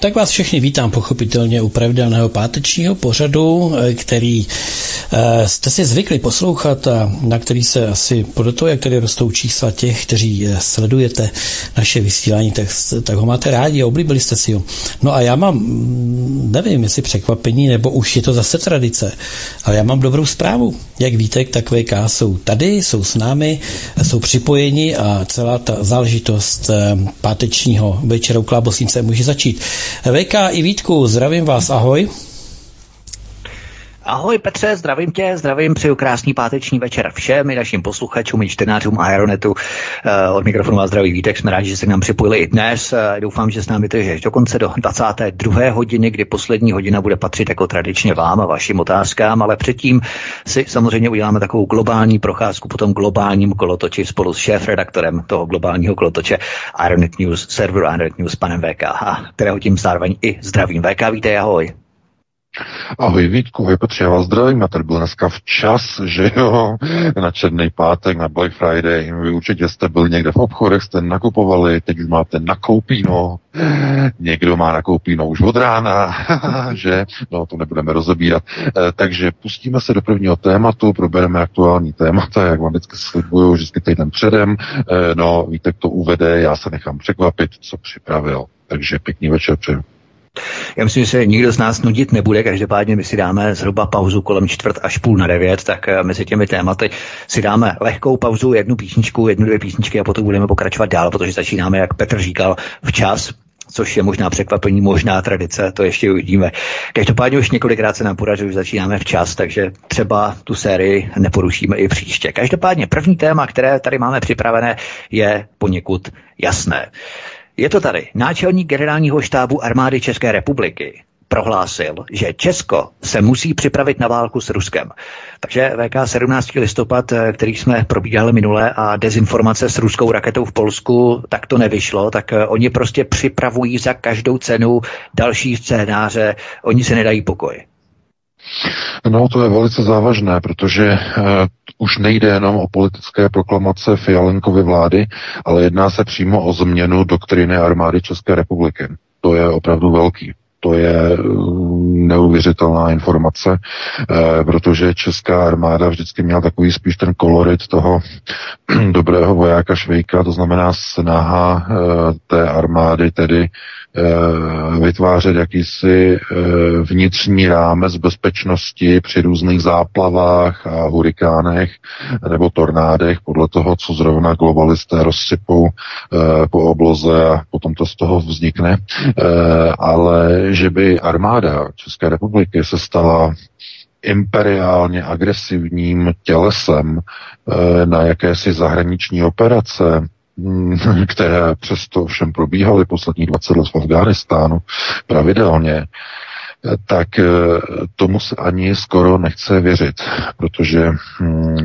Tak vás všechny vítám pochopitelně u pravidelného pátečního pořadu, eh, který eh, jste si zvykli poslouchat a na který se asi podle toho, jak tady rostou čísla těch, kteří eh, sledujete naše vysílání, tak, tak ho máte rádi a oblíbili jste si ho. No a já mám, mm, nevím, jestli překvapení, nebo už je to zase tradice, ale já mám dobrou zprávu. Jak víte, tak VK jsou tady, jsou s námi, jsou připojeni a celá ta záležitost pátečního večera u Klábosnice může začít. VK i Vítku, zdravím vás, ahoj. Ahoj Petře, zdravím tě, zdravím, přeju krásný páteční večer všem, i našim posluchačům, i čtenářům Aeronetu. Eh, od mikrofonu vás zdraví Vítek, jsme rádi, že se k nám připojili i dnes. Eh, doufám, že s námi to je dokonce do 22. hodiny, kdy poslední hodina bude patřit jako tradičně vám a vašim otázkám, ale předtím si samozřejmě uděláme takovou globální procházku po tom globálním kolotoči spolu s šéf-redaktorem toho globálního kolotoče Aeronet News, serveru Aeronet News, panem VK, kterého tím zároveň i zdravím. VK, vítej, ahoj. Ahoj Vítku, Petře, vás zdravím. A tady byl dneska včas, že jo, na černý pátek, na Black Friday. Vy určitě jste byli někde v obchodech, jste nakupovali, teď už máte nakoupíno. Někdo má nakoupíno už od rána, že? No, to nebudeme rozebírat. E, takže pustíme se do prvního tématu, probereme aktuální témata, jak vám vždycky slibuju, vždycky týden předem. E, no, Vítek to uvede, já se nechám překvapit, co připravil. Takže pěkný večer přeju. Já myslím, že se nikdo z nás nudit nebude, každopádně my si dáme zhruba pauzu kolem čtvrt až půl na devět, tak eh, mezi těmi tématy si dáme lehkou pauzu, jednu písničku, jednu, dvě písničky a potom budeme pokračovat dál, protože začínáme, jak Petr říkal, včas, což je možná překvapení, možná tradice, to ještě uvidíme. Každopádně už několikrát se nám podařilo, že začínáme včas, takže třeba tu sérii neporušíme i příště. Každopádně první téma, které tady máme připravené, je poněkud jasné. Je to tady. Náčelník generálního štábu armády České republiky prohlásil, že Česko se musí připravit na válku s Ruskem. Takže VK 17. listopad, eh, který jsme probíhali minule a dezinformace s ruskou raketou v Polsku, tak to nevyšlo, tak eh, oni prostě připravují za každou cenu další scénáře, oni se nedají pokoj. No, to je velice závažné, protože uh, už nejde jenom o politické proklamace Fialenkovy vlády, ale jedná se přímo o změnu doktriny armády České republiky. To je opravdu velký. To je mm, neuvěřitelná informace, eh, protože česká armáda vždycky měla takový spíš ten kolorit toho dobrého vojáka Švejka, to znamená snaha eh, té armády tedy Eh, vytvářet jakýsi eh, vnitřní rámec bezpečnosti při různých záplavách a hurikánech nebo tornádech, podle toho, co zrovna globalisté rozsypou eh, po obloze a potom to z toho vznikne. Ale že by armáda České republiky se stala imperiálně agresivním tělesem na jakési zahraniční operace, které přesto všem probíhaly posledních 20 let v Afghánistánu pravidelně, tak eh, tomu se ani skoro nechce věřit, protože mm,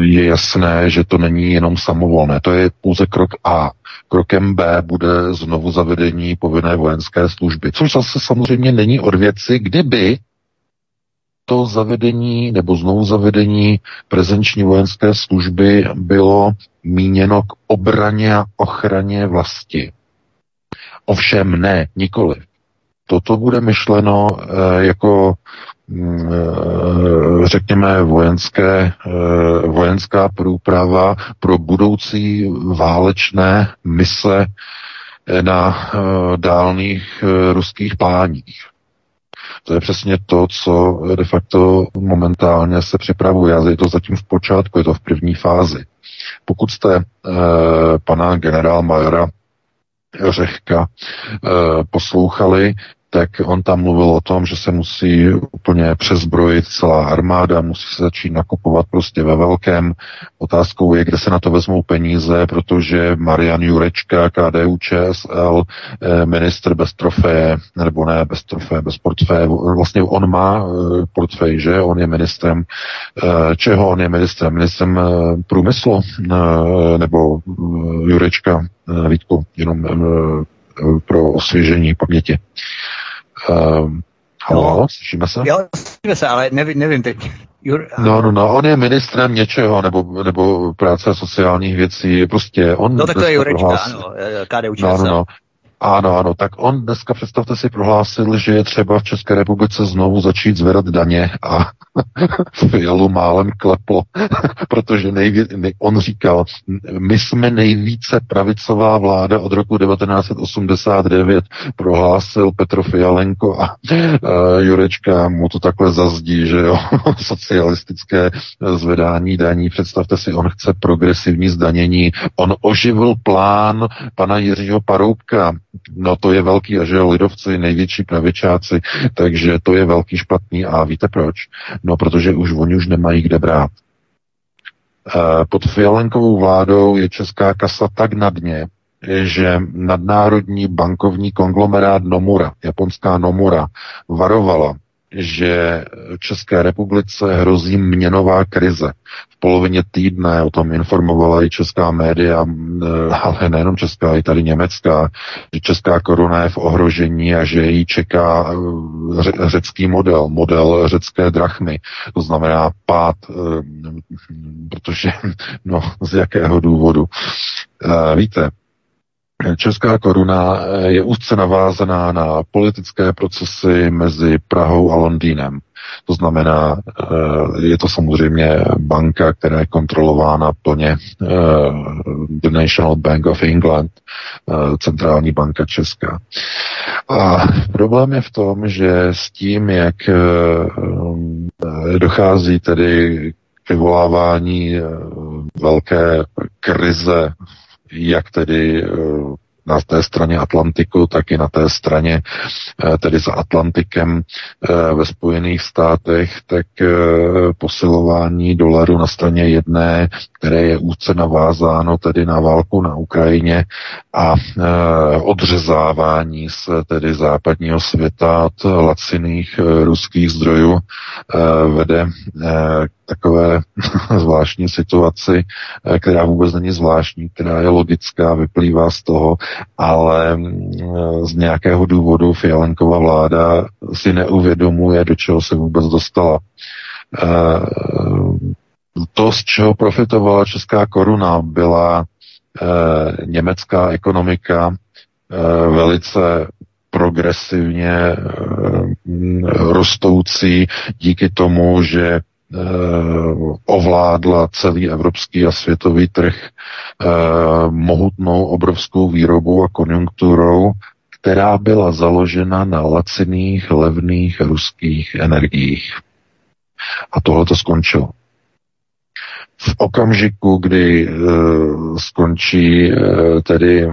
je jasné, že to není jenom samovolné. To je pouze krok A. Krokem B bude znovu zavedení povinné vojenské služby, což zase samozřejmě není od věci, kdyby to zavedení nebo znovu zavedení prezenční vojenské služby bylo míněno k obraně a ochraně vlasti. Ovšem ne, nikoli. Toto bude myšleno e, jako mm, e, řekněme vojenské, e, vojenská průprava pro budoucí válečné mise na dálných ruských pláních. To je přesně to, co de facto momentálně se připravuje. Je to zatím v počátku, je to v první fázi. Pokud jste eh, pana generál Majora Řehka eh, poslouchali, tak on tam mluvil o tom, že se musí úplně přezbrojit celá armáda, musí se začít nakupovat prostě ve velkém. Otázkou je, kde se na to vezmou peníze, protože Marian Jurečka, KDU ČSL, eh, ministr bez trofeje, nebo ne bez trofeje, bez portfeje, vlastně on má eh, portfej, že? On je ministrem, eh, čeho on je ministrem? Ministrem průmyslu, nebo Jurečka, Vítku, jenom pro osvěžení paměti. Uh, halo, no. slyšíme se? Jo, slyšíme se, ale nevím, nevím teď. Jur, no, no, no, on je ministrem něčeho, nebo, nebo práce a sociálních věcí, prostě on... No, tak to je Jurečka, ano, KDU no, no, no. Ano, ano, tak on dneska, představte si, prohlásil, že je třeba v České republice znovu začít zvedat daně a Fialu málem kleplo, protože nejví, nej, on říkal, my jsme nejvíce pravicová vláda od roku 1989, prohlásil Petro Fialenko a uh, Jurečka mu to takhle zazdí, že jo, socialistické zvedání daní, představte si, on chce progresivní zdanění, on oživil plán pana Jiřího Paroubka, no to je velký, a že lidovci, největší pravičáci, takže to je velký špatný a víte proč? No, protože už oni už nemají kde brát. Eh, pod Fialenkovou vládou je česká kasa tak na dně, že nadnárodní bankovní konglomerát Nomura, japonská Nomura, varovala že České republice hrozí měnová krize. V polovině týdne o tom informovala i česká média, eh, ale nejenom česká, i tady německá, že česká koruna je v ohrožení a že ji čeká eh, řecký model, model řecké drachmy. To znamená pád, eh, protože, no, z jakého důvodu. Víte, Česká koruna eh, je úzce navázaná na politické procesy mezi Prahou a Londýnem. To znamená, eh, je to samozřejmě banka, která je kontrolována plně eh, The National Bank of England, centrální banka česká. A problém je v tom, že s tím, jak dochází tedy k vyvolávání velké krize jak tedy eh, na té straně Atlantiku, tak i na té straně, eh, tedy za Atlantikem eh, ve Spojených státech, tak posilování dolaru na straně jedné, které je úzce navázáno tedy na válku na Ukrajině a odřezávání se tedy západního světa od laciných ruských zdrojů vede takové zvláštní situaci, eh, která vůbec není zvláštní, která je logická, vyplývá z toho, ale mm, z nějakého důvodu Fialenkova vláda si neuvědomuje, do čeho se vůbec dostala. Eh, to, z čeho profitovala česká koruna, byla eh, německá ekonomika velice progresivně rostoucí díky tomu, že Eh, ovládla celý evropský a světový trh eh, mohutnou obrovskou výrobou a konjunkturou, která byla založena na laciných, levných ruských energiích. A tohle to skončilo. V okamžiku, kdy uh, skončí uh, tedy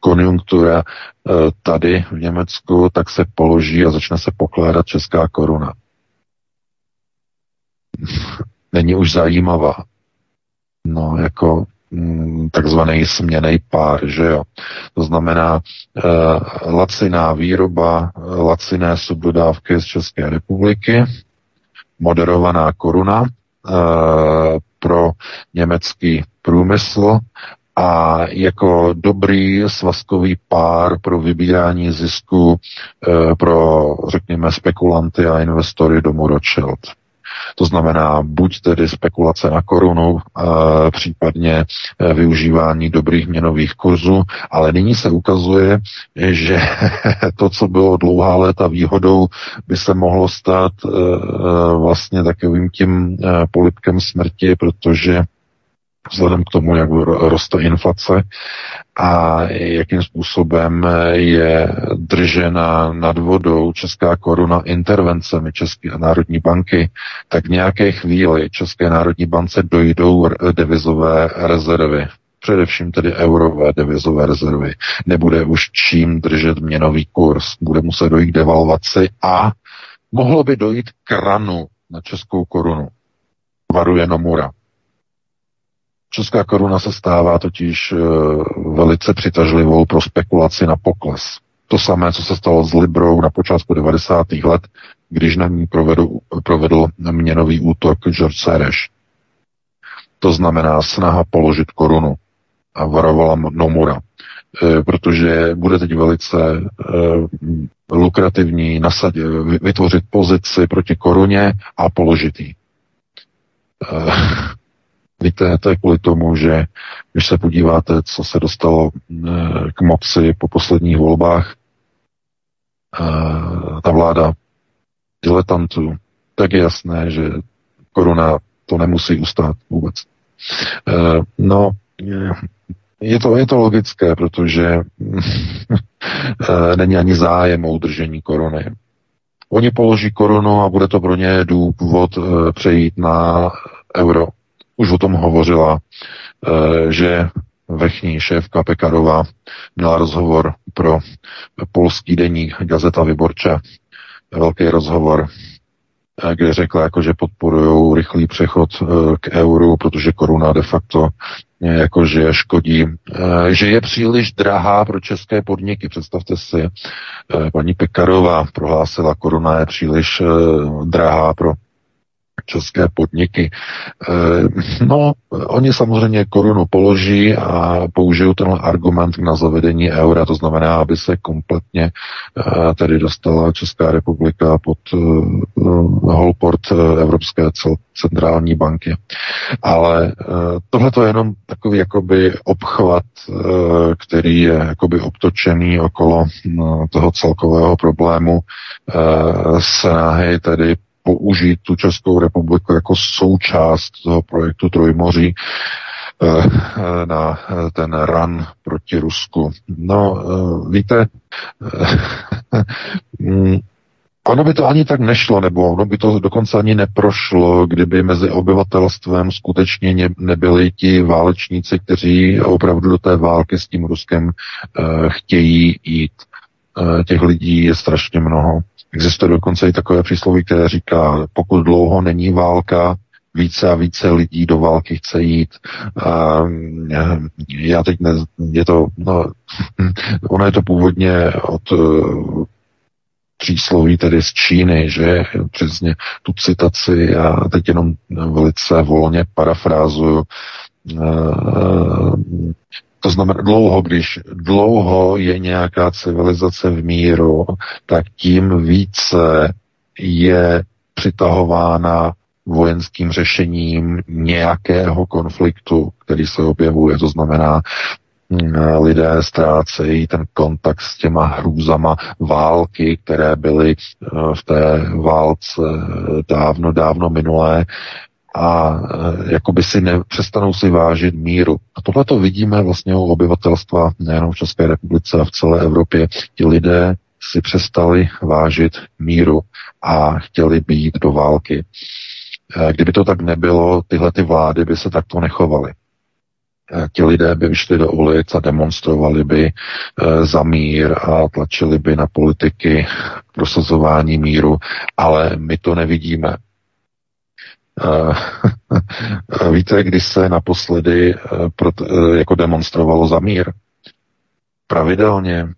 konjunktura uh, tady v Německu, tak se položí a začne se pokládat česká koruna není už zajímavá. No, jako mm, takzvaný směný pár, že jo. To znamená uh, laciná výroba, laciné subdodávky z České republiky, moderovaná koruna uh, pro německý průmysl a jako dobrý svazkový pár pro vybírání zisku e, pro, řekněme, spekulanty a investory domu Rothschild. To znamená buď tedy spekulace na korunu, případně e, využívání dobrých měnových kurzů, ale nyní se ukazuje, že to, co bylo dlouhá léta výhodou, by se mohlo stát e, e, vlastně takovým tím polipkem smrti, protože vzhledem k tomu, jak roste inflace a jakým způsobem je držena nad vodou česká koruna intervencemi České národní banky, tak v nějaké chvíli České národní bance dojdou devizové rezervy především tedy eurové devizové rezervy. Nebude už čím držet měnový kurz, bude muset dojít k devalvaci a mohlo by dojít k ranu na českou korunu. Varuje Nomura. Česká koruna se stává totiž e, velice přitažlivou pro spekulaci na pokles. To samé, co se stalo s Librou na počátku 90. let, když na ní provedl, provedl měnový útok George Soros. To znamená snaha položit korunu a varovala Nomura, e, protože bude teď velice e, lukrativní nasadit, vytvořit pozici proti koruně a položit ji. Víte, to je kvůli tomu, že když se podíváte, co se dostalo k moci po posledních volbách, ta vláda diletantů, tak je jasné, že koruna to nemusí ustát vůbec. No, je to, je to logické, protože eh, není ani zájem o udržení koruny. Oni položí korunu a bude to pro ně důvod eh, přejít na euro. Už o tom hovořila, eh, že vrchní šéfka Pekarová měla rozhovor pro polský deník Gazeta Vyborča. Velký rozhovor, kde řekla, jako, že podporují rychlý přechod k euru, protože koruna de facto jakože škodí, eh, že je příliš drahá pro české podniky. Představte si, eh, paní Pekarová prohlásila, koruna je příliš eh, drahá pro české podniky. Eh, no, oni samozřejmě korunu položí a použijou ten argument na zavedení eura, to znamená, aby se kompletně eh, tedy dostala Česká republika pod eh, holport Evropské centrální banky. Ale tohle to je jenom takový jakoby obchvat, který je jakoby obtočený okolo toho celkového problému snahy tedy použít tu Českou republiku jako součást toho projektu Trojmoří eh, na ten ran proti Rusku. No, eh, víte, mm, ono by to ani tak nešlo, nebo ono by to dokonce ani neprošlo, kdyby mezi obyvatelstvem skutečně nebyli ti válečníci, kteří opravdu do té války s tím Ruskem chtějí jít. Těch lidí je strašně mnoho. Existuje dokonce i takové přísloví, které říká, pokud dlouho není válka, více a více lidí do války chce jít. A já teď ne, je to, no, ono je to původně od uh, přísloví tedy z Číny, že přesně tu citaci já teď jenom velice volně parafrázuju. To znamená dlouho, když dlouho je nějaká civilizace v míru, tak tím více je přitahována vojenským řešením nějakého konfliktu, který se objevuje. To znamená, mm, lidé ztrácejí ten kontakt s těma hrůzama války, které byly eh, v té válce dávno, dávno minulé a e, jakoby si ne, přestanou si vážit míru. A tohle to vidíme vlastně u obyvatelstva nejenom v České republice a v celé Evropě. Ti lidé si přestali vážit míru a chtěli být do války. E, kdyby to tak nebylo, tyhle ty vlády by se takto nechovaly. E, ti lidé by vyšli do ulic a demonstrovali by za mír a tlačili by na politiky prosazování míru, ale my to nevidíme. Víte, kdy se naposledy eh, eh, jako demonstrovalo za mír? Pravidelně.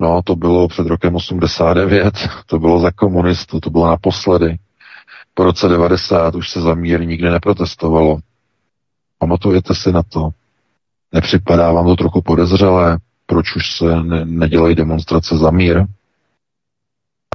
No, to bylo před rokem 89, to bylo za komunistů, to bylo naposledy. Po roce 90 už se za mír nikdy neprotestovalo. Pamatujete si na to? Nepřipadá vám to trochu podezřelé? Proč už se ne- nedělají demonstrace za mír?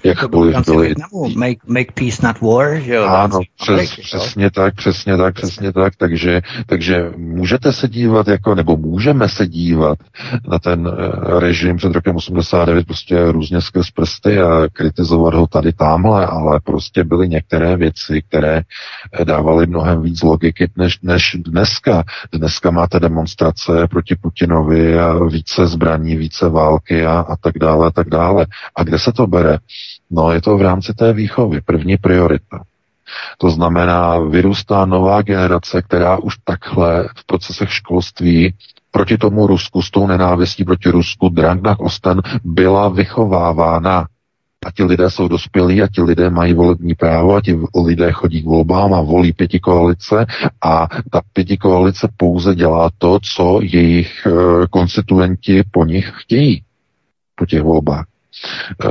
Jakkoliv byly... Make, make peace not war, že jo? Ano, přes, přesně tak, přesně tak, přesně tak, takže, takže můžete se dívat jako, nebo můžeme se dívat na ten uh, režim před rokem 89 prostě různě skrz prsty a kritizovat ho tady tamhle, ale prostě byly některé věci, které eh, dávaly mnohem víc logiky než, než dneska. Dneska máte demonstrace proti Putinovi a více zbraní, více války a, a tak dále, a tak dále. A kde se to bere? No, je to v rámci té výchovy. První priorita. To znamená, vyrůstá nová generace, která už takhle v procesech školství proti tomu Rusku, s tou nenávistí proti Rusku, Drang Osten byla vychovávána. A ti lidé jsou dospělí a ti lidé mají volební právo a ti lidé chodí k volbám a volí pěti koalice a ta pěti koalice pouze dělá to, co jejich e, konstituenti po nich chtějí po těch volbách. Eh,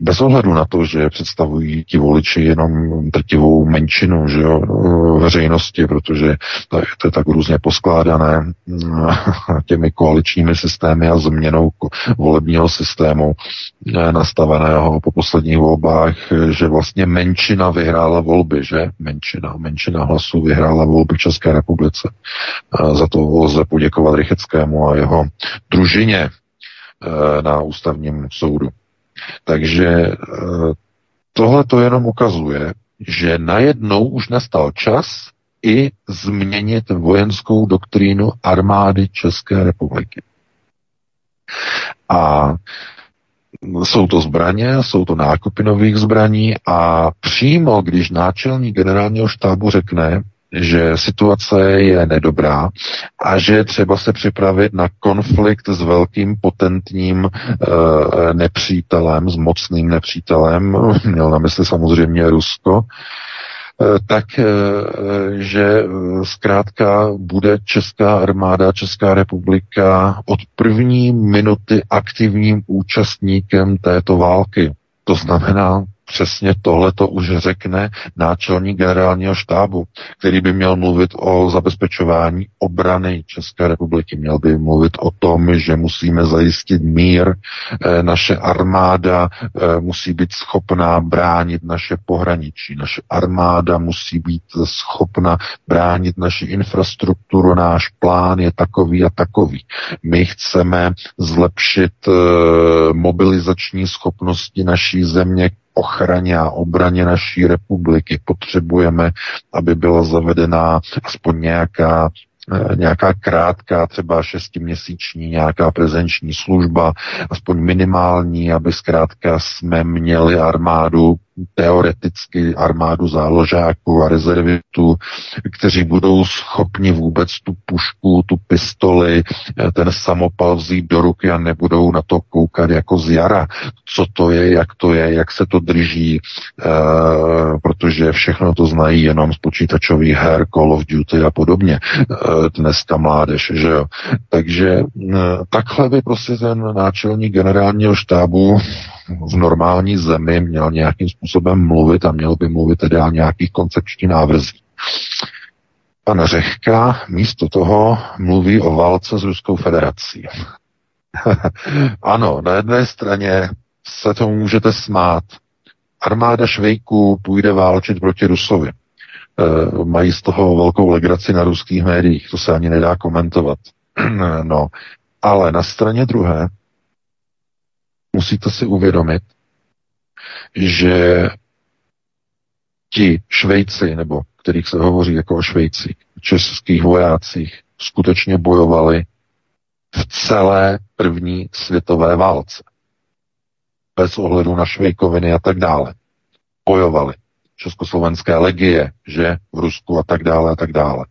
bez ohledu na to, že představují ti voliči jenom drtivou menšinu že jo, veřejnosti, protože to je tak různě poskládané eh, těmi koaličními systémy a změnou volebního systému eh, nastaveného po posledních volbách, že vlastně menšina vyhrála volby, že? Menšina, menšina hlasů vyhrála volby v České republice. Za to lze poděkovat Rycheckému a jeho družině, Eh, na ústavním soudu. Takže eh, tohle to jenom ukazuje, že najednou už nastal čas i změnit vojenskou doktrínu armády České republiky. A jsou to zbraně, jsou to nákupy nových zbraní a přímo, když náčelník generálního štábu řekne, že situace je nedobrá a že třeba se připravit na konflikt s velkým potentním e, nepřítelem, s mocným nepřítelem, měl na mysli samozřejmě Rusko, e, tak, e, že zkrátka bude Česká armáda, Česká republika od první minuty aktivním účastníkem této války. To znamená, přesně tohle to už řekne náčelník generálního štábu, který by měl mluvit o zabezpečování obrany České republiky. Měl by mluvit o tom, že musíme zajistit mír, eh, naše armáda eh, musí být schopná bránit naše pohraničí, naše armáda musí být schopna bránit naši infrastrukturu, náš plán je takový a takový. My chceme zlepšit eh, mobilizační schopnosti naší země ochraně a obraně naší republiky. Potřebujeme, aby byla zavedená aspoň nějaká eh, nějaká krátká, třeba šestiměsíční nějaká prezenční služba, aspoň minimální, aby zkrátka jsme měli armádu teoreticky armádu záložáků a rezervitů, kteří budou schopni vůbec tu pušku, tu pistoli, eh, ten samopal vzít do ruky a nebudou na to koukat jako z jara, co to je, jak to je, jak se to drží, e, protože všechno to znají jenom z počítačových her, Call of Duty a podobně. E, dneska mládež, že jo. Takže takhle by prostě ten náčelník generálního štábu v normální zemi měl nějakým způsobem mluvit a měl by mluvit tedy o nějakých koncepčních návrzích. Pan Řehka místo toho mluví o válce s Ruskou federací. ano, na jedné straně se tomu můžete smát. Armáda Švejků půjde válčit proti Rusovi. E, mají z toho velkou legraci na ruských médiích, to se ani nedá komentovat. no, ale na straně druhé musíte si uvědomit, že ti Švejci, nebo kterých se hovoří jako o Švejci, českých vojácích, skutečně bojovali v celé první světové válce. Bez ohledu na švejkoviny a tak dále. Bojovali. Československé legie, že v Rusku a tak dále a tak dále.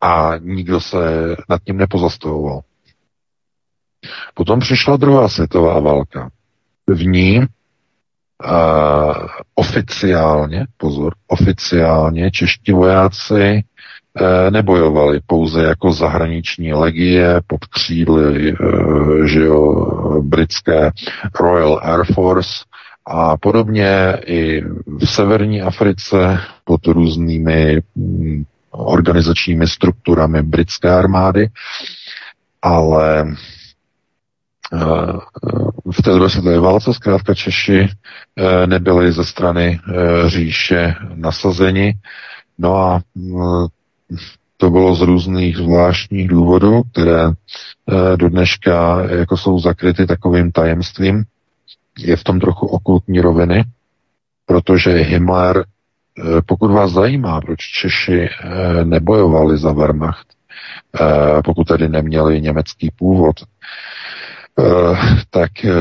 A nikdo se nad tím nepozastavoval. Potom přišla druhá světová válka. V ní uh, oficiálně, pozor, oficiálně čeští vojáci uh, nebojovali pouze jako zahraniční legie pod křídly uh, že jo, britské Royal Air Force a podobně i v severní Africe pod různými um, organizačními strukturami britské armády, ale v té druhé světové válce zkrátka Češi eh, nebyli ze strany eh, říše nasazeni. No a to bylo z různých zvláštních důvodů, které do dneška jako jsou zakryty takovým tajemstvím. Je v tom trochu okultní roviny, protože Himmler, pokud vás zajímá, proč Češi nebojovali za Wehrmacht, pokud tedy neměli německý původ, tak eh,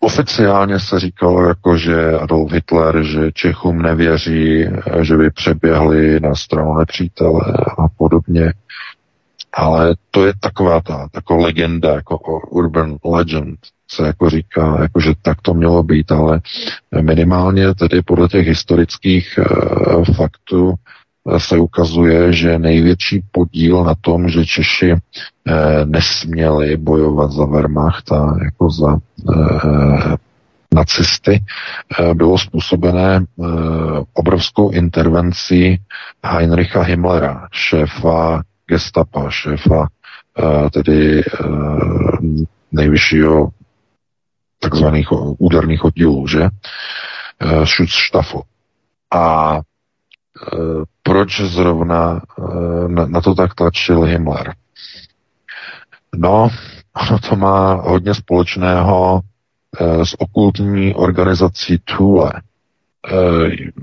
Oficiálně se říkalo, jako, že Adolf Hitler, že Čechům nevěří, že by přeběhli na stranu nepřítele a podobně. Ale to je taková ta jako legenda, jako urban legend, se jako říká, jako že tak to mělo být, ale minimálně tedy podle těch historických uh, faktů se ukazuje, že největší podíl na tom, že Češi uh, nesměli bojovat za Wehrmacht a jako za uh, nacisty, bylo způsobené obrovskou intervencí Heinricha Himmlera, šéfa gestapa, šéfa tedy nejvyššího takzvaných úderných oddílů, že? Eh, Schutzstaffel. A proč zrovna e, na, to tak tlačil Himmler? No, ono to má hodně společného e, s okultní organizací Thule, e,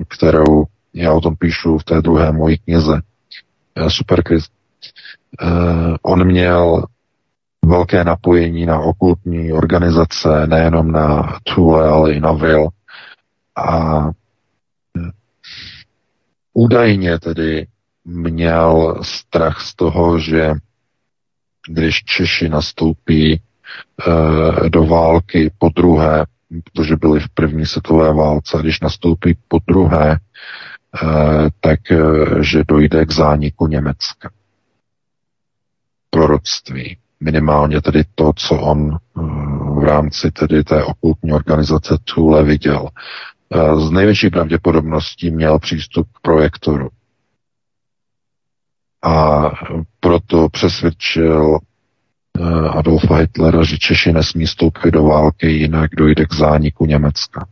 kterou já o tom píšu v té druhé mojí knize Superchrist. E, on měl velké napojení na okultní organizace, nejenom na Thule, ale i na Vil. A údajně tedy měl strach z toho, že když Češi nastoupí e, do války po druhé, protože byli v první světové válce, když nastoupí po druhé, e, tak e, že dojde k zániku Německa. Proroctví minimálně tedy to, co on v rámci tedy té okultní organizace Thule viděl. Eh, z největší pravděpodobností měl přístup k projektoru. A proto přesvědčil eh, Adolfa Hitlera, že Češi nesmí stoupit do války, jinak dojde k zániku Německa.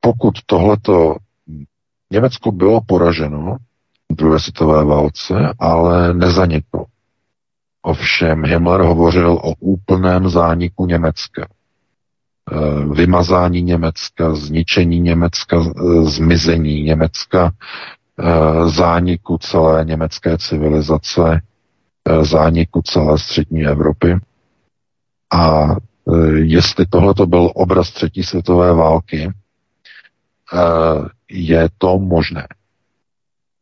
Pokud tohleto Německo bylo poraženo, druhé světové válce, ale nezanikl. Ovšem Himmler hovořil o úplném zániku Německa. Eh, vymazání Německa, zničení Německa, eh, zmizení Německa, eh, zániku celé německé civilizace, zániku celé střední Evropy. A jestli tohle to byl obraz třetí světové války, je to možné.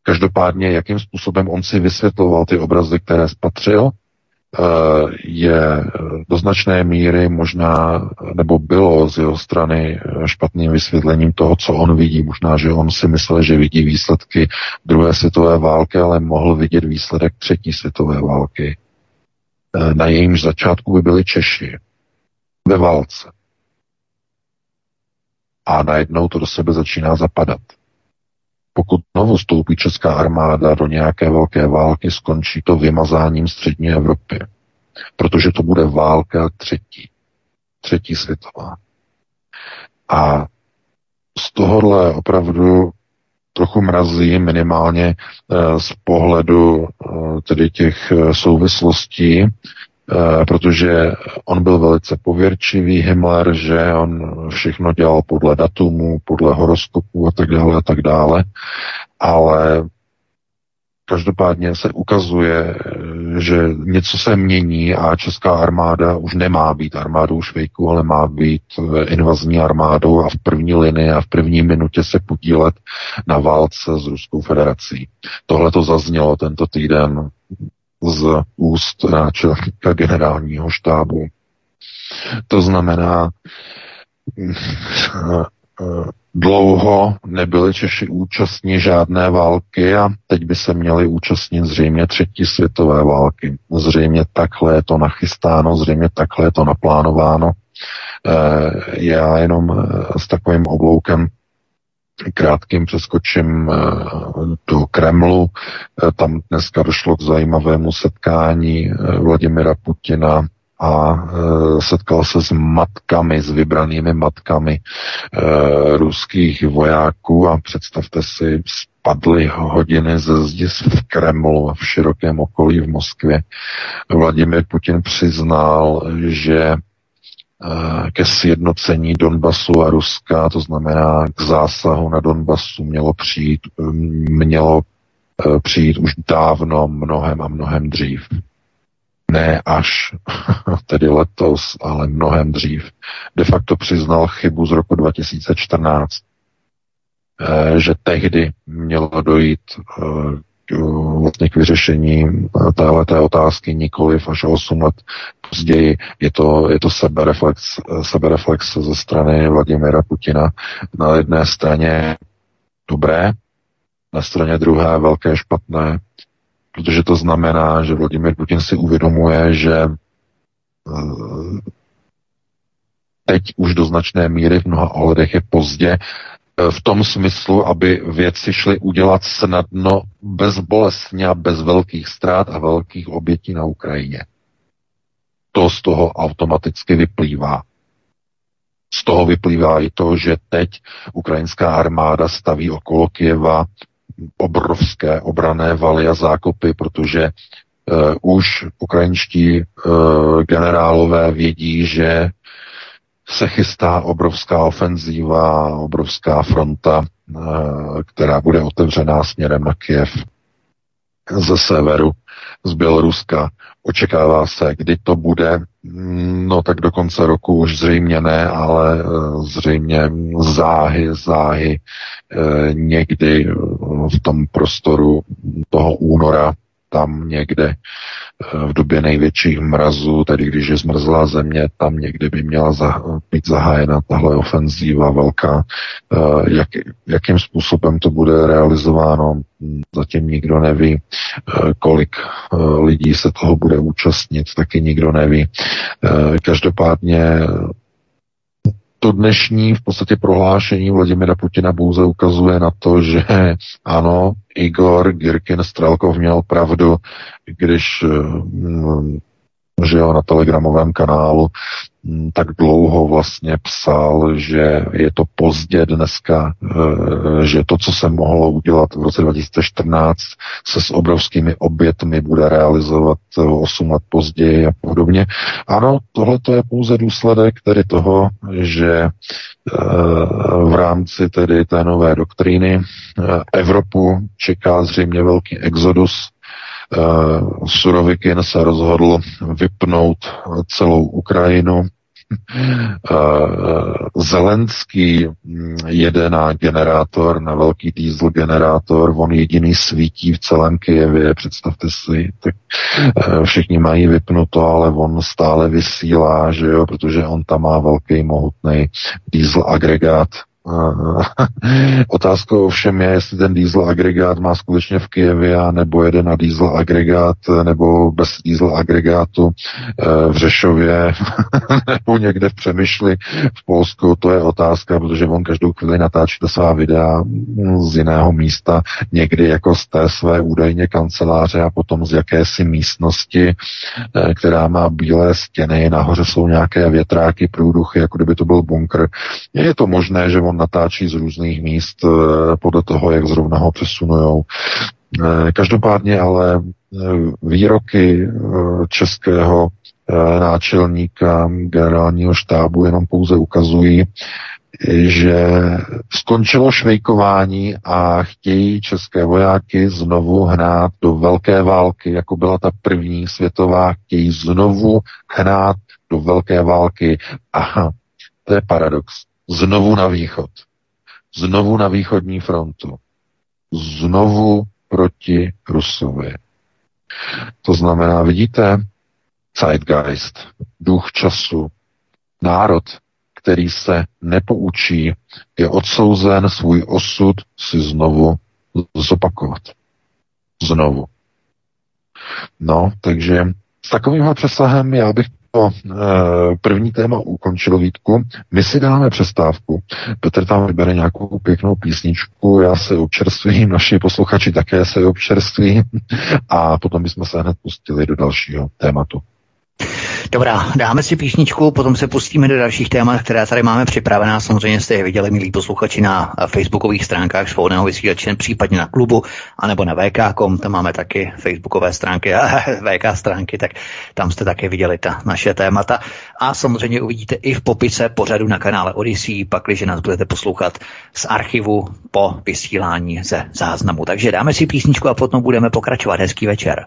Každopádně, jakým způsobem on si vysvětloval ty obrazy, které spatřil, je do značné míry možná, nebo bylo z jeho strany špatným vysvětlením toho, co on vidí. Možná, že on si myslel, že vidí výsledky druhé světové války, ale mohl vidět výsledek třetí světové války. Eh, na jejímž začátku by byli Češi ve válce. A najednou to do sebe začíná zapadat. Pokud znovu stoupí česká armáda do nějaké velké války, skončí to vymazáním střední Evropy. Protože to bude válka třetí. Třetí světová. A z tohohle opravdu trochu mrazí minimálně eh, z pohledu eh, tedy těch eh, souvislostí protože on byl velice pověrčivý, Himmler, že on všechno dělal podle datumu, podle horoskopu a tak dále a tak dále, ale každopádně se ukazuje, že něco se mění a česká armáda už nemá být armádou švejku, ale má být invazní armádou a v první linii a v první minutě se podílet na válce s Ruskou federací. Tohle to zaznělo tento týden z úst náčelníka generálního štábu. To znamená, dlouho nebyli Češi účastní žádné války a teď by se měli účastnit zřejmě třetí světové války. Zřejmě takhle je to nachystáno, zřejmě takhle je to naplánováno. Eh, já jenom eh, s takovým obloukem krátkým přeskočím eh, do Kremlu. Eh, tam dneska došlo k zajímavému setkání eh, Vladimira Putina a setkal se s matkami, s vybranými matkami ruských vojáků a představte si, spadly hodiny ze zdi v Kremlu a v širokém okolí v Moskvě. Vladimir Putin přiznal, že ke sjednocení Donbasu a Ruska, to znamená k zásahu na Donbasu mělo přijít, mělo e, přijít už dávno mnohem a mnohem dřív. ne až tedy letos, ale mnohem dřív, de facto přiznal chybu z roku 2014, eh, že tehdy mělo dojít eh, vlastně k vyřešení téhle otázky nikoliv až 8 let později. Je to, je to sebereflex, sebereflex ze strany Vladimira Putina. Na jedné straně dobré, na straně druhé velké špatné, protože to znamená, že Vladimir Putin si uvědomuje, že eh, teď už do značné míry v mnoha ohledech je pozdě eh, v tom smyslu, aby věci šly udělat snadno, bezbolestně a bez velkých ztrát a velkých obětí na Ukrajině. To z toho automaticky vyplývá. Z toho vyplývá i to, že teď ukrajinská armáda staví okolo Kieva obrovské obrané valy a zákopy, protože uh, už ukrajinští uh, generálové vědí, že se chystá obrovská ofenzíva, obrovská fronta, uh, která bude otevřená směrem na Kiev ze severu, z Běloruska. Očekává se, kdy to bude, no tak do konce roku už zřejmě ne, ale eh, zřejmě záhy, záhy eh, někdy v tom prostoru toho února tam někde eh, v době největších mrazů, tedy když je zmrzlá země, tam někdy by měla být zahájena tahle ofenzíva velká. Eh, jak, jakým způsobem to bude realizováno, zatím nikdo neví. Eh, kolik lidí se toho bude účastnit, taky nikdo neví. Každopádně to dnešní v podstatě prohlášení Vladimira Putina pouze ukazuje na to, že ano, Igor Girkin Strelkov měl pravdu, když mm, že jo, na telegramovém kanálu tak dlouho vlastně psal, že je to pozdě dneska, eh, že to, co se mohlo udělat v roce 2014, se s obrovskými obětmi bude realizovat 8 let později a podobně. Ano, tohle to je pouze důsledek tedy toho, že eh, v rámci tedy té nové doktríny eh, Evropu čeká zřejmě velký exodus Surovikin se rozhodl vypnout celou Ukrajinu. Uh, Zelenský mm, jede na generátor, na velký diesel generátor, on jediný svítí v celém Kijevě, představte si, tak uh, všichni mají vypnuto, ale on stále vysílá, že jo, protože on tam má velký mohutný diesel agregát, Otázkou ovšem je, jestli ten diesel agregát má skutečně v Kijevě, nebo jede na diesel agregát, nebo bez diesel agregátu eh, v Řešově, nebo někde v Přemýšli v Polsku. To je otázka, protože on každou chvíli natáčí ta svá videa z jiného místa, někdy jako z té své údajně kanceláře a potom z jakési místnosti, eh, která má bílé stěny, nahoře jsou nějaké větráky, průduchy, jako kdyby to byl bunkr. Je to možné, že on on natáčí z různých míst eh, podle toho, jak zrovna ho přesunujou. Eh, každopádně ale eh, výroky českého náčelníka generálního štábu jenom pouze ukazují, že skončilo švejkování a chtějí české vojáky znovu hnát do velké války, jako byla ta první světová, chtějí znovu hnát do velké války. Aha, to je paradox znovu na východ, znovu na východní frontu, znovu proti Rusovi. To znamená, vidíte, zeitgeist, duch času, národ, který se nepoučí, je odsouzen svůj osud si znovu zopakovat. Znovu. No, takže s takovýmhle přesahem já bych první téma ukončilo Vítku. My si dáme přestávku. Petr tam vybere nějakou pěknou písničku, já se občerstvím, naši posluchači také se občerství a potom bychom se hned pustili do dalšího tématu. Dobrá, dáme si písničku, potom se pustíme do dalších témat, které tady máme připravená. Samozřejmě jste je viděli, milí posluchači, na facebookových stránkách svobodného vysílače, případně na klubu, anebo na VK.com, tam máme taky facebookové stránky a VK stránky, tak tam jste také viděli ta naše témata. A samozřejmě uvidíte i v popise pořadu na kanále Odyssey, pakliže nás budete poslouchat z archivu po vysílání ze záznamu. Takže dáme si písničku a potom budeme pokračovat. Hezký večer.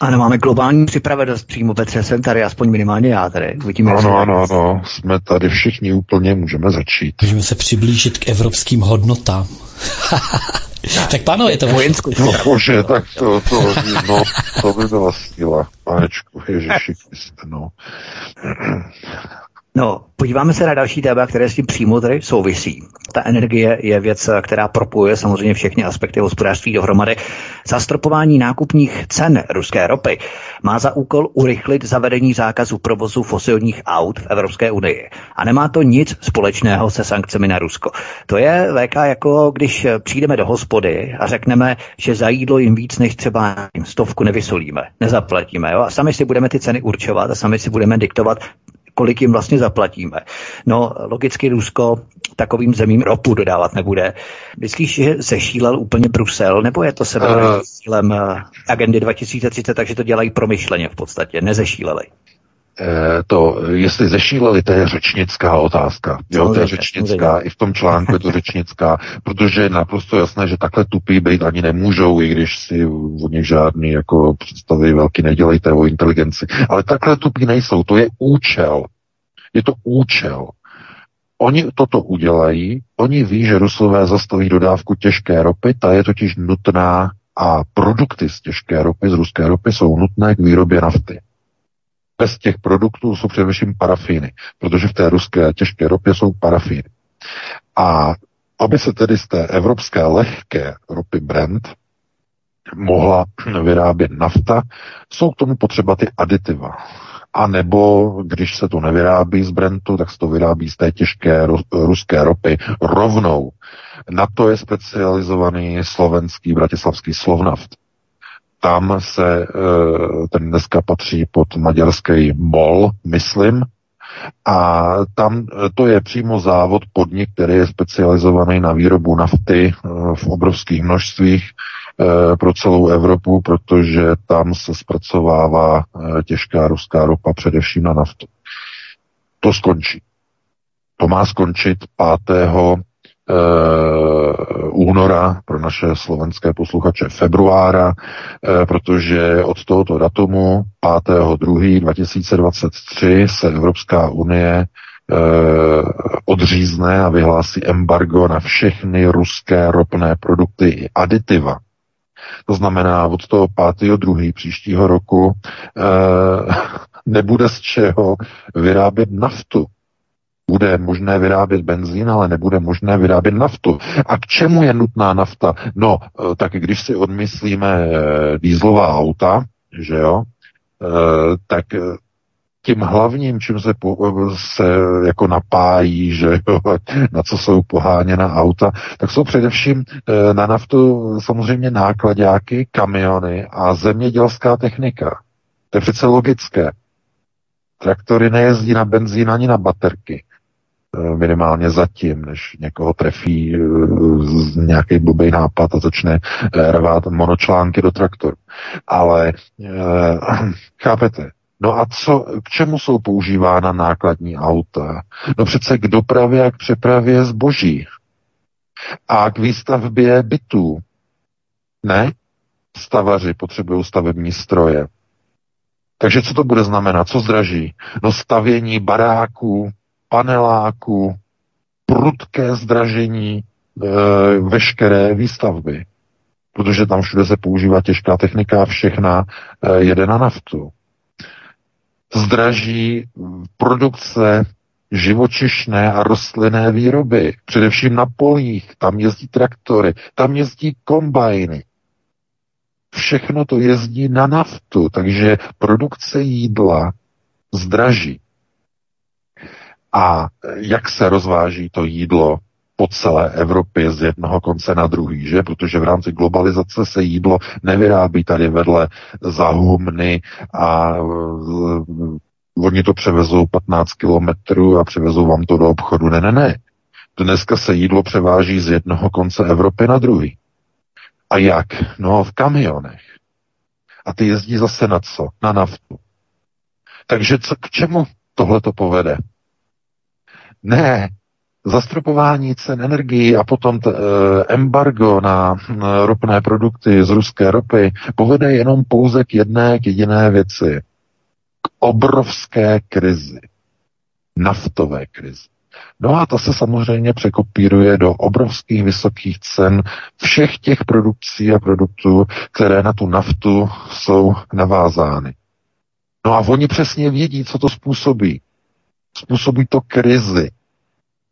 Ano, máme globální připravenost přímo Petře, jsem tady, aspoň minimálně já tady. Uvidíme, ano, ano, ano, jsme tady všichni úplně, můžeme začít. Můžeme se přiblížit k evropským hodnotám. tak pánové, je to vojenskou. No bože, tak to, to, no, to by byla síla, panečku, ježiši, no. No, podíváme se na další téma, které s tím přímo tady souvisí. Ta energie je věc, která propojuje samozřejmě všechny aspekty hospodářství dohromady. Zastropování nákupních cen ruské ropy má za úkol urychlit zavedení zákazu provozu fosilních aut v Evropské unii. A nemá to nic společného se sankcemi na Rusko. To je VK jako když přijdeme do hospody a řekneme, že za jídlo jim víc než třeba stovku nevysolíme, nezaplatíme. Jo? A sami si budeme ty ceny určovat a sami si budeme diktovat, kolik jim vlastně zaplatíme. No, logicky Rusko takovým zemím ropu dodávat nebude. Myslíš, že zešílel úplně Brusel, nebo je to sebe uh, cílem eh, agendy 2030, takže to dělají promyšleně v podstatě, nezešíleli? Eh, to, jestli zešíleli, to je řečnická otázka. Jo, to je řečnická, i v tom článku je to řečnická, protože je naprosto jasné, že takhle tupí být ani nemůžou, i když si o nich žádný jako představy velký nedělejte o inteligenci. Ale takhle tupí nejsou, to je účel. Je to účel. Oni toto udělají, oni ví, že Rusové zastaví dodávku těžké ropy, ta je totiž nutná a produkty z těžké ropy, z ruské ropy jsou nutné k výrobě nafty. Bez těch produktů jsou především parafíny, protože v té ruské těžké ropě jsou parafíny. A aby se tedy z té evropské lehké ropy Brent mohla vyrábět nafta, jsou k tomu potřeba ty aditiva. A nebo, když se to nevyrábí z Brentu, tak se to vyrábí z té těžké ruské ropy rovnou. Na to je specializovaný slovenský bratislavský Slovnaft. Tam se e, ten dneska patří pod maďarský MOL, myslím, a tam e, to je přímo závod, podnik, který je specializovaný na výrobu nafty e, v obrovských množstvích pro celou Evropu, protože tam se zpracovává těžká ruská ropa především na naftu. To skončí. To má skončit 5 Eh, února pro naše slovenské posluchače februára, eh, protože od tohoto datumu 5.2.2023 se Evropská unie eh, odřízne a vyhlásí embargo na všechny ruské ropné produkty i aditiva. To znamená, od toho 5.2. příštího roku nebude z čeho vyrábět naftu bude možné vyrábět benzín, ale nebude možné vyrábět naftu. A k čemu je nutná nafta? No, eh, tak když si odmyslíme eh, dýzlová auta, že jo, eh, tak tím hlavním, čím se, po, se jako napájí, že jo, na co jsou poháněna auta, tak jsou především na naftu samozřejmě nákladáky, kamiony a zemědělská technika. To je přece logické. Traktory nejezdí na benzín ani na baterky. Eh, minimálně zatím, než někoho trefí eh, nějaký blbý nápad a začne eh, rvát monočlánky do traktoru. Ale chápete, No a co, k čemu jsou používána nákladní auta? No přece k dopravě a k přepravě zboží. A k výstavbě bytů. Ne? Stavaři potřebují stavební stroje. Takže co to bude znamenat? Co zdraží? No stavění baráků, paneláku, prudké zdražení e, veškeré výstavby. Protože tam všude se používá těžká technika a všechna e, jede na naftu. Zdraží produkce živočišné a rostlinné výroby, především na polích, tam jezdí traktory, tam jezdí kombajny. Všechno to jezdí na naftu, takže produkce jídla zdraží. A jak se rozváží to jídlo po celé Evropě z jednoho konce na druhý, že? Protože v rámci globalizace se jídlo nevyrábí tady vedle za humny a oni to převezou 15 kilometrů a převezou vám to do obchodu. Ne, ne, ne. Dneska se jídlo převáží z jednoho konce Evropy na druhý. A jak? No v kamionech. A ty jezdí zase na co? Na naftu. Takže co, k čemu tohle to povede? Ne, zastropování cen energií a potom t, e, embargo na ropné produkty z ruské ropy povede jenom pouze k jedné, k jediné věci. K obrovské krizi. Naftové krizi. No a to se samozřejmě překopíruje do obrovských vysokých cen všech těch produkcí a produktů, které na tu naftu jsou navázány. No a oni přesně vědí, co to způsobí. Způsobí to krizi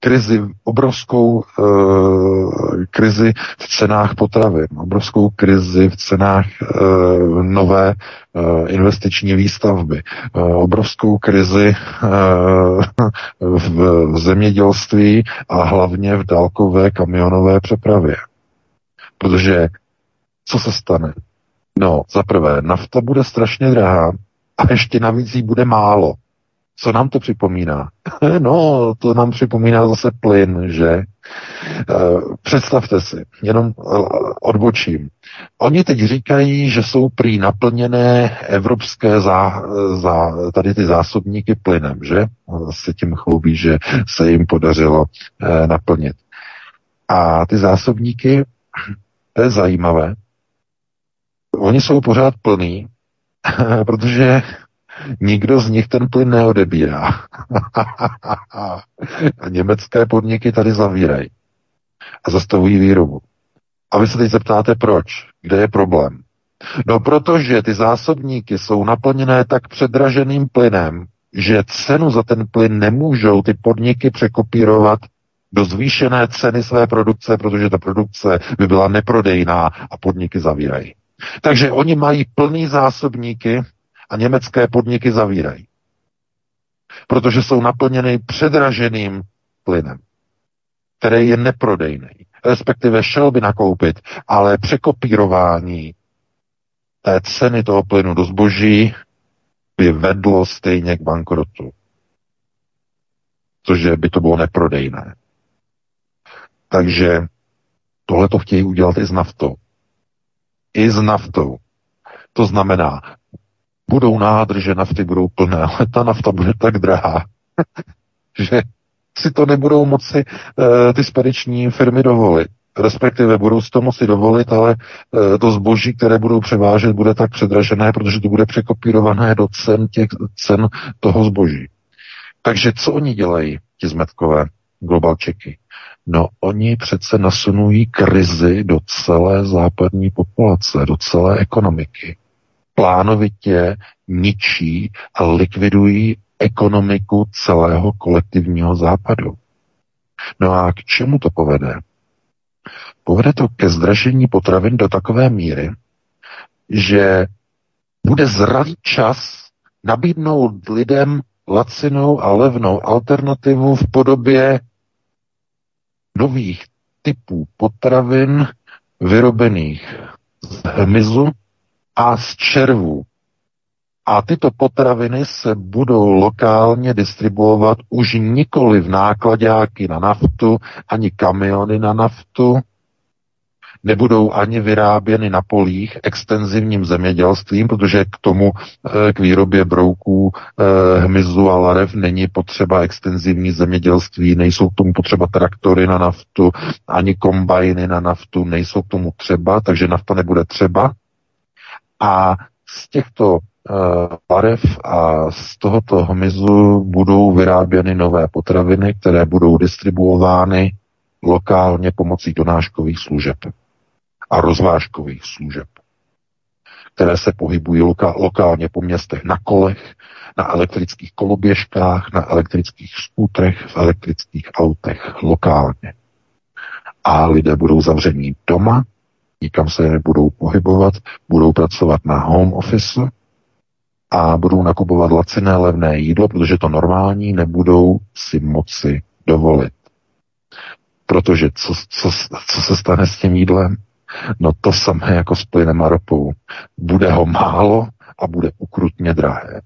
krizi, obrovskou uh, krizi v cenách potravin, obrovskou krizi v cenách uh, nové uh, investiční výstavby, uh, obrovskou krizi uh, v, v zemědělství a hlavně v dálkové kamionové přepravě. Protože co se stane? No, za prvé, nafta bude strašně drahá a ještě navíc jí bude málo. Co nám to připomíná? no, to nám připomíná zase plyn, že? E, představte si, jenom e, odbočím. Oni teď říkají, že jsou prý naplněné evropské zá, zá, tady ty zásobníky plynem, že? Se tím chlubí, že se jim podařilo e, naplnit. A ty zásobníky, to je zajímavé, oni jsou pořád plný, protože Nikdo z nich ten plyn neodebírá. a německé podniky tady zavírají a zastavují výrobu. A vy se teď zeptáte, proč? Kde je problém? No protože ty zásobníky jsou naplněné tak předraženým plynem, že cenu za ten plyn nemůžou ty podniky překopírovat do zvýšené ceny své produkce, protože ta produkce by byla neprodejná a podniky zavírají. Takže oni mají plný zásobníky a německé podniky zavírají. Protože jsou naplněny předraženým plynem, který je neprodejný. Respektive šel by nakoupit, ale překopírování té ceny toho plynu do zboží by vedlo stejně k bankrotu. Cože by to bylo neprodejné. Takže tohle to chtějí udělat i s naftou. I s naftou. To znamená, budou nádrže nafty, budou plné, ale ta nafta bude tak drahá, že si to nebudou moci e, ty spediční firmy dovolit. Respektive budou si to moci dovolit, ale e, to zboží, které budou převážet, bude tak předražené, protože to bude překopírované do cen, těch, cen toho zboží. Takže co oni dělají, ti zmetkové globalčeky? No, oni přece nasunují krizi do celé západní populace, do celé ekonomiky plánovitě ničí a likvidují ekonomiku celého kolektivního západu. No a k čemu to povede? Povede to ke zdražení potravin do takové míry, že bude zralý čas nabídnout lidem lacinou a levnou alternativu v podobě nových typů potravin vyrobených z hmyzu, a z červů. A tyto potraviny se budou lokálně distribuovat už nikoli v nákladáky na naftu, ani kamiony na naftu, nebudou ani vyráběny na polích extenzivním zemědělstvím, protože k tomu, eh, k výrobě brouků, eh, hmyzu a larev není potřeba extenzivní zemědělství, nejsou k tomu potřeba traktory na naftu, ani kombajny na naftu, nejsou k tomu třeba, takže nafta nebude třeba. A z těchto eh, a z tohoto hmyzu budou vyráběny nové potraviny, které budou distribuovány lokálně pomocí donáškových služeb a rozvážkových služeb, které se pohybují loka- lokálně po městech na kolech, na elektrických koloběžkách, na elektrických skútrech, v elektrických autech lokálně. A lidé budou zavření doma, nikam se nebudou pohybovat, budou pracovat na home office a budou nakupovat laciné levné jídlo, protože to normální nebudou si moci dovolit. Protože co, co, co se stane s tím jídlem? No to samé jako s plynem a ropou. Bude ho málo a bude ukrutně drahé.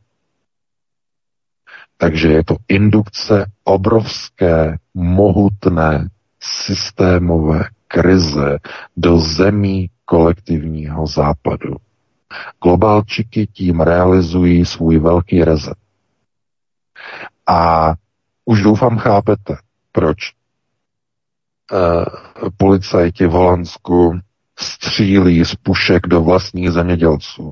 Takže je to indukce obrovské, mohutné, systémové krize do zemí kolektivního západu. Globálčiky tím realizují svůj velký rezet. A už doufám chápete, proč uh, policajti v Holandsku střílí z pušek do vlastních zemědělců.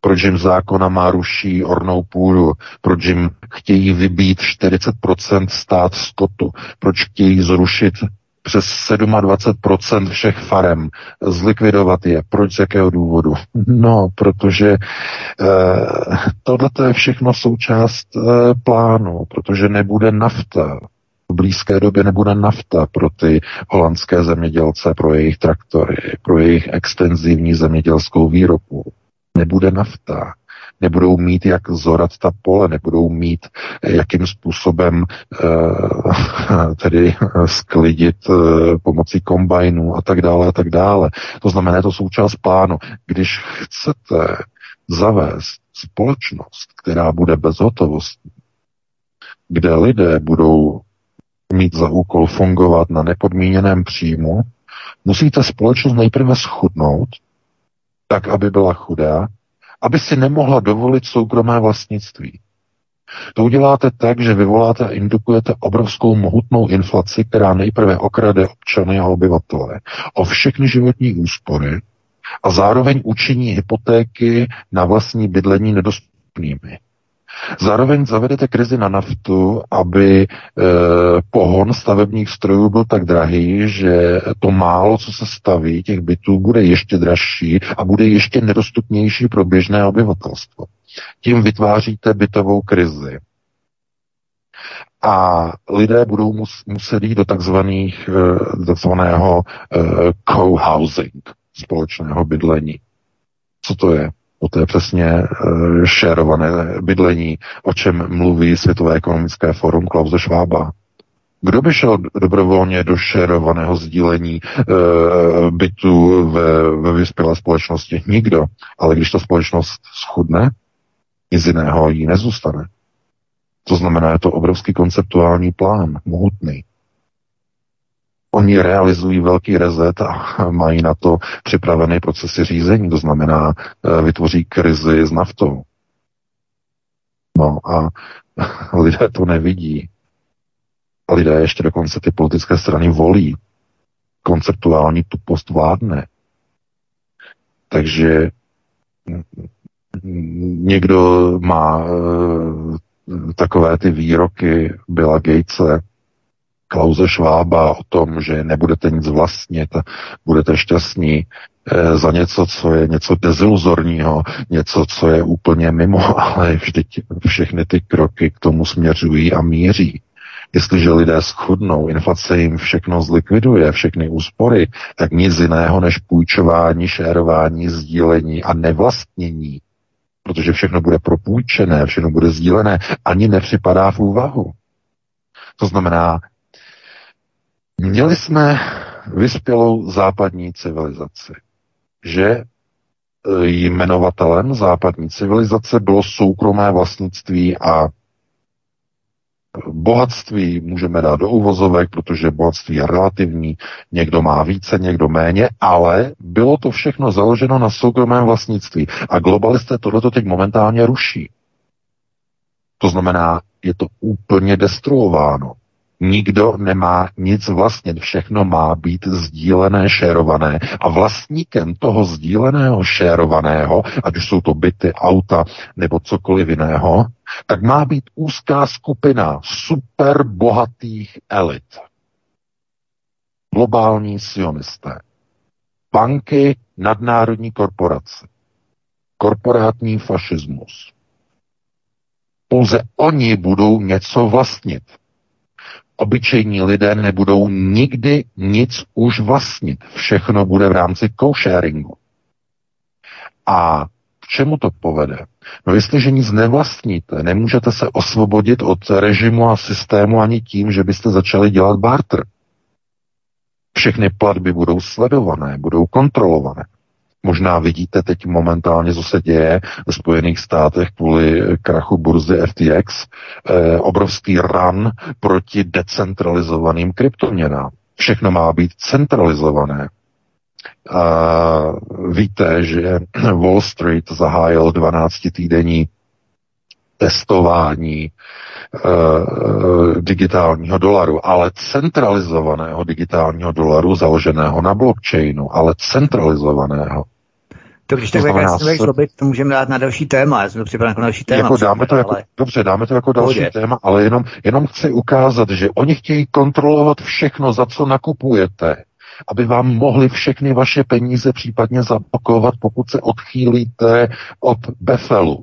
Proč jim zákona má ruší ornou půdu? Proč jim chtějí vybít 40% stát skotu? Proč chtějí zrušit přes 27% všech farem, zlikvidovat je. Proč, z jakého důvodu? No, protože eh, tohle je všechno součást eh, plánu, protože nebude nafta. V blízké době nebude nafta pro ty holandské zemědělce, pro jejich traktory, pro jejich extenzivní zemědělskou výrobu. Nebude nafta nebudou mít jak zorat ta pole, nebudou mít eh, jakým způsobem uh, tedy sklidit uh, pomocí kombajnů a tak dále a tak dále. To znamená, je to součást plánu. Když chcete zavést společnost, která bude bezhotovostní, kde lidé budou mít za úkol fungovat na nepodmíněném příjmu, musíte společnost nejprve schudnout, tak, aby byla chudá, aby si nemohla dovolit soukromé vlastnictví. To uděláte tak, že vyvoláte a indukujete obrovskou mohutnou inflaci, která nejprve okrade občany a obyvatele o všechny životní úspory a zároveň učiní hypotéky na vlastní bydlení nedostupnými. Zároveň zavedete krizi na naftu, aby e, pohon stavebních strojů byl tak drahý, že to málo, co se staví, těch bytů, bude ještě dražší a bude ještě nedostupnější pro běžné obyvatelstvo. Tím vytváříte bytovou krizi. A lidé budou mus, muset jít do takzvaných, e, takzvaného e, co-housing, společného bydlení. Co to je? No to je přesně uh, šérované bydlení, o čem mluví Světové ekonomické forum Klause Švába. Kdo by šel dobrovolně do šérovaného sdílení e, bytu ve, ve vyspělé společnosti? Nikdo. Ale když ta společnost schudne, nic jiného jí nezůstane. To znamená, je to obrovský konceptuální plán, mohutný. Oni realizují velký rezet a mají na to připravené procesy řízení, to znamená, e, vytvoří krizi s naftou. No a lidé to nevidí. A lidé ještě dokonce ty politické strany volí. Konceptuální tupost vládne. Takže někdo má e, takové ty výroky Billa Gatese, Klauze Švába o tom, že nebudete nic vlastnit budete šťastní e, za něco, co je něco deziluzorního, něco, co je úplně mimo, ale vždyť všechny ty kroky k tomu směřují a míří. Jestliže lidé schudnou, inflace jim všechno zlikviduje, všechny úspory, tak nic jiného než půjčování, šérování, sdílení a nevlastnění, protože všechno bude propůjčené, všechno bude sdílené, ani nepřipadá v úvahu. To znamená, Měli jsme vyspělou západní civilizaci, že e, jmenovatelem západní civilizace bylo soukromé vlastnictví a bohatství můžeme dát do uvozovek, protože bohatství je relativní, někdo má více, někdo méně, ale bylo to všechno založeno na soukromém vlastnictví. A globalisté tohleto teď momentálně ruší. To znamená, je to úplně destruováno. Nikdo nemá nic vlastně, všechno má být sdílené, šérované. A vlastníkem toho sdíleného, šérovaného, ať už jsou to byty, auta nebo cokoliv jiného, tak má být úzká skupina super bohatých elit. Globální sionisté. Banky, nadnárodní korporace. Korporátní fašismus. Pouze oni budou něco vlastnit obyčejní lidé nebudou nikdy nic už vlastnit. Všechno bude v rámci co-sharingu. A k čemu to povede? No jestliže nic nevlastníte, nemůžete se osvobodit od režimu a systému ani tím, že byste začali dělat barter. Všechny platby budou sledované, budou kontrolované. Možná vidíte teď momentálně, co se děje v Spojených státech kvůli krachu burzy FTX, eh, obrovský run proti decentralizovaným kryptoměnám. Všechno má být centralizované. A víte, že Wall Street zahájil 12-týdenní testování uh, digitálního dolaru, ale centralizovaného digitálního dolaru založeného na blockchainu, ale centralizovaného. To když tak znamená, zlobit, to můžeme dát na další téma, já jsem to připraven jako na další téma. Jako dáme to jako, ale... Dobře, dáme to jako další Pohodě. téma, ale jenom, jenom chci ukázat, že oni chtějí kontrolovat všechno, za co nakupujete, aby vám mohli všechny vaše peníze případně zablokovat, pokud se odchýlíte od Befelu.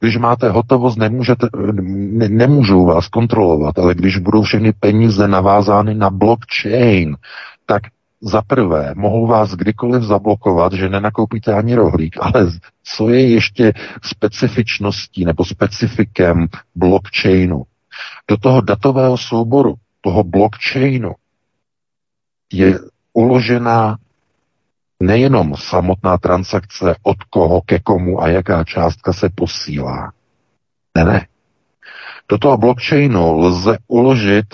Když máte hotovost, nemůžete, ne, nemůžou vás kontrolovat, ale když budou všechny peníze navázány na blockchain, tak za prvé, mohou vás kdykoliv zablokovat, že nenakoupíte ani rohlík, ale co je ještě specifičností nebo specifikem blockchainu? Do toho datového souboru, toho blockchainu, je uložena nejenom samotná transakce, od koho ke komu a jaká částka se posílá. Ne, ne. Do toho blockchainu lze uložit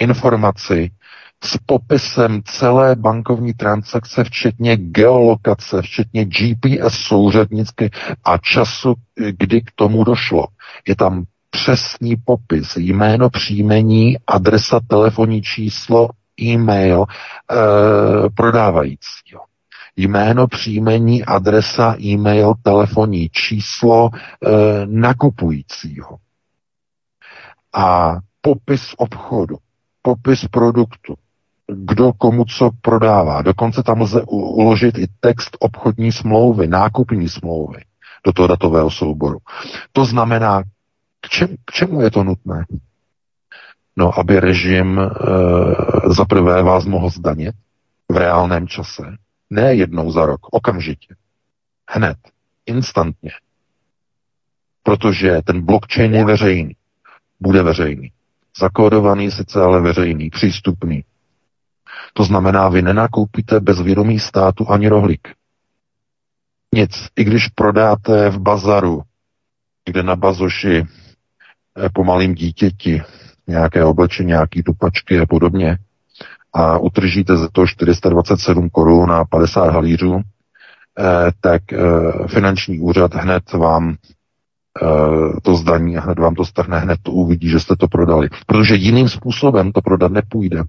informaci s popisem celé bankovní transakce, včetně geolokace, včetně GPS souřadnické a času, kdy k tomu došlo. Je tam přesný popis, jméno, příjmení, adresa, telefonní číslo, e-mail e, prodávajícího. Jméno, příjmení, adresa, e-mail, telefonní číslo e, nakupujícího. A popis obchodu, popis produktu, kdo komu co prodává. Dokonce tam lze uložit i text obchodní smlouvy, nákupní smlouvy do toho datového souboru. To znamená, k, čem, k čemu je to nutné? No, aby režim e, za prvé vás mohl zdanit v reálném čase, ne jednou za rok, okamžitě, hned, instantně. Protože ten blockchain je veřejný, bude veřejný. Zakódovaný sice, ale veřejný, přístupný. To znamená, vy nenakoupíte bez vědomí státu ani rohlík. Nic. I když prodáte v bazaru, kde na bazoši eh, po malým dítěti nějaké oblečení, nějaký tupačky a podobně a utržíte za to 427 korun a 50 halířů, eh, tak eh, finanční úřad hned vám to zdaní a hned vám to strhne, hned to uvidí, že jste to prodali. Protože jiným způsobem to prodat nepůjde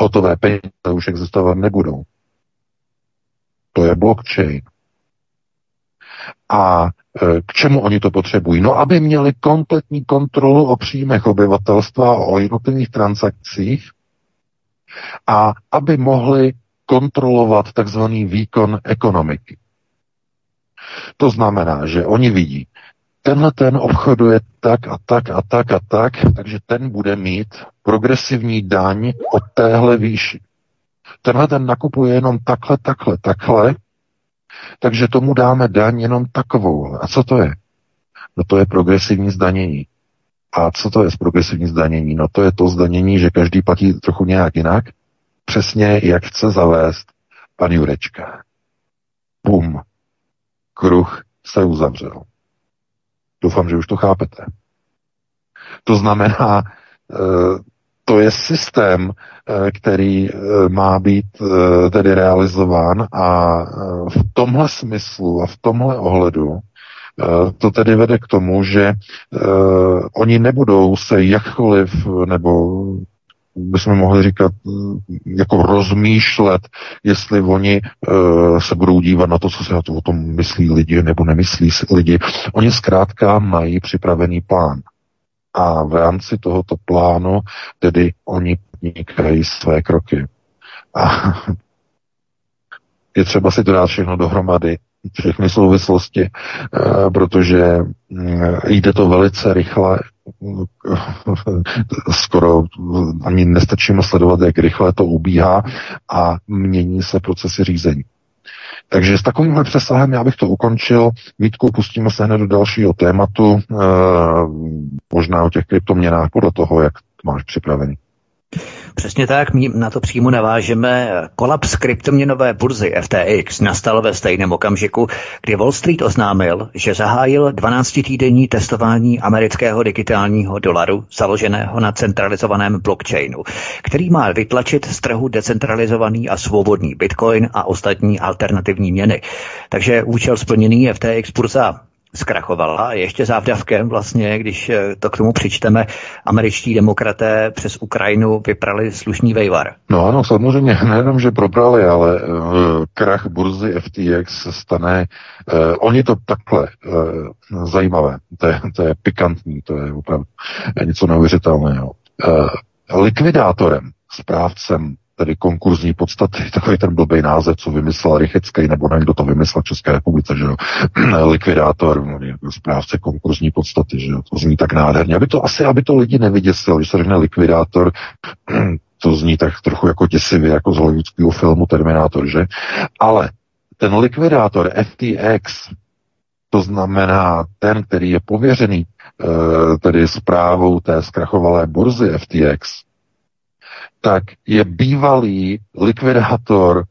hotové peníze už existovat nebudou. To je blockchain. A e, k čemu oni to potřebují? No, aby měli kompletní kontrolu o příjmech obyvatelstva, o jednotlivých transakcích a aby mohli kontrolovat takzvaný výkon ekonomiky. To znamená, že oni vidí, tenhle ten obchoduje tak a tak a tak a tak, takže ten bude mít progresivní daň od téhle výši. Tenhle ten nakupuje jenom takhle, takhle, takhle, takže tomu dáme daň jenom takovou. A co to je? No to je progresivní zdanění. A co to je z progresivní zdanění? No to je to zdanění, že každý platí trochu nějak jinak, přesně jak chce zavést pan Jurečka. Bum. Kruh se uzavřel. Doufám, že už to chápete. To znamená, eh, to je systém, eh, který eh, má být tedy realizován a v tomhle smyslu a v tomhle ohledu to tedy vede k tomu, že oni nebudou se jakkoliv nebo bychom mohli říkat, mm, jako rozmýšlet, jestli oni uh, se budou dívat na to, co se o tom myslí lidi nebo nemyslí lidi. Oni zkrátka mají připravený plán. A v rámci tohoto plánu tedy oni podnikají své kroky. A je třeba si to dát všechno dohromady, všechny souvislosti, eh, protože mm, jde to velice rychle, skoro ani nestačíme sledovat, jak rychle to ubíhá a mění se procesy řízení. Takže s takovýmhle přesahem já bych to ukončil. Vítku, pustíme se hned do dalšího tématu, e, možná o těch kryptoměnách, podle toho, jak to máš připravený. Přesně tak, na to přímo navážeme. Kolaps kryptoměnové burzy FTX nastal ve stejném okamžiku, kdy Wall Street oznámil, že zahájil 12-týdenní testování amerického digitálního dolaru založeného na centralizovaném blockchainu, který má vytlačit z trhu decentralizovaný a svobodný bitcoin a ostatní alternativní měny. Takže účel splněný FTX burza zkrachovala. Ještě závdavkem vlastně, když eh, to k tomu přičteme, američtí demokraté přes Ukrajinu vyprali slušný vejvar. No ano, samozřejmě, nejenom, že probrali, ale uh, krach burzy FTX se stane, uh, oni to takhle, uh, zajímavé, to je, to je pikantní, to je opravdu něco neuvěřitelného. Uh, likvidátorem, správcem tedy konkurzní podstaty, takový ten blbý název, co vymyslel Rychecký, nebo nevím, kdo to vymyslel v České republice, že jo, likvidátor, no, jako konkurzní podstaty, že jo, to zní tak nádherně, aby to asi, aby to lidi nevyděsilo, když se řekne likvidátor, to zní tak trochu jako děsivě, jako z hollywoodského filmu Terminátor, že? Ale ten likvidátor FTX, to znamená ten, který je pověřený eh, tedy zprávou té zkrachovalé burzy FTX, tak je bývalý likvidátor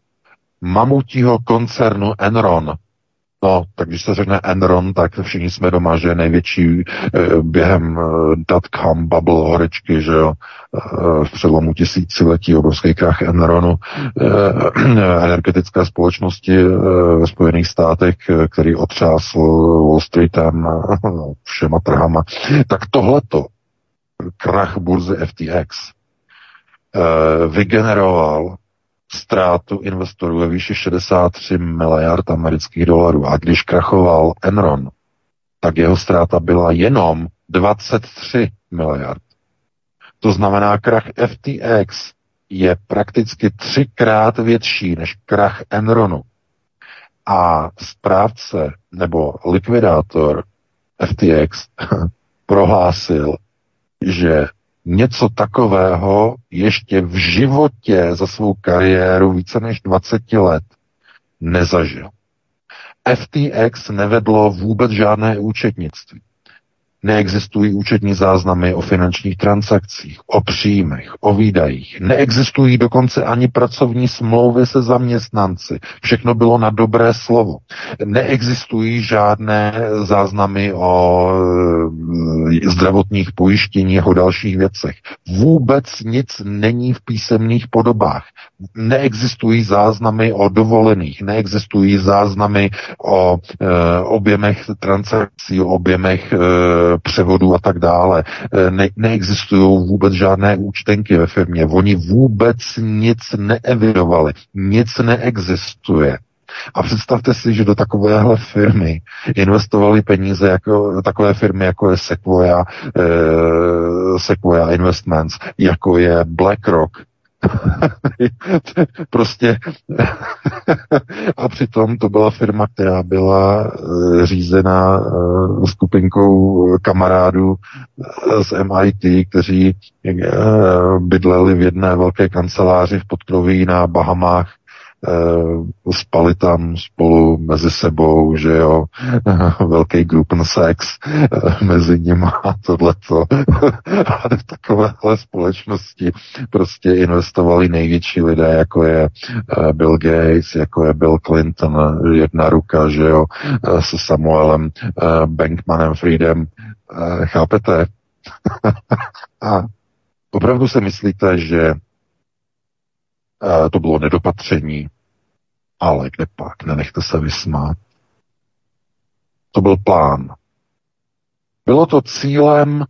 mamutího koncernu Enron. No, tak když se řekne Enron, tak všichni jsme doma, že největší eh, během eh, dotcom bubble horečky, že jo, eh, v předlomu tisíciletí obrovský krach Enronu, energetické společnosti ve Spojených státech, který otřásl Wall Streetem, všema trhama. Tak tohleto, krach burzy FTX, vygeneroval ztrátu investorů ve výši 63 miliard amerických dolarů. A když krachoval Enron, tak jeho ztráta byla jenom 23 miliard. To znamená, krach FTX je prakticky třikrát větší než krach Enronu. A správce nebo likvidátor FTX prohlásil, že něco takového ještě v životě za svou kariéru více než 20 let nezažil. FTX nevedlo vůbec žádné účetnictví. Neexistují účetní záznamy o finančních transakcích, o příjmech, o výdajích. Neexistují dokonce ani pracovní smlouvy se zaměstnanci. Všechno bylo na dobré slovo. Neexistují žádné záznamy o e, zdravotních pojištěních, o dalších věcech. Vůbec nic není v písemných podobách. Neexistují záznamy o dovolených, neexistují záznamy o e, objemech transakcí, o objemech e, převodu a tak dále. E, ne, neexistují vůbec žádné účtenky ve firmě. Oni vůbec nic neevidovali. Nic neexistuje. A představte si, že do takovéhle firmy investovali peníze jako takové firmy, jako je Sequoia, eh, Sequoia Investments, jako je BlackRock, prostě. A přitom to byla firma, která byla uh, řízena uh, skupinkou kamarádů uh, z MIT, kteří bydleli v jedné velké kanceláři v podkroví na Bahamách spali tam spolu mezi sebou, že jo, velký gruppen sex uh, mezi nimi a tohleto. a v takovéhle společnosti prostě investovali největší lidé, jako je uh, Bill Gates, jako je Bill Clinton, jedna ruka, že jo, se Samuelem Bankmanem Friedem. Chápete? a opravdu se myslíte, že to bylo nedopatření, ale kde pak, nenechte se vysmát. To byl plán. Bylo to cílem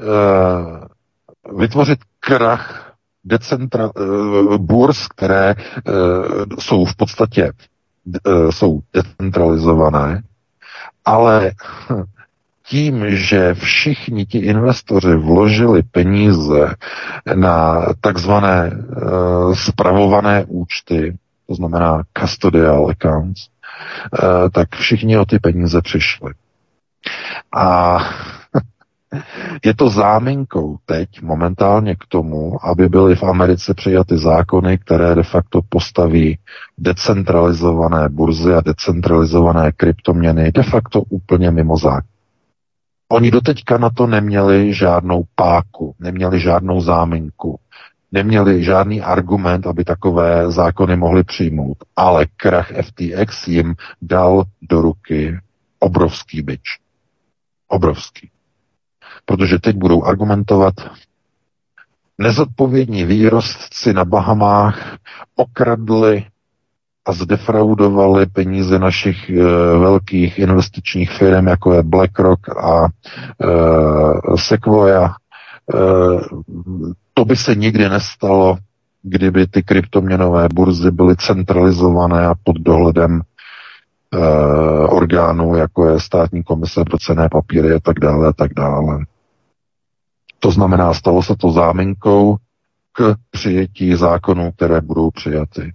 uh, vytvořit krach decentra, uh, burs, které uh, jsou v podstatě uh, jsou decentralizované, ale tím, že všichni ti investoři vložili peníze na takzvané uh, spravované účty, to znamená custodial accounts, uh, tak všichni o ty peníze přišli. A je to záminkou teď momentálně k tomu, aby byly v Americe přijaty zákony, které de facto postaví decentralizované burzy a decentralizované kryptoměny de facto úplně mimo zákon. Oni doteďka na to neměli žádnou páku, neměli žádnou záminku, neměli žádný argument, aby takové zákony mohli přijmout. Ale krach FTX jim dal do ruky obrovský byč. Obrovský. Protože teď budou argumentovat, nezodpovědní výrostci na Bahamách okradli a zdefraudovali peníze našich e, velkých investičních firm, jako je BlackRock a e, Sequoia. E, to by se nikdy nestalo, kdyby ty kryptoměnové burzy byly centralizované a pod dohledem orgánů, jako je státní komise pro cené papíry a tak dále a tak dále. To znamená, stalo se to záminkou k přijetí zákonů, které budou přijaty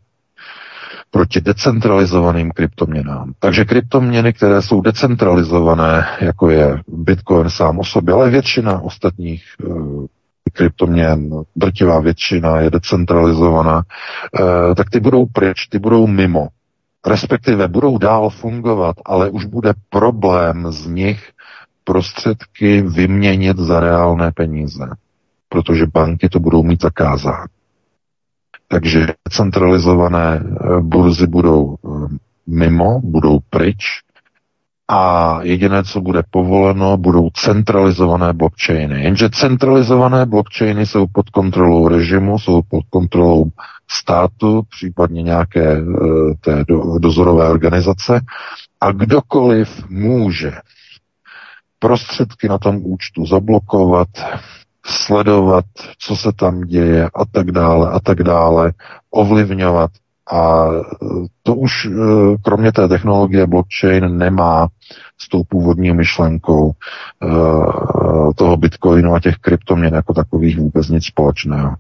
proti decentralizovaným kryptoměnám. Takže kryptoměny, které jsou decentralizované, jako je Bitcoin sám o sobě, ale většina ostatních uh, kryptoměn, drtivá většina je decentralizovaná, uh, tak ty budou pryč, ty budou mimo. Respektive budou dál fungovat, ale už bude problém z nich prostředky vyměnit za reálné peníze, protože banky to budou mít zakázáno. Takže centralizované eh, burzy budou eh, mimo, budou pryč a jediné, co bude povoleno, budou centralizované blockchainy. Jenže centralizované blockchainy jsou pod kontrolou režimu, jsou pod kontrolou státu, případně nějaké eh, té dozorové organizace a kdokoliv může prostředky na tom účtu zablokovat, sledovat, co se tam děje a tak dále a tak dále, ovlivňovat. A to už e, kromě té technologie blockchain nemá s tou původní myšlenkou e, toho bitcoinu a těch kryptoměn jako takových vůbec nic společného.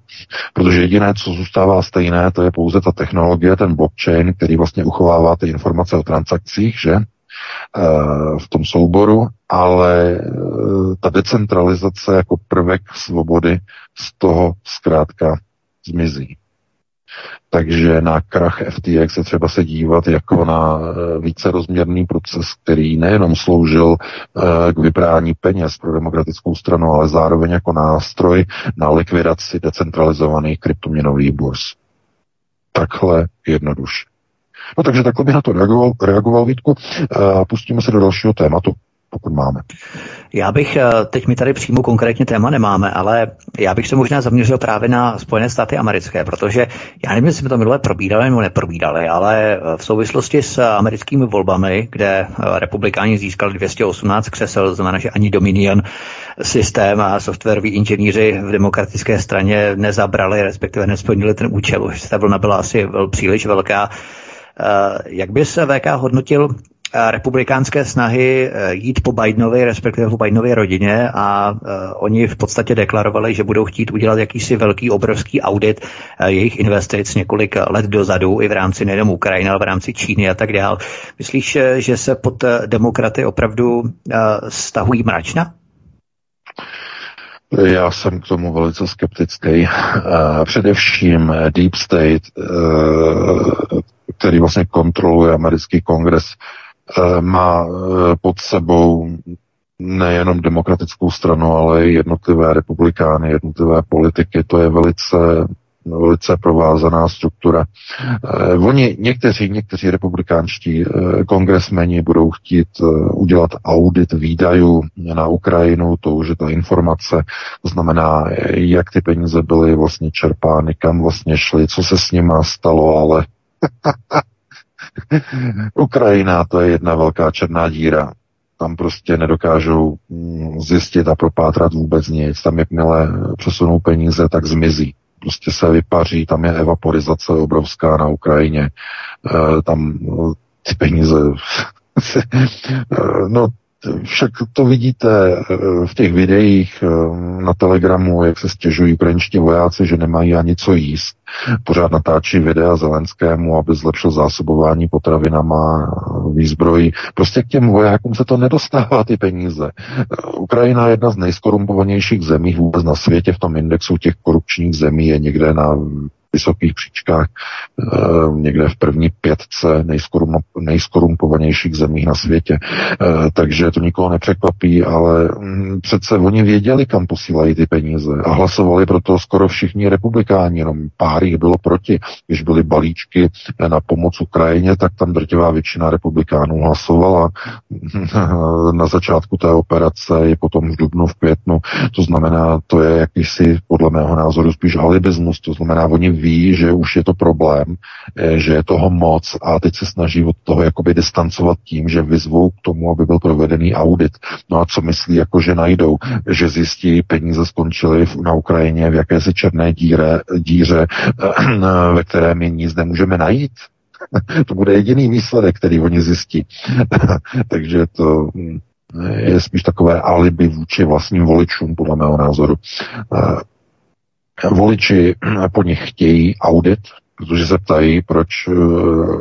Protože jediné, co zůstává stejné, to je pouze ta technologie, ten blockchain, který vlastně uchovává ty informace o transakcích, že? v tom souboru, ale e, ta decentralizace jako prvek svobody z toho zkrátka zmizí. Takže na krach FTX je třeba se dívat jako na e, více rozměrný proces, který nejenom sloužil e, k vybrání peněz pro demokratickou stranu, ale zároveň jako nástroj na likvidaci decentralizovaných kryptoměnových burz. Takhle jednoduše. No takže takhle bych na to reagoval, reagoval Vítku. Pustíme se do dalšího tématu, pokud máme. Já bych, eh, teď mi tady přímo konkrétně téma nemáme, ale já bych se možná zaměřil právě na Spojené státy americké, protože já nevím, jestli jsme to minule probídali nebo neprobídali, ale eh, v souvislosti s americkými volbami, kde eh, republikáni získali 218 křesel, znamená, že ani Dominion systém a softwaroví inženýři v demokratické straně nezabrali, respektive nesplnili ten účel, že ta vlna byla asi příliš velká. Jak by se VK hodnotil republikánské snahy eh, jít po Bidenovi, respektive po Bidenově rodině a uh, oni v podstatě deklarovali, že budou chtít udělat jakýsi velký, obrovský audit jejich investic několik let dozadu i v rámci nejenom Ukrajiny, ale v rámci Číny a tak dál. Myslíš, že se pod demokraty opravdu stahují mračna? Já jsem k tomu velice skeptický. Především Deep State, který vlastně kontroluje americký kongres, Eh, má eh, pod sebou nejenom demokratickou stranu, ale i jednotlivé republikány, jednotlivé politiky. To je velice velice provázaná struktura. Eh, oni, někteří, někteří republikánští kongresmeni budou chtít udělat audit výdajů na Ukrajinu, to už je ta informace, to znamená, jak ty peníze byly vlastně čerpány, kam vlastně šly, co se s nima stalo, ale Ukrajina to je jedna velká černá díra. Tam prostě nedokážou mm, zjistit a propátrat vůbec nic. Tam jakmile přesunou peníze, tak zmizí. Prostě se vypaří, tam je evaporizace obrovská na Ukrajině. E, tam no, ty peníze no, však to vidíte eh, v těch videích eh, na Telegramu, jak se stěžují ukrajinští vojáci, že nemají ani co jíst. Pořád natáčí videa Zelenskému, aby zlepšil zásobování potravinama, výzbrojí. Prostě k těm vojákům se to nedostává ty peníze. Eh, Ukrajina je jedna z nejskorumpovanějších zemí vůbec na světě. V tom indexu těch korupčních zemí je někde na vysokých příčkách, eh, někde v první pětce nejskorum, nejskorumpovanějších zemí na světě. Eh, takže to nikoho nepřekvapí, ale hm, přece oni věděli, kam posílají ty peníze a hlasovali pro to skoro všichni republikáni, jenom pár jich bylo proti. Když byly balíčky na pomoc Ukrajině, tak tam drtivá většina republikánů hlasovala na začátku té operace i potom v dubnu, v květnu. To znamená, to je jakýsi podle mého názoru spíš alibismus, to znamená, oni ví, že už je to problém, eh, že je toho moc a teď se snaží od toho jakoby distancovat tím, že vyzvou k tomu, aby byl provedený audit. No a co myslí, jako že najdou, že zjistí, peníze skončily na Ukrajině v jakési černé díře, díře eh, ve které my nic nemůžeme najít. to bude jediný výsledek, který oni zjistí. Takže to hm, je spíš takové alibi vůči vlastním voličům, podle mého názoru. Eh, Voliči po nich chtějí audit, protože se ptají, proč eh,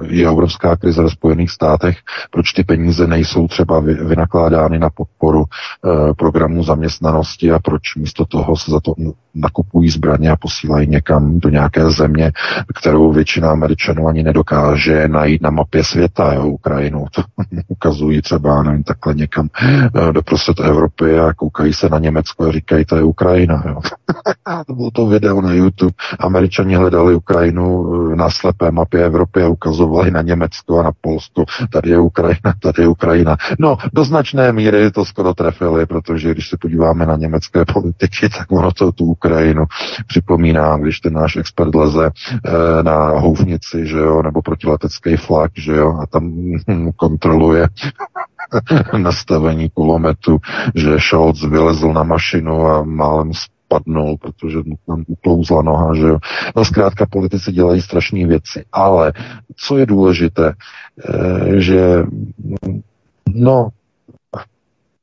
je obrovská krize ve Spojených státech, proč ty peníze nejsou třeba vynakládány na podporu eh, programu zaměstnanosti a proč místo toho se za to nakupují zbraně a posílají někam do nějaké země, kterou většina Američanů ani nedokáže najít na mapě světa, jo, Ukrajinu. To ukazují třeba, nevím, takhle někam eh, do prostřed Evropy a koukají se na Německo a říkají, to je Ukrajina. Jo. to bylo to video na YouTube. Američani hledali Ukrajinu eh, na slepé mapě Evropy a ukazovali na Německo a na Polsko. Tady je Ukrajina, tady je Ukrajina. No, do značné míry to skoro trefili, protože když se podíváme na německé politiky, tak ono to tu Ukrajinu připomíná, když ten náš expert leze e, na houfnici, že jo, nebo protiletecký flak, že jo, a tam kontroluje nastavení kulometu, že Scholz vylezl na mašinu a málem spadnul, protože mu tam uklouzla noha, že jo. No zkrátka politici dělají strašné věci. Ale co je důležité, e, že no,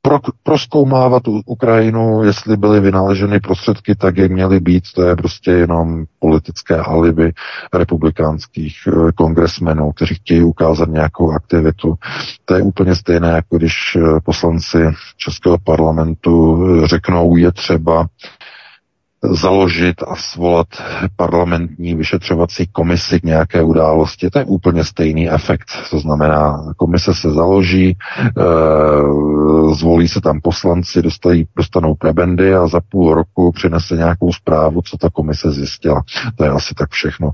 pro, proskoumávat Ukrajinu, jestli byly vynaleženy prostředky, tak jak měly být, to je prostě jenom politické alibi republikánských eh, kongresmenů, kteří chtějí ukázat nějakou aktivitu. To je úplně stejné, jako když eh, poslanci Českého parlamentu eh, řeknou, je třeba založit a svolat parlamentní vyšetřovací komisi k nějaké události. To je úplně stejný efekt. To znamená, komise se založí, e, zvolí se tam poslanci, dostají, dostanou prebendy a za půl roku přinese nějakou zprávu, co ta komise zjistila. To je asi tak všechno.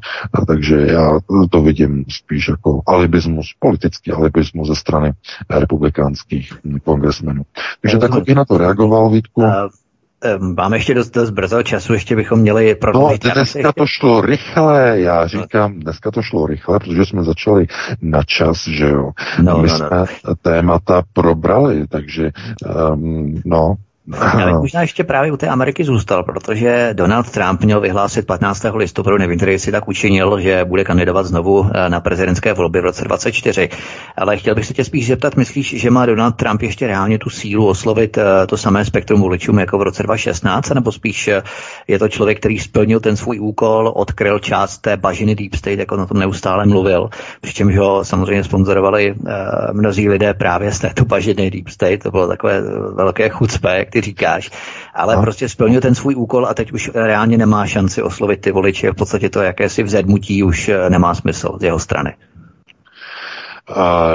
Takže já to vidím spíš jako alibismus, politický alibismus ze strany republikánských kongresmenů. Takže tak na to reagoval, Vítku. Máme ještě dost, dost brzo času, ještě bychom měli prodloužit. No, dneska to šlo rychle, já říkám, dneska to šlo rychle, protože jsme začali na čas, že jo. No, My no, jsme no. témata probrali, takže um, no, já bych možná ještě právě u té Ameriky zůstal, protože Donald Trump měl vyhlásit 15. listopadu, nevím, který si tak učinil, že bude kandidovat znovu eh, na prezidentské volby v roce 2024. Ale chtěl bych se tě spíš zeptat, myslíš, že má Donald Trump ještě reálně tu sílu oslovit eh, to samé spektrum voličům jako v roce 2016, nebo spíš eh, je to člověk, který splnil ten svůj úkol, odkryl část té bažiny Deep State, jako na tom neustále mluvil, přičemž ho samozřejmě sponzorovali mnozí lidé právě z této bažiny Deep State, to bylo takové velké chucpe, ty říkáš, ale no. prostě splnil ten svůj úkol a teď už reálně nemá šanci oslovit ty voliče. V podstatě to jakési vzedmutí už eh, nemá smysl z jeho strany.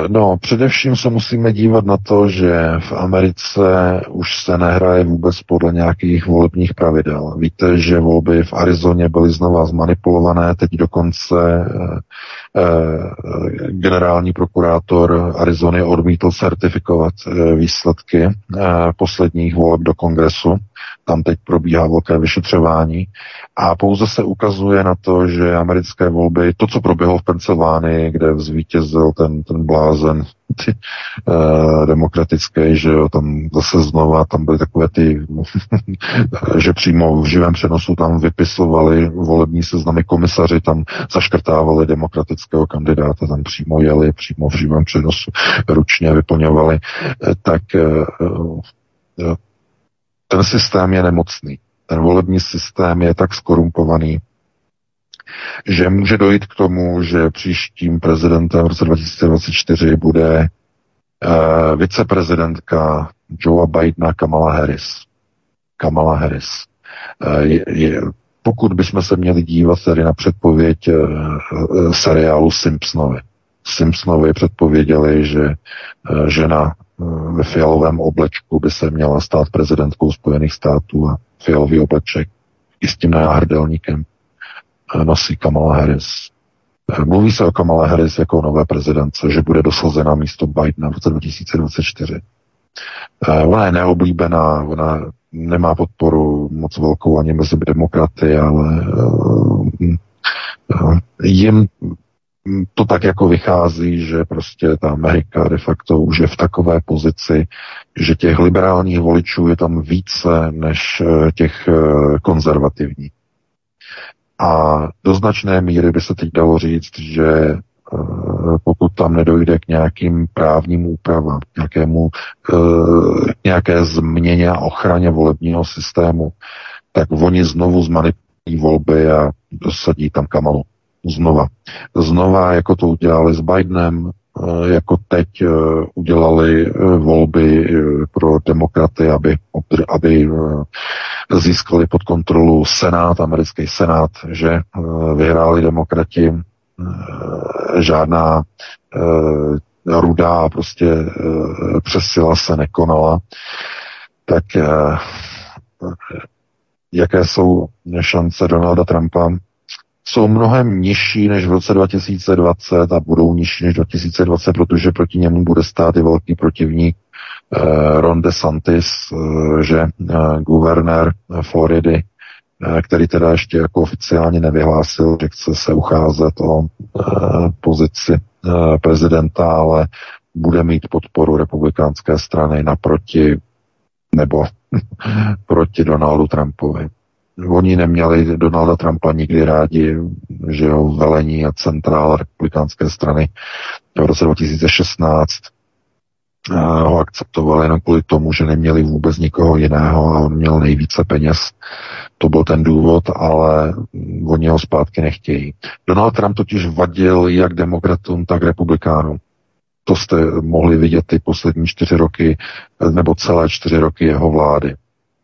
No, především se musíme dívat na to, že v Americe už se nehraje vůbec podle nějakých volebních pravidel. Víte, že volby v Arizoně byly znova zmanipulované, teď dokonce eh, eh, generální prokurátor Arizony odmítl certifikovat eh, výsledky eh, posledních voleb do kongresu. Tam teď probíhá velké vyšetřování. A pouze se ukazuje na to, že americké volby, to, co proběhlo v Pensylvánii, kde zvítězil ten, ten blázen ty, uh, demokratický, že jo, tam zase znova, tam byly takové ty, že přímo v živém přenosu tam vypisovali volební seznamy komisaři, tam zaškrtávali demokratického kandidáta, tam přímo jeli, přímo v živém přenosu ručně vyplňovali, eh, tak uh, ten systém je nemocný. Ten volební systém je tak skorumpovaný, že může dojít k tomu, že příštím prezidentem v roce 2024 bude uh, viceprezidentka Joea Bidena Kamala Harris. Kamala Harris. Uh, je, je, pokud bychom se měli dívat tedy na předpověď e, e, seriálu Simpsonovi. Simpsonovi předpověděli, že e, žena ve fialovém oblečku by se měla stát prezidentkou Spojených států a fialový obleček i s tím náhrdelníkem nosí Kamala Harris. Mluví se o Kamala Harris jako nové prezidence, že bude dosazena místo Bidena v roce 2024. Ona je neoblíbená, ona nemá podporu moc velkou ani mezi demokraty, ale jim to tak jako vychází, že prostě ta Amerika de facto už je v takové pozici, že těch liberálních voličů je tam více než eh, těch eh, konzervativních. A do značné míry by se teď dalo říct, že eh, pokud tam nedojde k nějakým právním úpravám, k nějakému, k nějaké změně a ochraně volebního systému, tak oni znovu zmanipulují volby a dosadí tam Kamalu znova. Znova, jako to udělali s Bidenem, eh, jako teď eh, udělali eh, volby pro demokraty, aby, aby získali pod kontrolu Senát, americký Senát, že vyhráli demokrati, žádná rudá prostě přesila se nekonala, tak jaké jsou šance Donalda Trumpa jsou mnohem nižší než v roce 2020 a budou nižší než 2020, protože proti němu bude stát i velký protivník eh, Ron DeSantis, eh, že eh, guvernér Floridy, eh, který teda ještě jako oficiálně nevyhlásil, že chce se ucházet o eh, pozici eh, prezidenta, ale bude mít podporu republikánské strany naproti nebo proti Donaldu Trumpovi. Oni neměli Donalda Trumpa nikdy rádi, že jo, velení a centrála republikánské strany v roce 2016 eh, ho akceptovali jenom kvůli tomu, že neměli vůbec nikoho jiného a on měl nejvíce peněz. To byl ten důvod, ale oni ho zpátky nechtějí. Donald Trump totiž vadil jak demokratům, tak republikánům. To jste mohli vidět ty poslední čtyři roky, nebo celé čtyři roky jeho vlády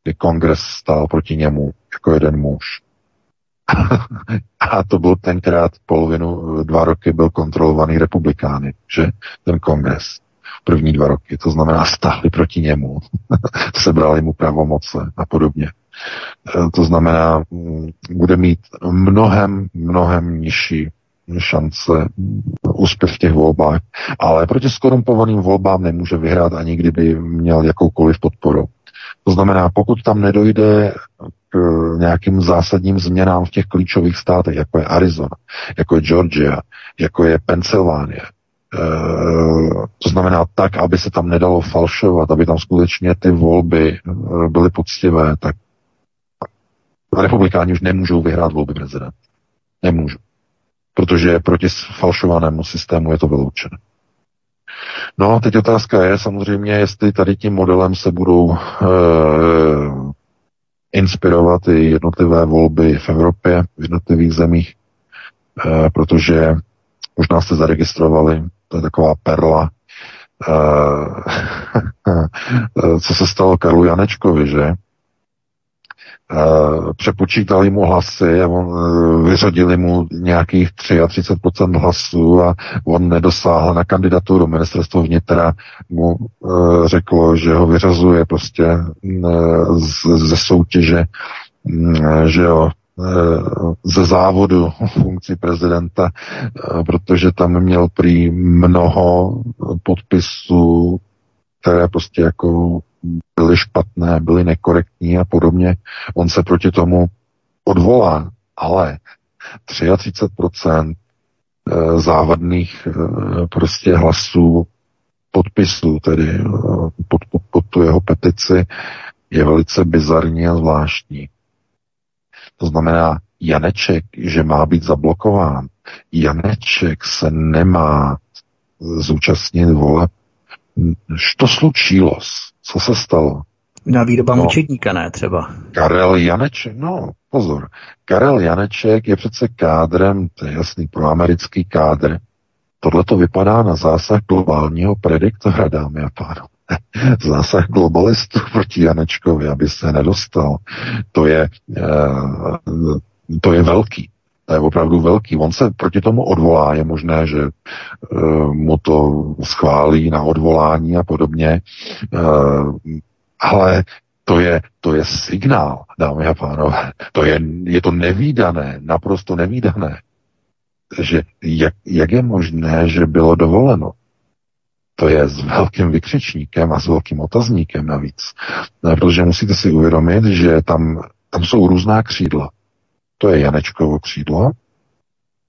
kdy kongres stál proti němu jako jeden muž. a to byl tenkrát polovinu, dva roky byl kontrolovaný republikány, že ten kongres. První dva roky, to znamená stáhli proti němu, sebrali mu pravomoce a podobně. E, to znamená, mm, bude mít mnohem, mnohem nižší šance úspěch v těch volbách, ale proti skorumpovaným volbám nemůže vyhrát ani kdyby měl jakoukoliv podporu. To znamená, pokud tam nedojde k nějakým zásadním změnám v těch klíčových státech, jako je Arizona, jako je Georgia, jako je Pensylvánie, eh, to znamená tak, aby se tam nedalo falšovat, aby tam skutečně ty volby eh, byly poctivé, tak republikáni už nemůžou vyhrát volby prezident. Nemůžou. Protože proti falšovanému systému je to vyloučené. No, teď otázka je samozřejmě, jestli tady tím modelem se budou e, inspirovat i jednotlivé volby v Evropě, v jednotlivých zemích, e, protože možná jste zaregistrovali, to je taková perla, e, co se stalo Karlu Janečkovi, že? Eh, přepočítali mu hlasy a on, eh, vyřadili mu nějakých 33% hlasů a on nedosáhl na kandidaturu. Ministerstvo vnitra mu uh, řeklo, že ho vyřazuje prostě uh, ze soutěže, uh, že jo, ze závodu funkci prezidenta, protože tam měl prý mnoho podpisů, které prostě jako byly špatné, byly nekorektní a podobně. On se proti tomu odvolá, ale 33% eh, závadných eh, prostě hlasů podpisů, tedy eh, pod, pod, pod tu jeho petici, je velice bizarní a zvláštní. To znamená, Janeček, že má být zablokován. Janeček se nemá zúčastnit voleb. To slučilo. Co se stalo? Na výroba no, mučedníka, ne třeba. Karel Janeček, no pozor. Karel Janeček je přece kádrem, to je jasný proamerický kádr. Tohle to vypadá na zásah globálního prediktora, dámy a pánové. Zásah globalistů proti Janečkovi, aby se nedostal. To je, eh, to je velký. To je opravdu velký. On se proti tomu odvolá. Je možné, že uh, mu to schválí na odvolání a podobně. Uh, ale to je, to je signál, dámy a pánové. To je, je to nevýdané, naprosto nevýdané. Že jak, jak je možné, že bylo dovoleno? To je s velkým vykřičníkem a s velkým otazníkem navíc. No, protože musíte si uvědomit, že tam, tam jsou různá křídla. To je Janečkovo křídlo,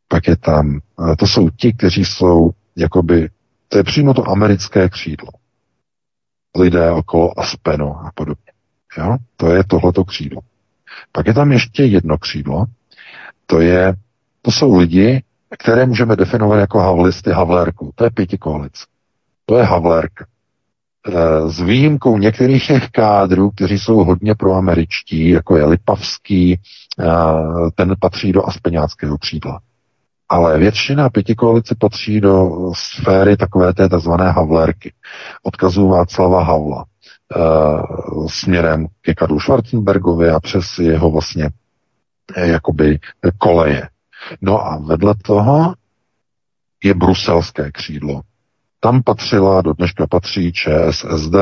pak je tam, to jsou ti, kteří jsou jakoby, to je přímo to americké křídlo. Lidé okolo Aspenu a podobně. Jo? To je tohleto křídlo. Pak je tam ještě jedno křídlo, to je, to jsou lidi, které můžeme definovat jako havlisty Havlérku. To je pěti koalic. To je Havlérka. E, s výjimkou některých těch kádrů, kteří jsou hodně proameričtí, jako je Lipavský, e, ten patří do aspeňáckého křídla. Ale většina pěti koalice patří do sféry takové té tzv. Havlérky. Odkazují Václava Havla e, směrem ke Karlu Schwarzenbergovi a přes jeho vlastně jakoby koleje. No a vedle toho je bruselské křídlo. Tam patřila, do dneška patří ČSSD,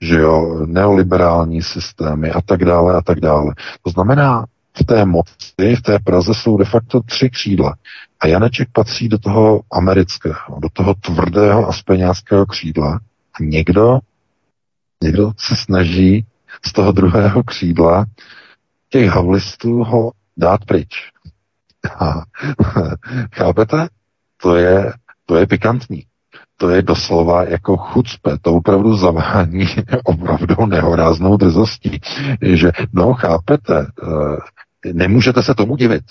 že jo, neoliberální systémy a tak dále a tak dále. To znamená, v té moci, v té Praze jsou de facto tři křídla. A Janeček patří do toho amerického, do toho tvrdého aspeňáckého křídla. A někdo, někdo se snaží z toho druhého křídla těch havlistů ho dát pryč. A, chápete? To je, to je pikantní. To je doslova jako chucpe, to opravdu zavání opravdu nehoráznou drzostí, že no chápete, eh, nemůžete se tomu divit,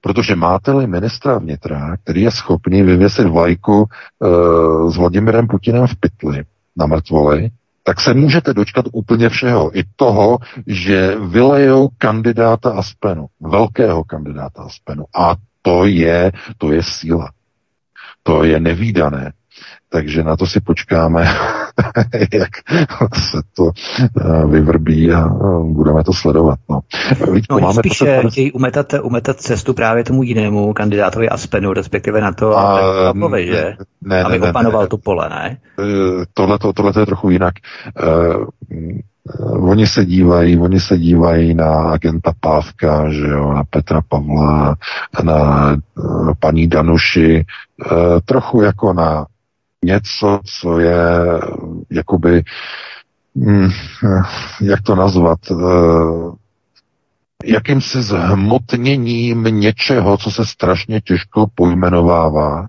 protože máte-li ministra vnitra, který je schopný vyvěsit vlajku uh, s Vladimirem Putinem v pytli na mrtvoli, tak se můžete dočkat úplně všeho. I toho, že vylejou kandidáta Aspenu, velkého kandidáta Aspenu. A to je, to je síla. To je nevýdané. Takže na to si počkáme, jak se to eh, vyvrbí a eh, budeme to sledovat. No. Vítko, no, máme spíš to, chtějí umetat, umetat cestu právě tomu jinému kandidátovi Aspenu, respektive na to, a, Pavlovi, že? Ne, aby ne, opanoval ne, tu pole, ne? Eh, tohle to je trochu jinak. Uh, oni se dívají, oni se dívají na agenta Pávka, že jo, na Petra Pavla, na uh, paní Danuši, uh, trochu jako na něco, co je jakoby, hm, jak to nazvat, eh, jakýmsi zhmotněním něčeho, co se strašně těžko pojmenovává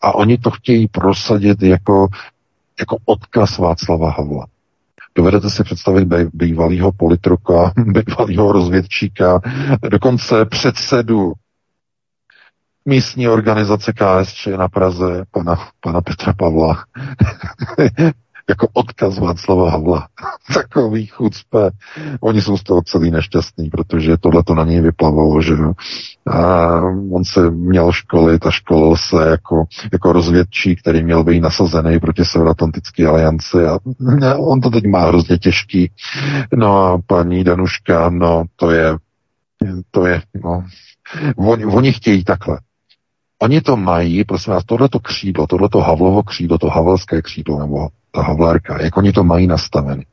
a oni to chtějí prosadit jako, jako odkaz Václava Havla. Dovedete si představit bývalého politruka, bývalého rozvědčíka, dokonce předsedu místní organizace KSČ na Praze, pana, pana Petra Pavla, jako odkaz Václava Havla. Takový chucpe. Oni jsou z toho celý nešťastní, protože tohle to na něj vyplavalo, že. A on se měl školit a školil se jako, jako rozvědčí, který měl být nasazený proti Severoatlantické alianci a on to teď má hrozně těžký. No a paní Danuška, no to je, to je, no, oni, oni chtějí takhle. Oni to mají, prosím vás, tohleto křídlo, tohleto Havlovo křídlo, to Havelské křídlo, nebo ta Havlárka, jak oni to mají nastaveny.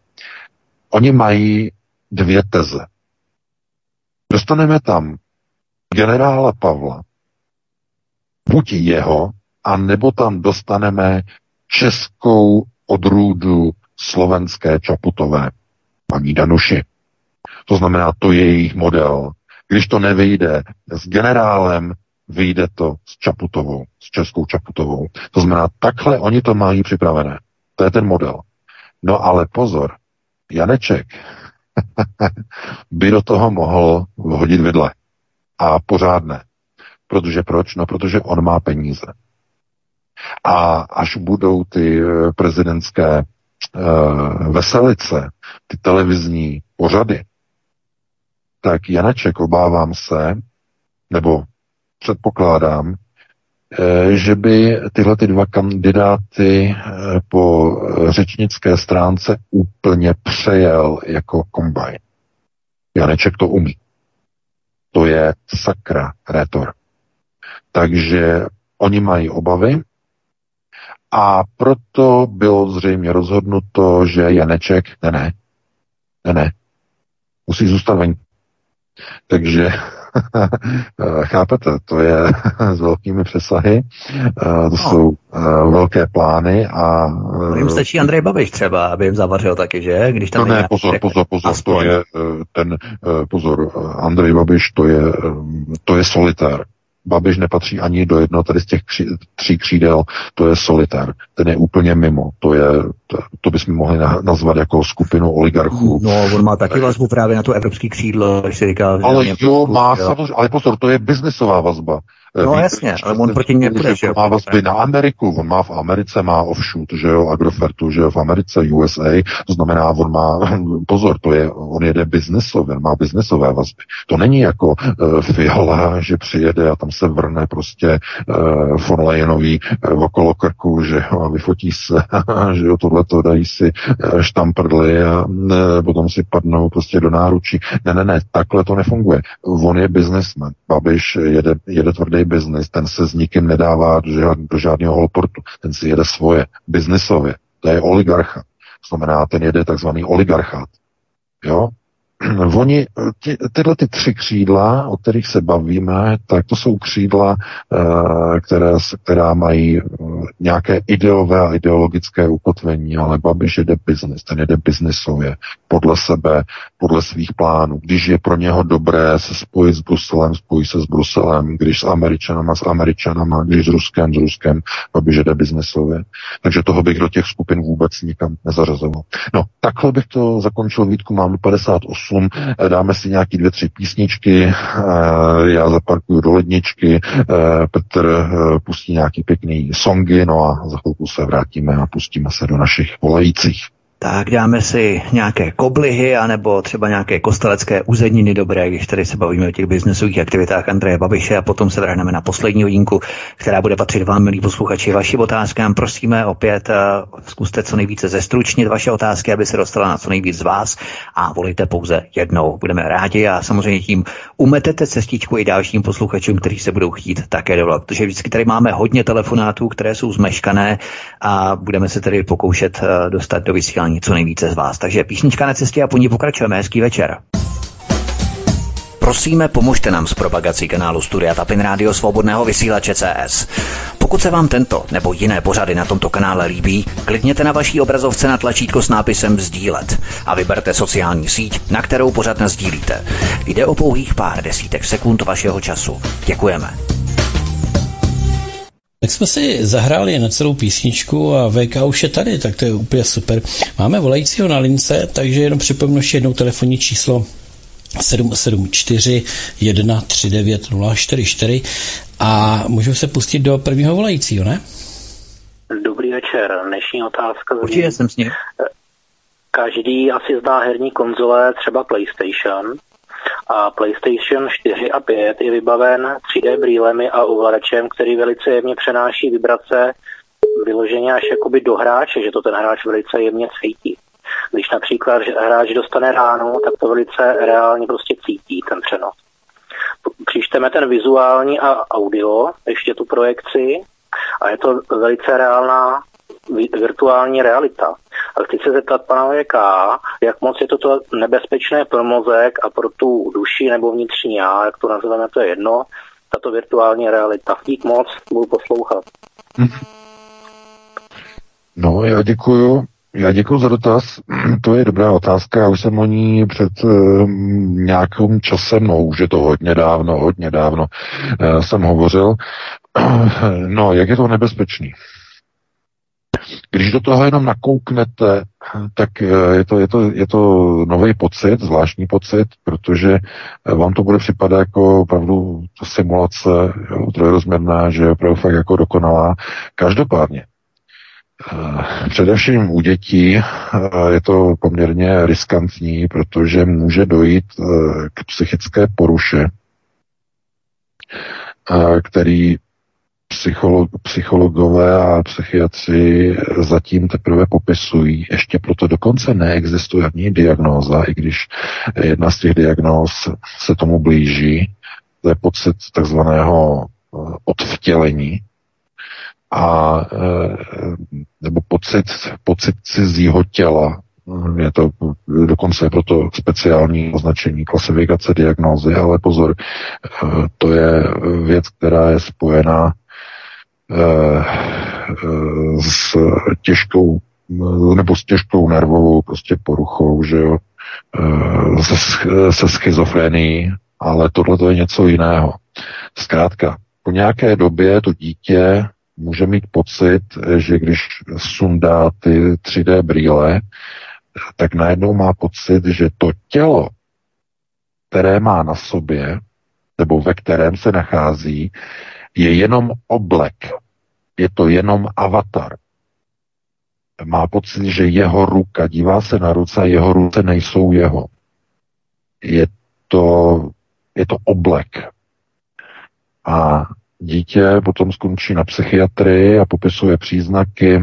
Oni mají dvě teze. Dostaneme tam generála Pavla, buď jeho, a nebo tam dostaneme českou odrůdu slovenské Čaputové, paní Danuši. To znamená, to je jejich model. Když to nevyjde s generálem, vyjde to s Čaputovou, s českou Čaputovou. To znamená, takhle oni to mají připravené. To je ten model. No ale pozor, Janeček by do toho mohl vhodit vidle. A pořádné. Protože proč? No, protože on má peníze. A až budou ty eh, prezidentské uh, veselice, ty televizní pořady, tak Janeček, obávám se, nebo předpokládám, eh, že by tyhle ty dva kandidáty eh, po řečnické stránce úplně přejel jako kombajn. Janeček to umí. To je sakra rétor. Takže oni mají obavy a proto bylo zřejmě rozhodnuto, že Janeček, ne, ne, ne, ne, musí zůstat venku. Takže chápete, to je s velkými přesahy, to no. jsou velké plány a... Jim stačí Andrej Babiš třeba, aby jim zavařil taky, že? Když tam no ne, pozor, pozor, pozor, aspoň. to je ten, pozor, Andrej Babiš, to je, to je solitér. Babiš nepatří ani do jednoho tady z těch kří, tří křídel, to je solitár. Ten je úplně mimo. To je, to, to bychom mohli nazvat jako skupinu oligarchů. No, on má taky vazbu právě na to evropský křídlo, když si říkal. Ale jo, má samozřejmě, ale pozor, to je biznesová vazba. No Víte, jasně, ale on proti něm bude, že má vazby na Ameriku, on má v Americe, má offshoot, že jo, Agrofertu, že jo, v Americe, USA, to znamená, on má, pozor, to je, on jede biznesově, má biznesové vazby. To není jako uh, Fiala, že přijede a tam se vrne prostě uh, von Leyenový uh, okolo krku, že jo, a vyfotí se, že jo, tohleto dají si uh, štamprdly a uh, potom si padnou prostě do náručí. Ne, ne, ne, takhle to nefunguje. On je biznesmen. Babiš jede, jede tvrdý biznis, ten se s nikým nedává do, žád, do žádného holportu, ten si jede svoje, biznisově, to je oligarcha. Znamená, ten jede takzvaný oligarchát. Jo? Oni, ty, tyhle ty tři křídla, o kterých se bavíme, tak to jsou křídla, eh, které, která mají eh, nějaké ideové a ideologické ukotvení, ale Babiš jede biznis, ten jede biznisově, podle sebe, podle svých plánů. Když je pro něho dobré se spojit s Bruselem, spojí se s Bruselem, když s Američanama, s Američanama, když s Ruskem, s Ruskem, Babiš jede biznisově. Takže toho bych do těch skupin vůbec nikam nezařazoval. No, takhle bych to zakončil, Vítku, mám 58 8, eh, dáme si nějaký dvě, tři písničky, eh, já zaparkuju do ledničky, eh, Petr pustí nějaký pěkný songy, no a za chvilku se vrátíme a pustíme se do našich volajících. Tak dáme si nějaké koblihy, anebo třeba nějaké kostelecké uzeniny dobré, když tady se bavíme o těch biznesových aktivitách Andreje Babiše a potom se vrhneme na poslední hodinku, která bude patřit vám, milí posluchači, vašim otázkám. Prosíme opět, uh, zkuste co nejvíce zestručnit vaše otázky, aby se dostala na co nejvíc z vás a volíte pouze jednou. Budeme rádi a samozřejmě tím umetete cestičku i dalším posluchačům, kteří se budou chtít také dovolat, protože vždycky tady máme hodně telefonátů, které jsou zmeškané a budeme se tedy pokoušet uh, dostat do vysílání vysílání co nejvíce z vás. Takže písnička na cestě a po ní pokračujeme. Hezký večer. Prosíme, pomožte nám s propagací kanálu Studia Tapin Rádio Svobodného vysílače CS. Pokud se vám tento nebo jiné pořady na tomto kanále líbí, klikněte na vaší obrazovce na tlačítko s nápisem Sdílet a vyberte sociální síť, na kterou pořád sdílíte. Jde o pouhých pár desítek sekund vašeho času. Děkujeme. Tak jsme si zahráli na celou písničku a VK už je tady, tak to je úplně super. Máme volajícího na lince, takže jenom připomnu ještě jednou telefonní číslo 774 139 044 a můžu se pustit do prvního volajícího, ne? Dobrý večer. Dnešní otázka. Určitě jsem s ním. Každý asi zná herní konzole, třeba PlayStation a PlayStation 4 a 5 je vybaven 3D brýlemi a ovladačem, který velice jemně přenáší vibrace vyloženě až jakoby do hráče, že to ten hráč velice jemně cítí. Když například hráč dostane ránu, tak to velice reálně prostě cítí ten přenos. Příšteme ten vizuální a audio, ještě tu projekci, a je to velice reálná virtuální realita. A chci se zeptat pana VK, jak moc je toto nebezpečné pro mozek a pro tu duši nebo vnitřní já, jak to nazveme, to je jedno, tato virtuální realita. Dík moc, budu poslouchat. No, já děkuju. Já děkuji za dotaz. To je dobrá otázka. Já už jsem o ní před uh, nějakým časem, no už je to hodně dávno, hodně dávno, uh, jsem hovořil. No, jak je to nebezpečný? Když do toho jenom nakouknete, tak eh, je to, je to, je to nový pocit, zvláštní pocit, protože eh, vám to bude připadat jako opravdu simulace jo, trojrozměrná, že je opravdu fakt jako dokonalá. Každopádně, eh, Především u dětí je to poměrně riskantní, protože může dojít k psychické poruše, který psycholog, psychologové a psychiatři zatím teprve popisují. Ještě proto dokonce neexistuje ani diagnóza, i když jedna z těch diagnóz se tomu blíží. to je pocit takzvaného odvtělení, a nebo pocit, pocit cizího těla, je to dokonce proto speciální označení klasifikace diagnózy, ale pozor, to je věc, která je spojená s těžkou nebo s těžkou nervovou prostě poruchou, že jo, se, se schizofrenií, ale tohle to je něco jiného. Zkrátka, po nějaké době to dítě může mít pocit, že když sundá ty 3D brýle, tak najednou má pocit, že to tělo, které má na sobě, nebo ve kterém se nachází, je jenom oblek. Je to jenom avatar. Má pocit, že jeho ruka, dívá se na ruce a jeho ruce nejsou jeho. Je to, je to oblek. A dítě potom skončí na psychiatrii a popisuje příznaky,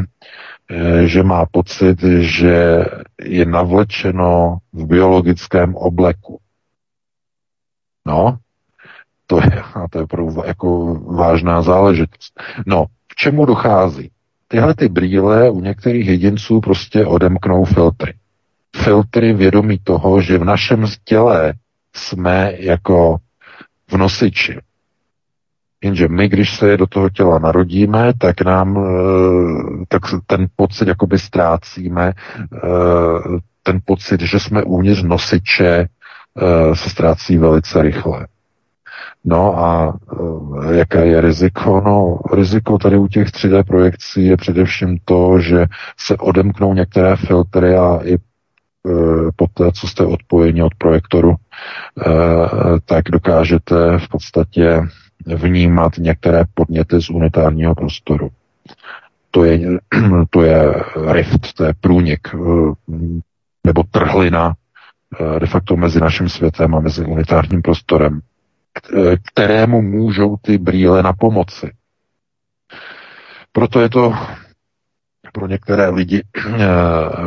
eh, že má pocit, že je navlečeno v biologickém obleku. No, to je, a to je opravdu jako vážná záležitost. No, k čemu dochází? Tyhle ty brýle u některých jedinců prostě odemknou filtry. Filtry vědomí toho, že v našem těle jsme jako v nosiči. Jenže my, když se do toho těla narodíme, tak nám eh, tak ten pocit jakoby ztrácíme, eh, ten pocit, že jsme uvnitř nosiče, eh, se ztrácí velice rychle. No a jaké je riziko? No, riziko tady u těch 3D projekcí je především to, že se odemknou některé filtry a i po té, co jste odpojeni od projektoru, tak dokážete v podstatě vnímat některé podněty z unitárního prostoru. To je, to je rift, to je průnik eh, nebo trhlina eh, de facto mezi naším světem a mezi unitárním prostorem, kterému můžou ty brýle na pomoci. Proto je to pro některé lidi eh,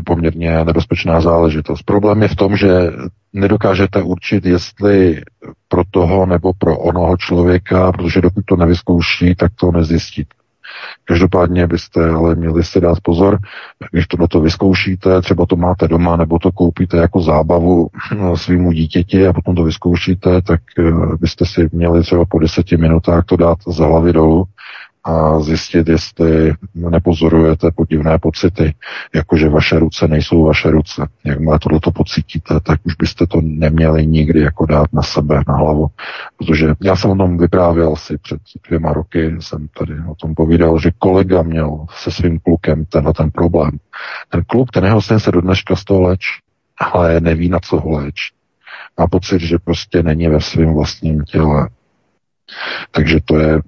poměrně nebezpečná záležitost. Problém je v tom, že nedokážete určit, jestli pro toho nebo pro onoho člověka, protože dokud to nevyzkouší, tak to nezjistíte. Každopádně byste ale měli si dát pozor, když to to vyzkoušíte, třeba to máte doma, nebo to koupíte jako zábavu eh, svýmu dítěti a potom to vyzkoušíte, tak eh, byste si měli třeba po deseti minutách to dát za hlavy dolu a zjistit, jestli nepozorujete podivné pocity, jakože vaše ruce nejsou vaše ruce. Jakmile tohleto pocítíte, tak už byste to neměli nikdy jako dát na sebe, na hlavu. Protože já jsem o tom vyprávěl si před dvěma roky, jsem tady o tom povídal, že kolega měl se svým klukem tenhle ten problém. Ten kluk, ten jeho syn se do dneška z toho léč, ale neví, na co ho léč. Má pocit, že prostě není ve svém vlastním těle takže to je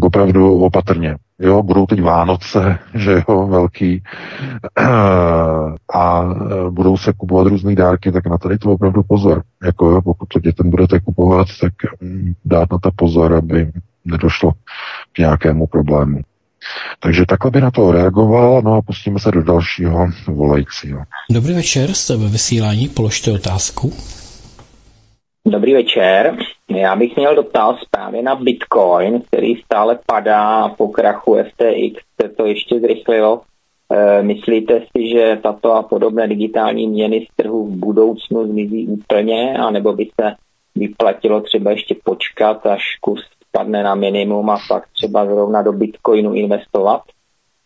opravdu opatrně. Jo, budou teď Vánoce, že jo, velký, a budou se kupovat různé dárky, tak na tady to opravdu pozor. Jako jo, pokud to dětem budete kupovat, tak mm, dát na to pozor, aby nedošlo k nějakému problému. Takže takhle by na to reagoval, no a pustíme se do dalšího volajícího. Dobrý večer, jste ve vysílání, položte otázku. Dobrý večer. Já bych měl dotaz právě na Bitcoin, který stále padá po krachu FTX, se to ještě zrychlilo. E, myslíte si, že tato a podobné digitální měny z trhu v budoucnu zmizí úplně, anebo by se vyplatilo třeba ještě počkat, až kurz spadne na minimum a pak třeba zrovna do Bitcoinu investovat?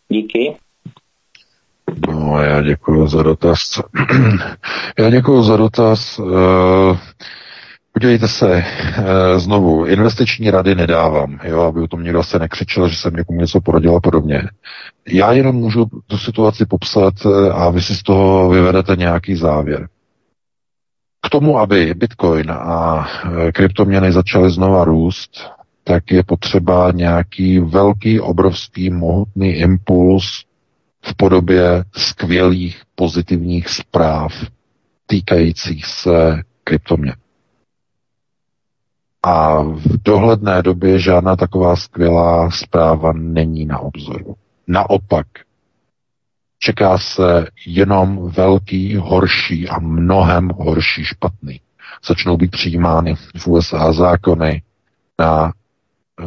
Díky. No, já děkuji za dotaz. já děkuji za dotaz. Uh... Podívejte se, e, znovu, investiční rady nedávám, jo, aby o tom někdo se nekřičel, že jsem někomu něco poradil a podobně. Já jenom můžu tu situaci popsat eh, a vy si z toho vyvedete nějaký závěr. K tomu, aby Bitcoin a eh, kryptoměny začaly znova růst, tak je potřeba nějaký velký, obrovský, mohutný impuls v podobě skvělých pozitivních zpráv týkajících se kryptoměn. A v dohledné době žádná taková skvělá zpráva není na obzoru. Naopak, čeká se jenom velký, horší a mnohem horší špatný. Začnou být přijímány v USA zákony, na eh,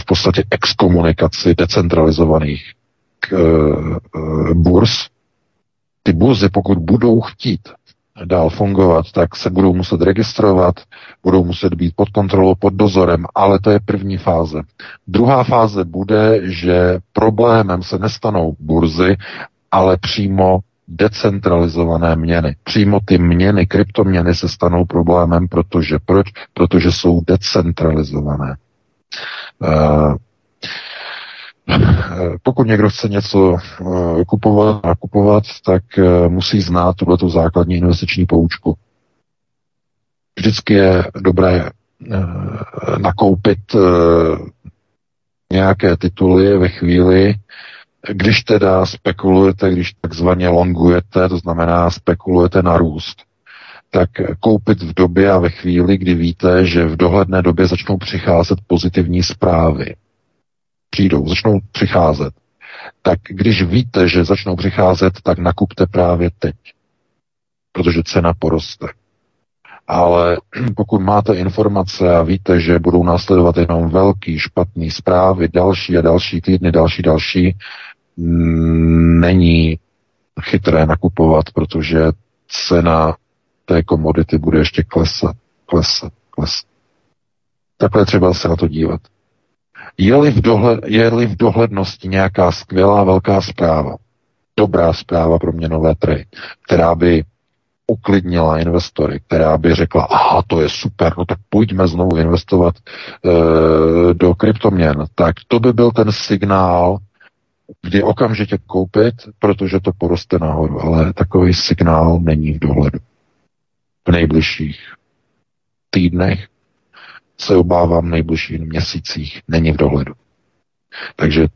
v podstatě exkomunikaci decentralizovaných k, burz. Ty burzy, pokud budou chtít dál fungovat, tak se budou muset registrovat, budou muset být pod kontrolou, pod dozorem, ale to je první fáze. Druhá fáze bude, že problémem se nestanou burzy, ale přímo decentralizované měny. Přímo ty měny, kryptoměny se stanou problémem, protože proč? Protože jsou decentralizované. Uh, pokud někdo chce něco eh, kupovat a kupovat, tak eh, musí znát tuto základní investiční poučku. Vždycky je dobré nakoupit nějaké tituly ve chvíli, když teda spekulujete, když takzvaně longujete, to znamená spekulujete na růst, tak koupit v době a ve chvíli, kdy víte, že v dohledné době začnou přicházet pozitivní zprávy. Přijdou, začnou přicházet. Tak když víte, že začnou přicházet, tak nakupte právě teď. Protože cena poroste. Ale pokud máte informace a víte, že budou následovat jenom velký, špatný zprávy, další a další týdny, další, další, není chytré nakupovat, protože cena té komodity bude ještě klesat, klesat, klesat. Takhle třeba se na to dívat. Je-li v, dohled, je-li v dohlednosti nějaká skvělá velká zpráva, dobrá zpráva pro měnové trhy, která by uklidnila investory, která by řekla, aha, to je super, no tak pojďme znovu investovat e, do kryptoměn, tak to by byl ten signál, kdy okamžitě koupit, protože to poroste nahoru, ale takový signál není v dohledu. V nejbližších týdnech se obávám v nejbližších měsících není v dohledu. Takže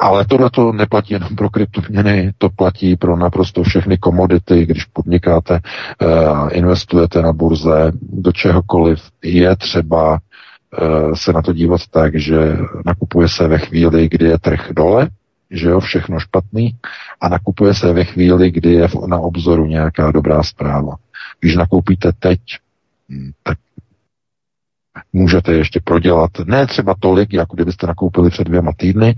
ale tohle to neplatí jenom pro kryptoměny, to platí pro naprosto všechny komodity, když podnikáte, uh, investujete na burze, do čehokoliv je třeba uh, se na to dívat tak, že nakupuje se ve chvíli, kdy je trh dole, že jo, všechno špatný a nakupuje se ve chvíli, kdy je na obzoru nějaká dobrá zpráva. Když nakoupíte teď, hm, tak můžete ještě prodělat ne třeba tolik, jako kdybyste nakoupili před dvěma týdny,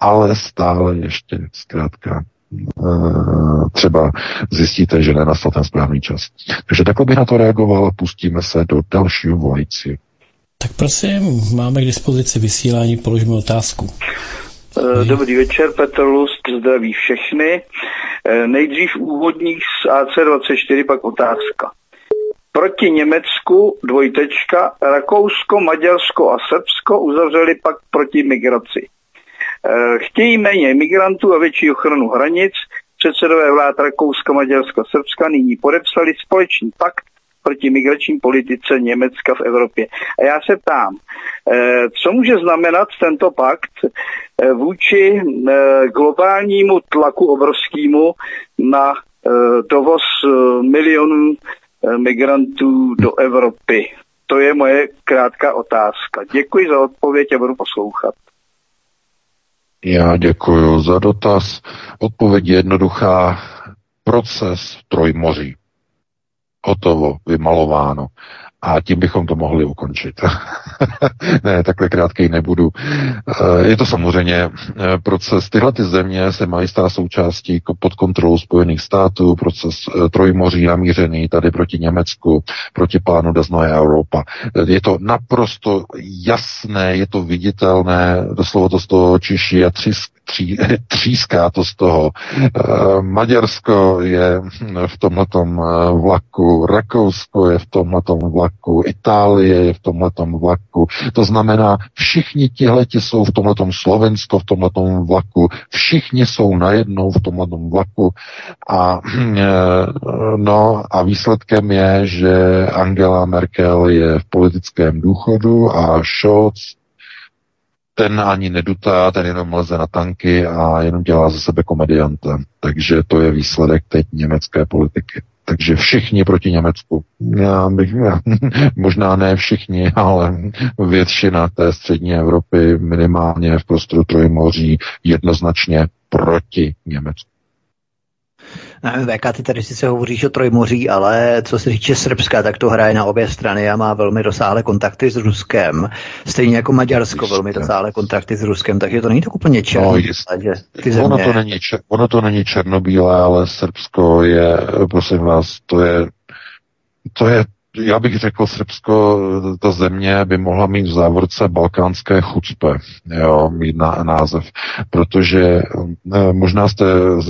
ale stále ještě zkrátka eh, třeba zjistíte, že nenastal ten správný čas. Takže takhle bych na to reagoval, pustíme se do dalšího volající. Tak prosím, máme k dispozici vysílání, položíme otázku. Eh, dobrý večer, Petr Lust, zdraví všechny. Eh, nejdřív úvodník z AC24, pak otázka. Proti Německu dvojtečka, Rakousko, Maďarsko a Srbsko uzavřeli pak proti migraci. Eh, chtějí méně migrantů a větší ochranu hranic. Předsedové vlád Rakouska, Maďarska a Srbska nyní podepsali společný pakt proti migrační politice Německa v Evropě. A já se ptám, eh, co může znamenat tento pakt eh, vůči globálnímu tlaku obrovskému na dovoz milionů migrantů do Evropy? To je moje krátká otázka. Děkuji za odpověď a budu poslouchat. Já děkuji za dotaz. Odpověď je jednoduchá. Proces trojmoří hotovo, vymalováno. A tím bychom to mohli ukončit. ne, takhle krátkej nebudu. Eh, je to samozřejmě eh, proces. Tyhle ty země se mají stát součástí pod kontrolou Spojených států, proces eh, trojmoří namířený tady proti Německu, proti plánu Daznové Europa. Je to naprosto jasné, je to viditelné, doslova to z toho čiší a třísk, tří, tříská to z toho. Maďarsko je v tomhletom vlaku, Rakousko je v tomhletom vlaku, Itálie je v tomhletom vlaku. To znamená, všichni tihleti jsou v tomhletom Slovensko v tomhletom vlaku, všichni jsou najednou v tomhletom vlaku a no a výsledkem je, že Angela Merkel je v politickém důchodu a Scholz ten ani nedutá, ten jenom leze na tanky a jenom dělá ze sebe komedianta. Takže to je výsledek teď německé politiky. Takže všichni proti Německu. Já bych, já, možná ne všichni, ale většina té střední Evropy minimálně v prostoru Trojmoří jednoznačně proti Německu. VK, ty tady sice hovoříš o Trojmoří, ale co se týče Srbska, tak to hraje na obě strany a má velmi rozsáhlé kontakty s Ruskem. Stejně jako Maďarsko Jistě. velmi rozsáhlé kontakty s Ruskem, takže to není tak úplně černé. No, že ty země... ono, to není, ono to není černobílé, ale Srbsko je, prosím vás, to je to je já bych řekl, Srbsko, ta země by mohla mít v závorce balkánské chucpe, jo, mít na, název, protože ne, možná jste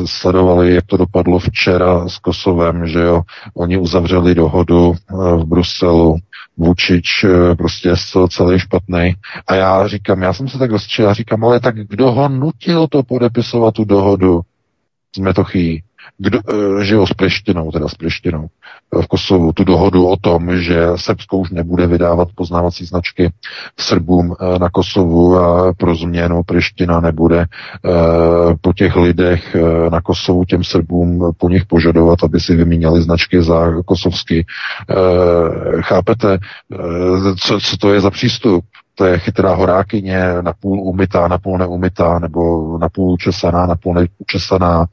sledovali, jak to dopadlo včera s Kosovem, že jo, oni uzavřeli dohodu eh, v Bruselu, Vučič eh, prostě je celý špatný. A já říkám, já jsem se tak rozčil, já říkám, ale tak kdo ho nutil to podepisovat tu dohodu s Metochí? Kdo, eh, že jo, s Prištinou, teda s Prištinou v Kosovu, tu dohodu o tom, že Srbsko už nebude vydávat poznávací značky Srbům eh, na Kosovu a pro změnu Priština nebude eh, po těch lidech na Kosovu těm Srbům po nich požadovat, aby si vyměnili značky za kosovsky. Chápete, co, co to je za přístup? To je chytrá horákyně, napůl umytá, napůl neumytá, nebo napůl učesaná, napůl neučesaná,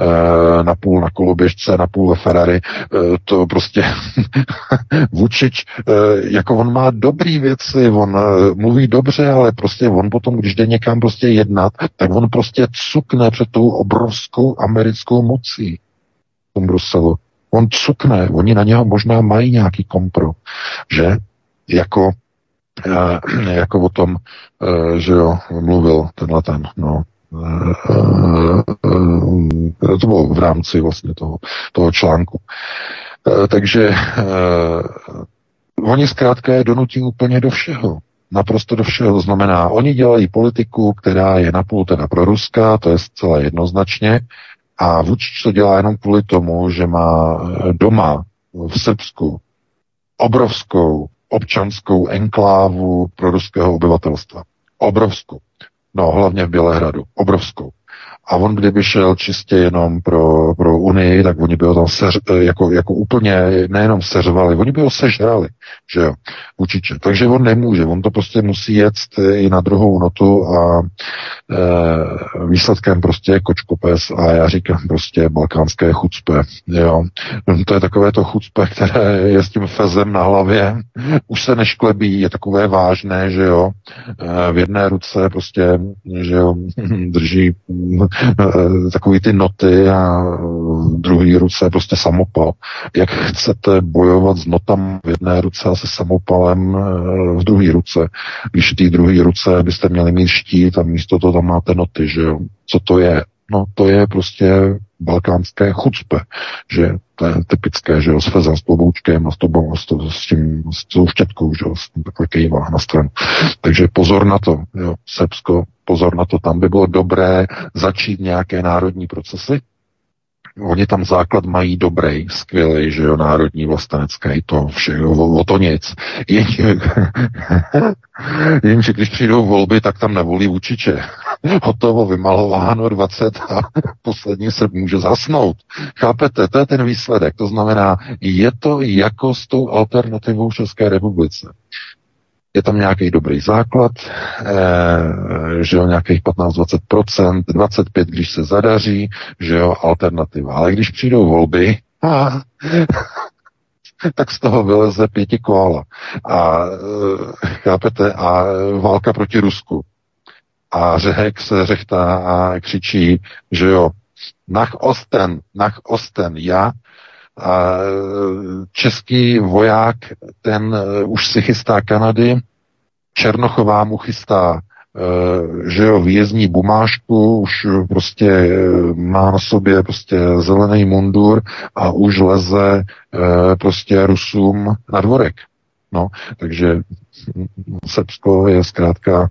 e, napůl na koloběžce, napůl ve Ferrari. E, to prostě Vučič, e, jako on má dobrý věci, on mluví dobře, ale prostě on potom, když jde někam prostě jednat, tak on prostě cukne před tou obrovskou americkou mocí v tom Bruselu. On cukne, oni na něho možná mají nějaký kompro, že jako Eh, jako o tom, eh, že jo, mluvil tenhle ten, no, eh, to bylo v rámci vlastně toho, toho článku. Takže oni zkrátka je donutí úplně do všeho. Naprosto do všeho. To znamená, oni dělají politiku, která je napůl teda pro Ruska, to je zcela jednoznačně, a Vučič to dělá jenom kvůli tomu, že má doma v Srbsku obrovskou občanskou enklávu pro ruského obyvatelstva. Obrovskou. No, hlavně v Bělehradu. Obrovskou. A on kdyby šel čistě jenom pro, pro Unii, tak oni by ho tam seř, jako, jako úplně nejenom seřvali, oni by ho sežrali, že jo, učiče. Takže on nemůže, on to prostě musí jet i na druhou notu a e, výsledkem prostě je kočkopes a já říkám prostě balkánské chucpe, jo. To je takové to chucpe, které je s tím fezem na hlavě, už se nešklebí, je takové vážné, že jo, e, v jedné ruce prostě, že jo, drží Eh, takový ty noty a v druhé ruce prostě samopal. Jak chcete bojovat s notami v jedné ruce a se samopalem eh, v druhé ruce, když v té druhé ruce byste měli mít štít a místo toho tam máte noty, že jo? Co to je? No to je prostě balkánské chucpe, že to je typické, že jo, s fezem, s kloboučkem a s, tobou, s, to, s tím, s tou štětkou, že jo, takhle kejvá na stranu. Takže pozor na to, jo, Srbsko, pozor na to, tam by bylo dobré začít nějaké národní procesy, Oni tam základ mají dobrý, skvělý, že jo, národní vlastenecký, to vše, o, o to nic. Jenže, jenže když přijdou volby, tak tam nevolí Vučiče. Hotovo, vymalováno 20 a poslední se může zasnout. Chápete, to je ten výsledek. To znamená, je to jako s tou alternativou České republice je tam nějaký dobrý základ, eh, že jo, nějakých 15-20%, 25, když se zadaří, že jo, alternativa. Ale když přijdou volby, a, tak z toho vyleze pěti koala. A eh, chápete, a válka proti Rusku. A řehek se řechtá a křičí, že jo, nach Osten, nach Osten, já a český voják, ten eh, už si chystá Kanady, Černochová mu chystá eh, že jo, výjezdní bumášku, už prostě eh, má na sobě prostě zelený mundur a už leze prostě Rusům na dvorek. No, takže Srbsko je zkrátka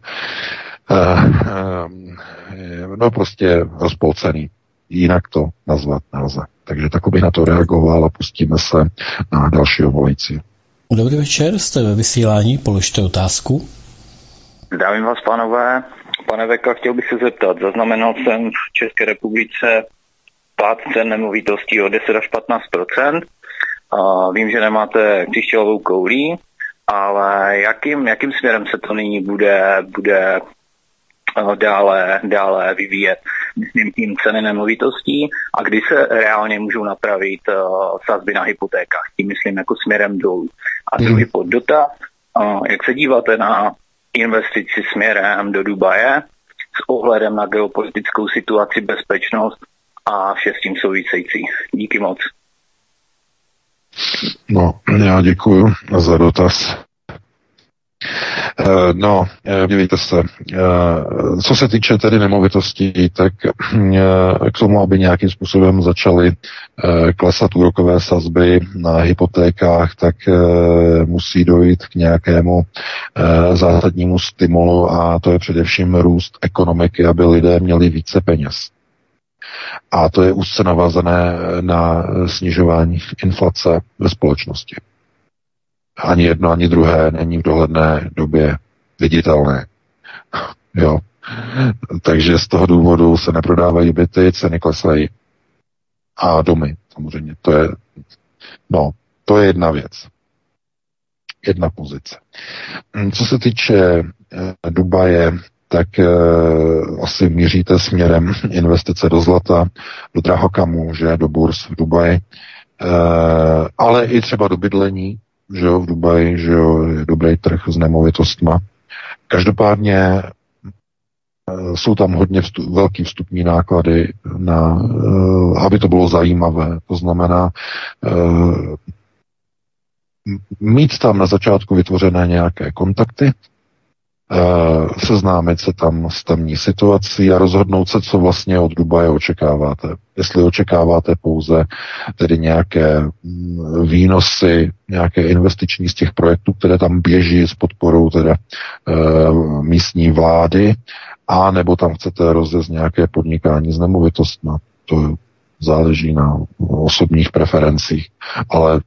no prostě rozpolcený. Jinak to nazvat nelze. Takže tak bych na to reagoval a pustíme se na dalšího volající. Dobrý večer, jste ve vysílání, položte otázku. Zdravím vás, pánové. Pane Veka, chtěl bych se zeptat. Zaznamenal jsem v České republice pád cen nemovitostí o 10 až 15 a Vím, že nemáte křišťálovou koulí, ale jakým, jakým směrem se to nyní bude, bude dále, dále vyvíjet? myslím tím ceny nemovitostí, a kdy se reálně můžou napravit uh, sazby na hypotékách, tím myslím jako směrem dolů. A hmm. druhý poddotaz, uh, jak se díváte na investici směrem do Dubaje s ohledem na geopolitickou situaci, bezpečnost a vše s tím související. Díky moc. No, já děkuji za dotaz. Eh, no, eh, dívejte se, eh, co se týče tedy nemovitostí, tak k tomu, aby nějakým způsobem začaly klesat úrokové sazby na hypotékách, tak musí dojít k nějakému zásadnímu stimulu a to je především růst ekonomiky, aby lidé měli více peněz. A to je úzce navazané na snižování inflace ve společnosti. Ani jedno, ani druhé není v dohledné době viditelné. Jo. Takže z toho důvodu se neprodávají byty, ceny klesají. A domy, samozřejmě. To je, no, to je jedna věc. Jedna pozice. Co se týče eh, Dubaje, tak e, asi míříte směrem investice do zlata, do drahokamů, že, do burs v Dubaji, e, ale i třeba do bydlení, že jo, v Dubaji, že jo, je dobrý trh s nemovitostma. Každopádně e, jsou tam hodně vstup, velký vstupní náklady, na, e, aby to bylo zajímavé. To znamená, e, mít tam na začátku vytvořené nějaké kontakty, Eh, seznámit se tam s tamní situací a rozhodnout se, co vlastně od Dubaje očekáváte. Jestli očekáváte pouze tedy nějaké mm, výnosy, nějaké investiční z těch projektů, které tam běží s podporou teda e, místní vlády, a nebo tam chcete rozjet nějaké podnikání s nemovitostmi. To záleží na osobních preferencích, ale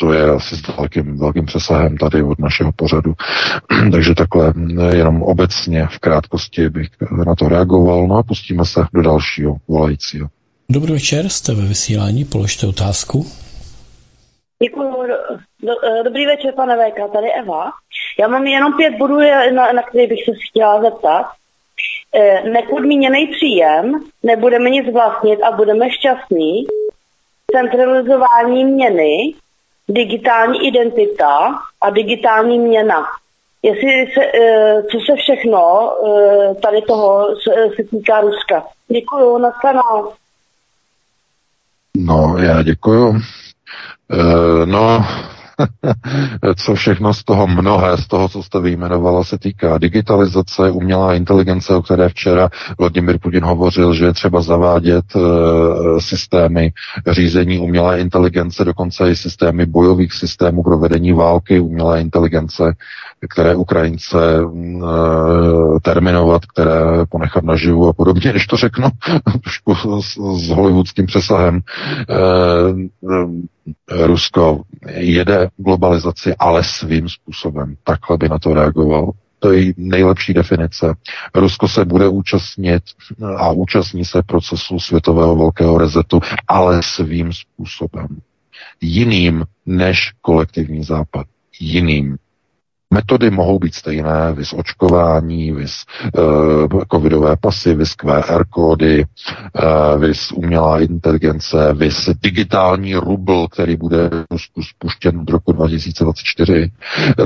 to je asi s velkým, velkým přesahem tady od našeho pořadu. Takže takhle jenom obecně v krátkosti bych na to reagoval. No a pustíme se do dalšího volajícího. Dobrý večer, jste ve vysílání, položte otázku. Děkuji. Do, eh, dobrý večer, pane VK, tady Eva. Já mám jenom pět bodů, na, na které bych se chtěla zeptat. E, nepodmíněný příjem, nebudeme nic vlastnit a budeme šťastní. Centralizování měny, digitální identita a digitální měna. Jestli se, eh, co se všechno eh, tady toho se týká Ruska. Děkuju, nashledanou. No, já děkuju. E, no, co všechno z toho, mnohé z toho, co jste vyjmenovala, se týká digitalizace, umělá inteligence, o které včera Vladimir Putin hovořil, že je třeba zavádět e, systémy řízení umělé inteligence, dokonce i systémy bojových systémů pro vedení války umělé inteligence, které Ukrajince e, terminovat, které ponechat naživu a podobně, když to řeknu trošku s, s hollywoodským přesahem. E, Rusko jede globalizaci, ale svým způsobem. Takhle by na to reagoval. To je nejlepší definice. Rusko se bude účastnit a účastní se procesu světového velkého rezetu, ale svým způsobem. Jiným než kolektivní západ. Jiným. Metody mohou být stejné, vys očkování, vys uh, covidové pasy, vys QR kódy, uh, vys umělá inteligence, vys digitální rubl, který bude spuštěn od roku 2024.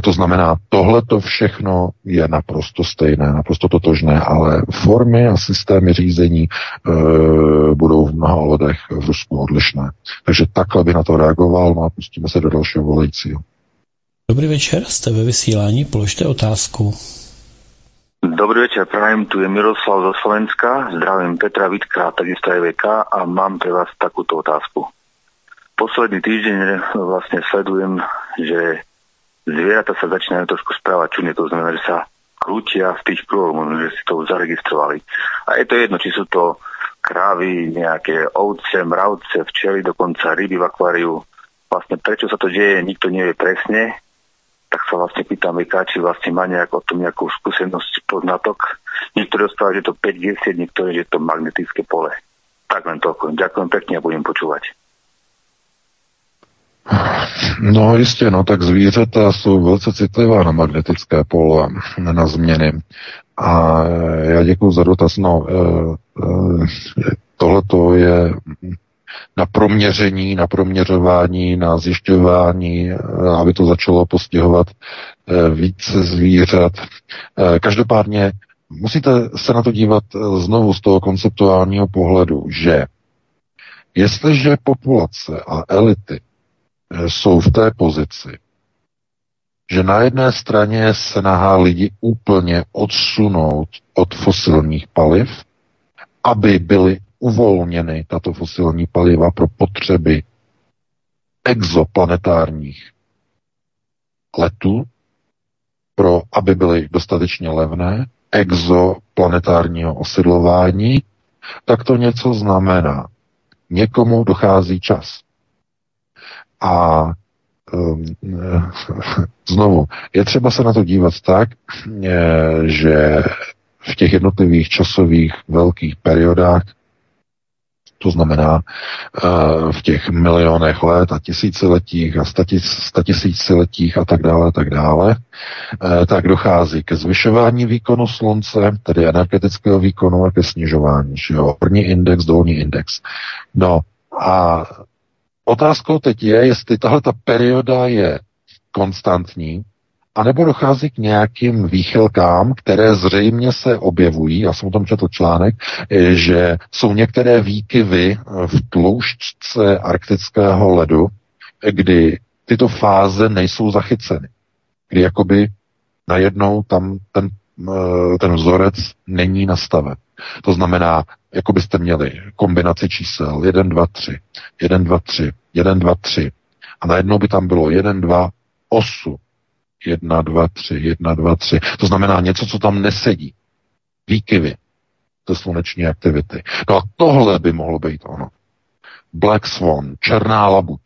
To znamená, tohle to všechno je naprosto stejné, naprosto totožné, ale formy a systémy řízení uh, budou v mnoha ohledech v Rusku odlišné. Takže takhle by na to reagoval, no a pustíme se do dalšího volajícího. Dobrý večer, jste ve vysílání, položte otázku. Dobrý večer, prajem, tu je Miroslav zo Slovenska, zdravím Petra Vítka, takisto aj VK a mám pre vás takúto otázku. Posledný týždeň vlastne sledujem, že zvieratá sa začínajú trošku správať čudne, to znamená, že sa krútia v tých kruhoch, že si to zaregistrovali. A je to jedno, či sú to krávy, nejaké ovce, mravce, včely, dokonca ryby v akváriu. Vlastne prečo sa to deje, nikto nevie presne, tak sa vlastne pýtam VK, či vlastne má nejak o tom nejakú skúsenosť, poznatok. Niektorí rozprávajú, že to 5G sieť, niektorí, že to magnetické pole. Tak len toľko. Ďakujem pekne a budem počúvať. No jistě, no tak zvířata jsou velice citlivá na magnetické pole, na změny. A já děkuji za dotaz. No, tohle to je na proměření, na proměřování, na zjišťování, aby to začalo postihovat více zvířat. Každopádně musíte se na to dívat znovu z toho konceptuálního pohledu, že jestliže populace a elity jsou v té pozici, že na jedné straně se nahá lidi úplně odsunout od fosilních paliv, aby byly uvolněny tato fosilní paliva pro potřeby exoplanetárních letů, pro, aby byly dostatečně levné, exoplanetárního osidlování, tak to něco znamená. Někomu dochází čas. A um, znovu, je třeba se na to dívat tak, že v těch jednotlivých časových velkých periodách, to znamená uh, v těch milionech let a tisíciletích a statisíciletích a tak dále, a tak dále, uh, tak dochází ke zvyšování výkonu slunce, tedy energetického výkonu a ke snižování. Že jo? První index, dolní index. No a Otázkou teď je, jestli tahle ta perioda je konstantní, anebo dochází k nějakým výchylkám, které zřejmě se objevují, já jsem o tom četl článek, že jsou některé výkyvy v tloušťce arktického ledu, kdy tyto fáze nejsou zachyceny. Kdy jakoby najednou tam ten, eh, ten vzorec není nastaven. To znamená, jako byste měli kombinaci čísel 1, 2, 3, 1, 2, 3, 1, 2, 3 a najednou by tam bylo 1, 2, 8, 1, 2, 3, 1, 2, 3. To znamená něco, co tam nesedí. Výkyvy ze sluneční aktivity. No a tohle by mohlo být ono. Black Swan, černá labuť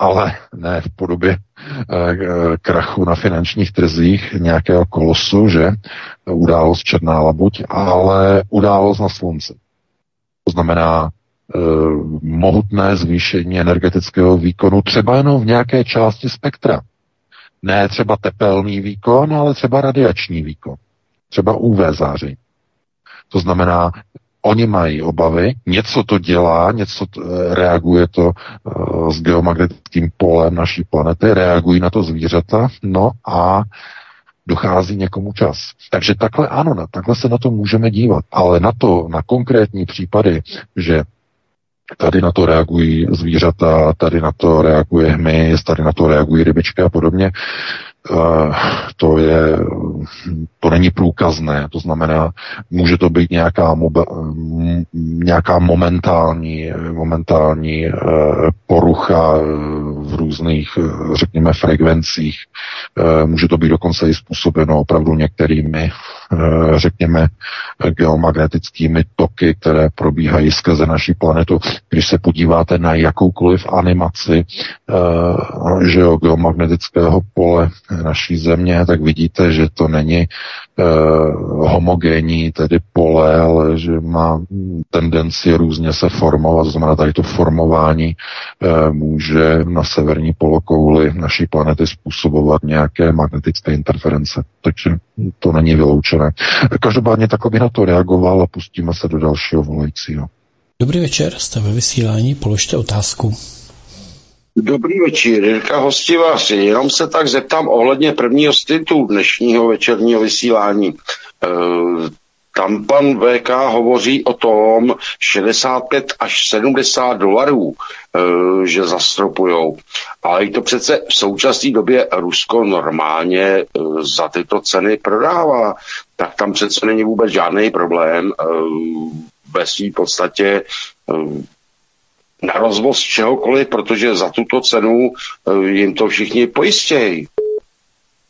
ale ne v podobě eh, krachu na finančních trzích nějakého kolosu, že událost černá labuť, ale událost na slunci. To znamená eh, mohutné zvýšení energetického výkonu třeba jenom v nějaké části spektra. Ne třeba tepelný výkon, ale třeba radiační výkon. Třeba UV záření. To znamená Oni mají obavy, něco to dělá, něco to, eh, reaguje to uh, s geomagnetickým polem naší planety, reagují na to zvířata, no a dochází někomu čas. Takže takhle ano, takhle se na to můžeme dívat, ale na to, na konkrétní případy, že tady na to reagují zvířata, tady na to reaguje hmyz, tady na to reagují rybičky a podobně, Eh, to je, to není průkazné, to znamená, může to být nějaká, mobe, nějaká momentální, momentální eh, porucha v různých, řekněme, frekvencích. Eh, může to být dokonce i způsobeno opravdu některými, řekněme, geomagnetickými toky, které probíhají skrze naší planetu. Když se podíváte na jakoukoliv animaci že geomagnetického pole naší země, tak vidíte, že to není uh, homogénní tedy pole, ale že má tendenci různě se formovat. To znamená, tady to formování může na severní polokouli naší planety způsobovat nějaké magnetické interference. Takže to není vyloučené. Každopádně takhle bych na to reagoval a pustíme se do dalšího volajícího. Dobrý večer, jste ve vysílání, položte otázku. Dobrý večer, Jirka Hostivaři. Jenom se tak zeptám ohledně prvního stintu dnešního večerního vysílání. Tam pan VK hovoří o tom 65 až 70 dolarů, e, že zastropujou. Ale i to přece v současné době Rusko normálně e, za tyto ceny prodává. Tak tam přece není vůbec žádný problém. E, ve své podstatě na rozvoz čehokoliv, protože za tuto cenu jim to všichni pojistějí.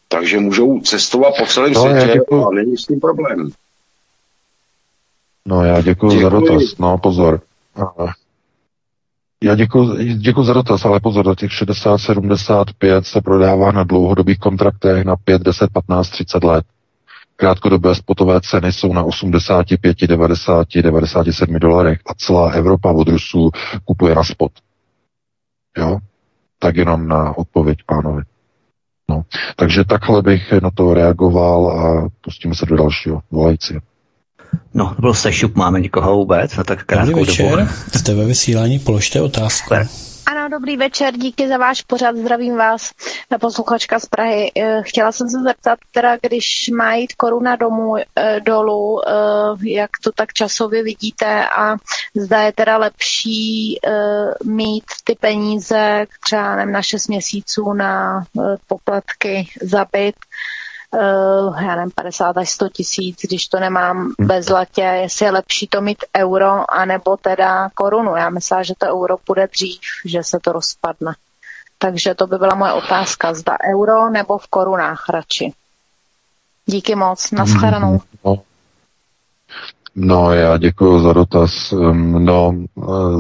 Takže můžou cestovat po celém no, světě a není s tím problém. No já děkuji za dotaz. No pozor. Já děkuji, děkuji za dotaz, ale pozor, do těch 60, 75 se prodává na dlouhodobých kontraktech na 5, 10, 15, 30 let. Krátkodobé spotové ceny jsou na 85, 90, 97 dolarech a celá Evropa od Rusů kupuje na spot. Jo? Tak jenom na odpověď pánovi. No. Takže takhle bych na to reagoval a pustíme se do dalšího volající. No, to byl sešup, máme někoho vůbec na tak krátkou Dobrý večer, dobu. jste ve vysílání, položte otázku. Ano, dobrý večer, díky za váš pořad, zdravím vás, posluchačka z Prahy. Eh, chtěla jsem se zeptat, teda, když má jít koruna domů, eh, dolů, eh, jak to tak časově vidíte a zda je teda lepší mít ty peníze třeba nevím, na 6 měsíců na poplatky za byt, já nevím, 50 až 100 tisíc, když to nemám hmm. bez zlatě, jestli je lepší to mít euro, anebo teda korunu. Já myslím, že to euro půjde dřív, že se to rozpadne. Takže to by byla moje otázka, zda euro nebo v korunách radši. Díky moc, naschledanou. No, já děkuji za dotaz. No,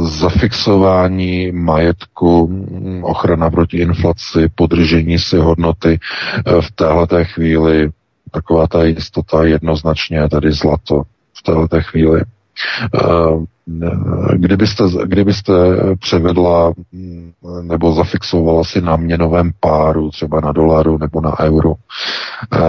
zafixování majetku, ochrana proti inflaci, podržení si hodnoty eh, v téhle chvíli, taková ta jistota jednoznačně tady zlato v téhle chvíli. Eh, kdybyste, kdybyste převedla mm, nebo zafixovala si na měnovém páru, třeba na dolaru nebo na euro,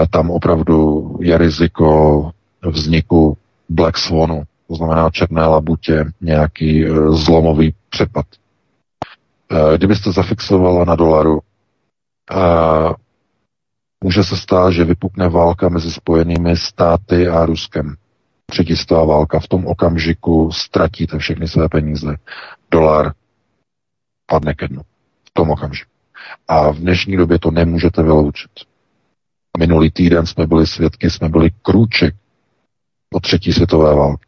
tam opravdu je riziko vzniku Black Swanu, to znamená černé labutě, nějaký uh, zlomový přepad. Uh, kdybyste zafixovala na dolaru, uh, může se stát, že vypukne válka mezi spojenými státy a Ruskem. Třetistá válka. V tom okamžiku ztratíte všechny své peníze. Dolar padne ke dnu. V tom okamžiku. A v dnešní době to nemůžete vyloučit. Minulý týden jsme byli svědky, jsme byli krůček po třetí světové války.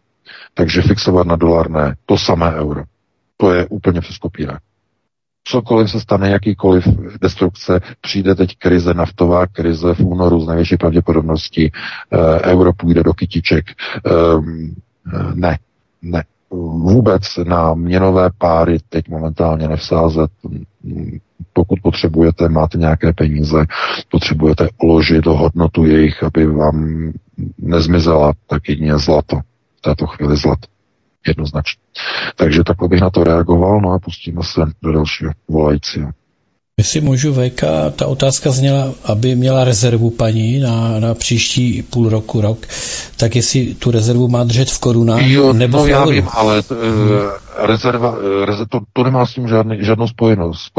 Takže fixovat na dolar ne, to samé euro. To je úplně přes kopírák. Cokoliv se stane, jakýkoliv destrukce, přijde teď krize, naftová krize v únoru z největší pravděpodobností, e, euro půjde do kytiček. E, ne, ne. Vůbec na měnové páry teď momentálně nevsázet. Pokud potřebujete, máte nějaké peníze, potřebujete uložit hodnotu jejich, aby vám nezmizela, tak jedině zlato. V této chvíli zlato. Jednoznačně. Takže takhle bych na to reagoval, no a pustíme se do dalšího volajícího. Jestli můžu, VK, ta otázka zněla, aby měla rezervu paní na, na příští půl roku, rok, tak jestli tu rezervu má držet v korunách jo, nebo no v já vím, ale uh, rezerva, eh, reze, to, to nemá s tím žádný, žádnou spojenost.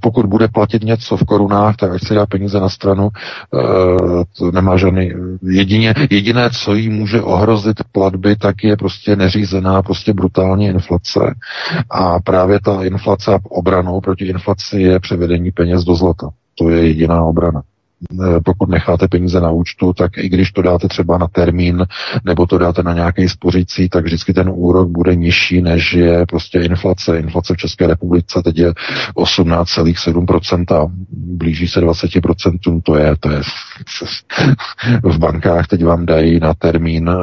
Pokud bude platit něco v korunách, tak ať se dá peníze na stranu, uh, to nemá žádný, jedině, jediné, co jí může ohrozit platby, tak je prostě neřízená, prostě brutální inflace a právě ta inflace obranou proti inflaci je převedení peněz do zlata. To je jediná obrana. Eh, pokud necháte peníze na účtu, tak i když to dáte třeba na termín nebo to dáte na nějaký spořící, tak vždycky ten úrok bude nižší, než je prostě inflace. Inflace v České republice teď je 18,7%, blíží se 20%, to je, to je v bankách teď vám dají na termín, eh,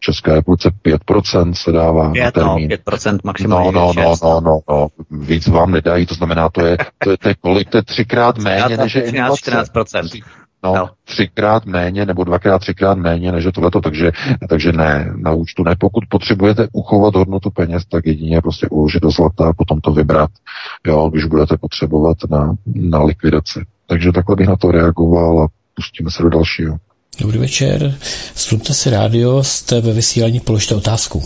České republice 5% se dává 5, na no, termín. No, 5% maximálně. No, no, no, no, no, no, víc vám nedají, to znamená, to je, to je, to je kolik, to je třikrát méně, než je inflace. 14%. No, no, třikrát méně nebo dvakrát, třikrát méně než je tohleto, takže, takže ne, na účtu ne. Pokud potřebujete uchovat hodnotu peněz, tak jedině prostě uložit do zlata a potom to vybrat, jo, když budete potřebovat na, na likvidaci. Takže takhle bych na to reagoval a pustíme se do dalšího. Dobrý večer, slupte si rádio, jste ve vysílání, položte otázku.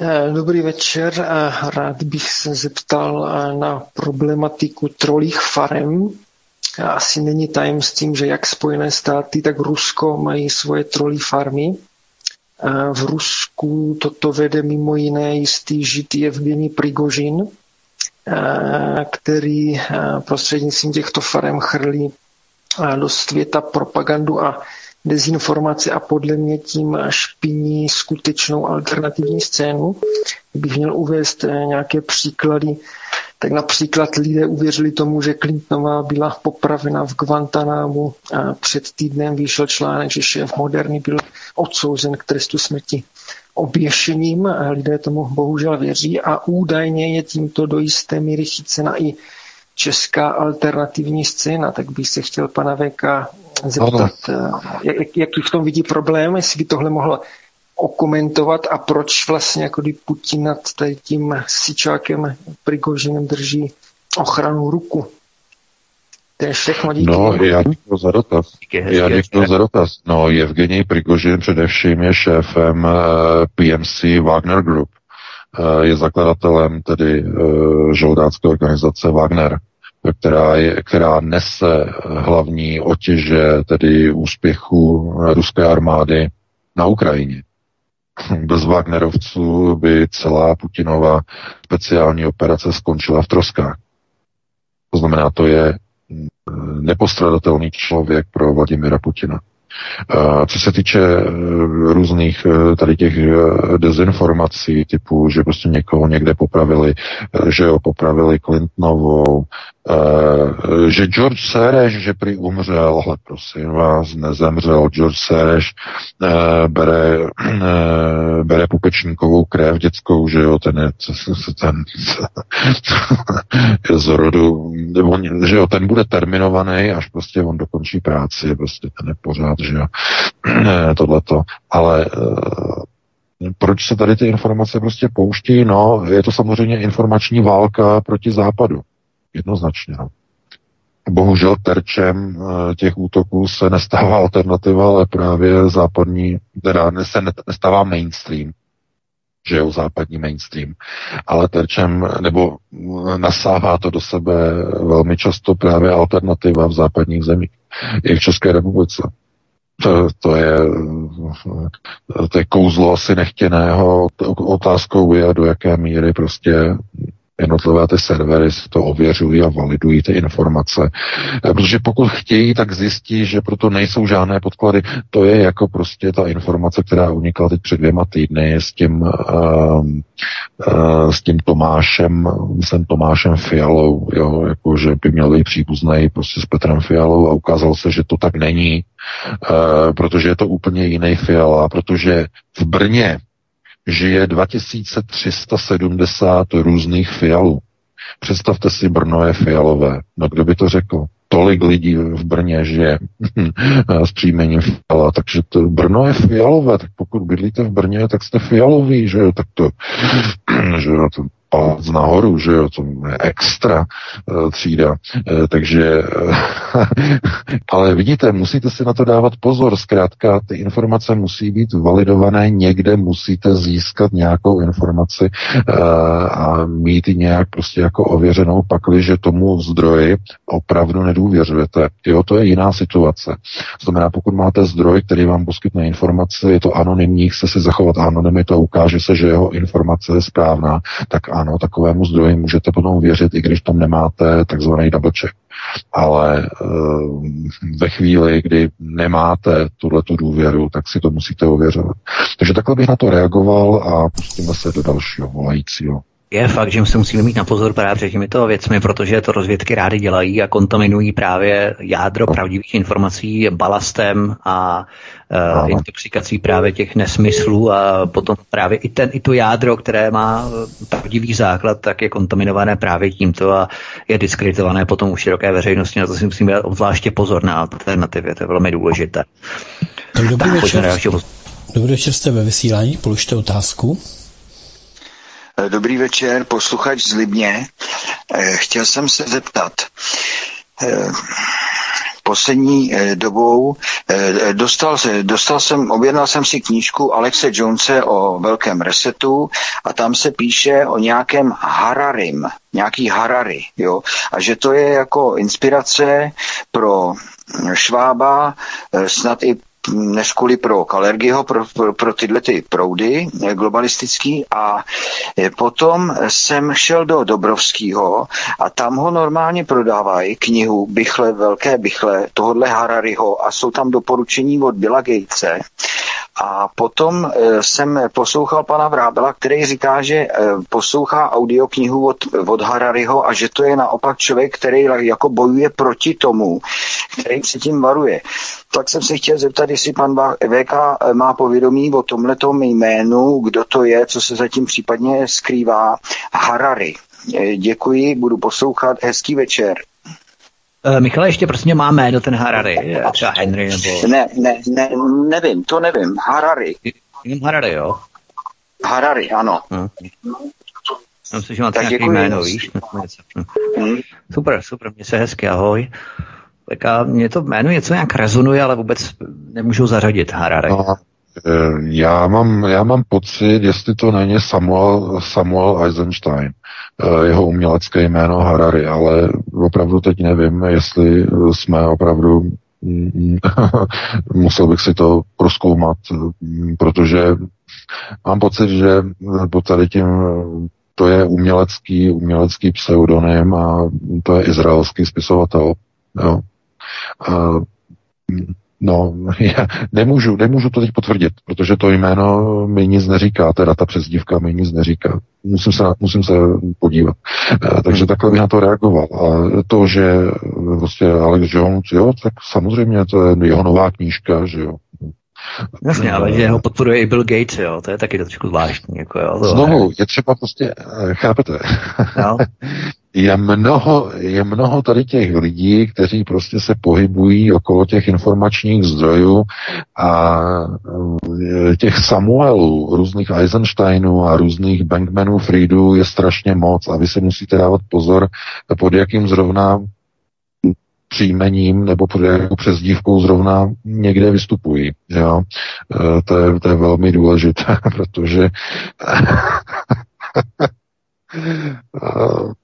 Eh, dobrý večer, eh, rád bych se zeptal eh, na problematiku trolích farem. Asi není tajemstvím, že jak Spojené státy, tak Rusko mají svoje trolí farmy. V Rusku toto vede mimo jiné jistý žid Evgeni Prigožin, který prostřednictvím těchto farem chrlí do světa propagandu a dezinformace a podle mě tím špiní skutečnou alternativní scénu. Kdybych měl uvést eh, nějaké příklady, tak například lidé uvěřili tomu, že Clintonová byla popravena v Guantanámu a před týdnem vyšel článek, že šéf Moderny byl odsouzen k trestu smrti oběšením. Lidé tomu bohužel věří a údajně je tímto do jisté míry chycena i česká alternativní scéna, tak bych se chtěl pana VK zeptat, ano. Eh, jak, jaký v tom vidí problém, jestli by tohle mohlo okomentovat a proč vlastně jako kdy Putin nad tím sičákem Prigožinem drží ochranu ruku. Ten všechno díky. No, já děkuji za dotaz. Já děkuji za dotaz. No, Evgenij Prigožin především je šéfem uh, PMC Wagner Group. Uh, je zakladatelem tedy uh, žoldácké organizace Wagner která, je, která nese hlavní otěže, tedy úspěchu ruské armády na Ukrajině. Bez Wagnerovců by celá Putinova speciální operace skončila v troskách. To znamená, to je nepostradatelný člověk pro Vladimira Putina. Co se týče e, různých e, tady těch e, dezinformací typu, že prostě někoho někde popravili, že ho popravili Clintonovou, Uh, že George Sereš, že prý umřel, ale prosím vás, nezemřel. George Sereš uh, bere, uh, bere pupečníkovou krev dětskou, že jo, ten je, ten, je z rodu, on, že jo, ten bude terminovaný, až prostě on dokončí práci, prostě ten je pořád, že jo, tohleto. Ale uh, proč se tady ty informace prostě pouští? No, je to samozřejmě informační válka proti západu. Jednoznačně. No. Bohužel terčem eh, těch útoků se nestává alternativa, ale právě západní, teda se nestává mainstream, že jo, západní mainstream, ale terčem, nebo nasává to do sebe velmi často právě alternativa v západních zemích, i v České republice. To, to, je, to je kouzlo asi nechtěného. Otázkou je, do jaké míry prostě jednotlivé ty servery si to ověřují a validují ty informace. Eh, protože pokud chtějí, tak zjistí, že proto nejsou žádné podklady. To je jako prostě ta informace, která unikla teď před dvěma týdny s tím, uh, uh, s tím Tomášem, jsem Tomášem Fialou, jo, jako, že by měl být příbuzný prostě s Petrem Fialou a ukázalo se, že to tak není, uh, protože je to úplně jiný Fiala, protože v Brně žije 2370 různých fialů. Představte si, Brno je fialové. No kdo by to řekl? Tolik lidí v Brně žije s příjmením Fiala, takže to Brno je fialové, tak pokud bydlíte v Brně, tak jste fialový, že jo, tak to, že jo, to palec nahoru, že jo, to je extra uh, třída. Uh, takže, uh, ale vidíte, musíte si na to dávat pozor, zkrátka ty informace musí být validované, někde musíte získat nějakou informaci a mít ji nějak prostě jako ověřenou, pakli, že tomu zdroji opravdu nedůvěřujete. Jo, to je jiná situace. Znamená, pokud máte zdroj, který vám poskytne informace, je to anonymní, chce si zachovat anonymitu a ukáže se, že jeho informace je správná, tak ano, takovému zdroji můžete potom věřit, i když tam nemáte takzvaný double check. Ale e, ve chvíli, kdy nemáte tuhletu důvěru, tak si to musíte ověřovat. Takže takhle bych na to reagoval a pustíme se do dalšího volajícího. Je fakt, že se musíme mít na pozor právě před těmito věcmi, protože to rozvědky rády dělají a kontaminují právě jádro pravdivých informací balastem a uh, intoxikací právě těch nesmyslů a potom právě i, ten, i to jádro, které má pravdivý základ, tak je kontaminované právě tímto a je diskreditované potom u široké veřejnosti. Na to si musíme dát obzvláště pozor na alternativě, to je velmi důležité. Tak dobrý tak, večer. Dobrý večer, jste ve vysílání, položte otázku. Dobrý večer, posluchač z Libně. Eh, chtěl jsem se zeptat, eh, poslední eh, dobou dostal, dostal jsem, objednal jsem si knížku Alexe Jonese o velkém resetu a tam se píše o nějakém Hararim, nějaký Harari, jo, a že to je jako inspirace pro Švába, snad i než kvůli pro Kalergiho, pro, pro, pro tyhle ty proudy eh, globalistický. A eh, potom jsem šel do Dobrovského a tam ho normálně prodávají knihu Bychle, velké Bychle, tohodle Harariho a jsou tam doporučení od Billa Gatese a potom e, jsem poslouchal pana Vrábela, který říká, že e, poslouchá audioknihu od, od Harariho a že to je naopak člověk, který jako bojuje proti tomu, který se tím varuje. Tak jsem se chtěl zeptat, jestli pan VK má povědomí o tomhletom jménu, kdo to je, co se zatím případně skrývá. Harari. Děkuji, budu poslouchat. Hezký večer. Uh, Michale, ještě prostě má jméno ten Harari, třeba Henry nebo... Ne, ne, ne, nevím, to nevím. Harari. Jenom Harari, jo? Harari, ano. Hmm. Myslím, že máte nějaké jméno, víš? Hmm. Super, super, mě se hezky, ahoj. Tak a mě to jméno něco nějak rezonuje, ale vůbec nemůžu zařadit Harare. No, já mám, já mám pocit, jestli to není Samuel, Samuel Eisenstein, eh, jeho umělecké jméno Harari, ale opravdu teď nevím, jestli jsme opravdu mm, musel bych si to proskoumat, mm, protože mám pocit, že po tady tím to je umělecký, umělecký pseudonym a to je izraelský spisovatel. Jo. A, No, já nemůžu, nemůžu to teď potvrdit, protože to jméno mi nic neříká, teda ta přezdívka mi nic neříká. Musím se, musím se podívat. E, takže takhle bych na to reagoval. A to, že vlastně Alex Jones, jo, tak samozřejmě to je jeho nová knížka, že jo. Jasně, ale že ho podporuje i Bill Gates, jo, to je taky trošku zvláštní. Jako, jo, to Znovu, je třeba prostě, eh, chápete, no. je, mnoho, je mnoho tady těch lidí, kteří prostě se pohybují okolo těch informačních zdrojů a eh, těch Samuelů, různých Eisensteinů a různých Bankmanů, Friedů je strašně moc a vy si musíte dávat pozor, pod jakým zrovna příjmením nebo pod jakou přezdívkou zrovna někde vystupují. Jo? E, to, je, to je velmi důležité, protože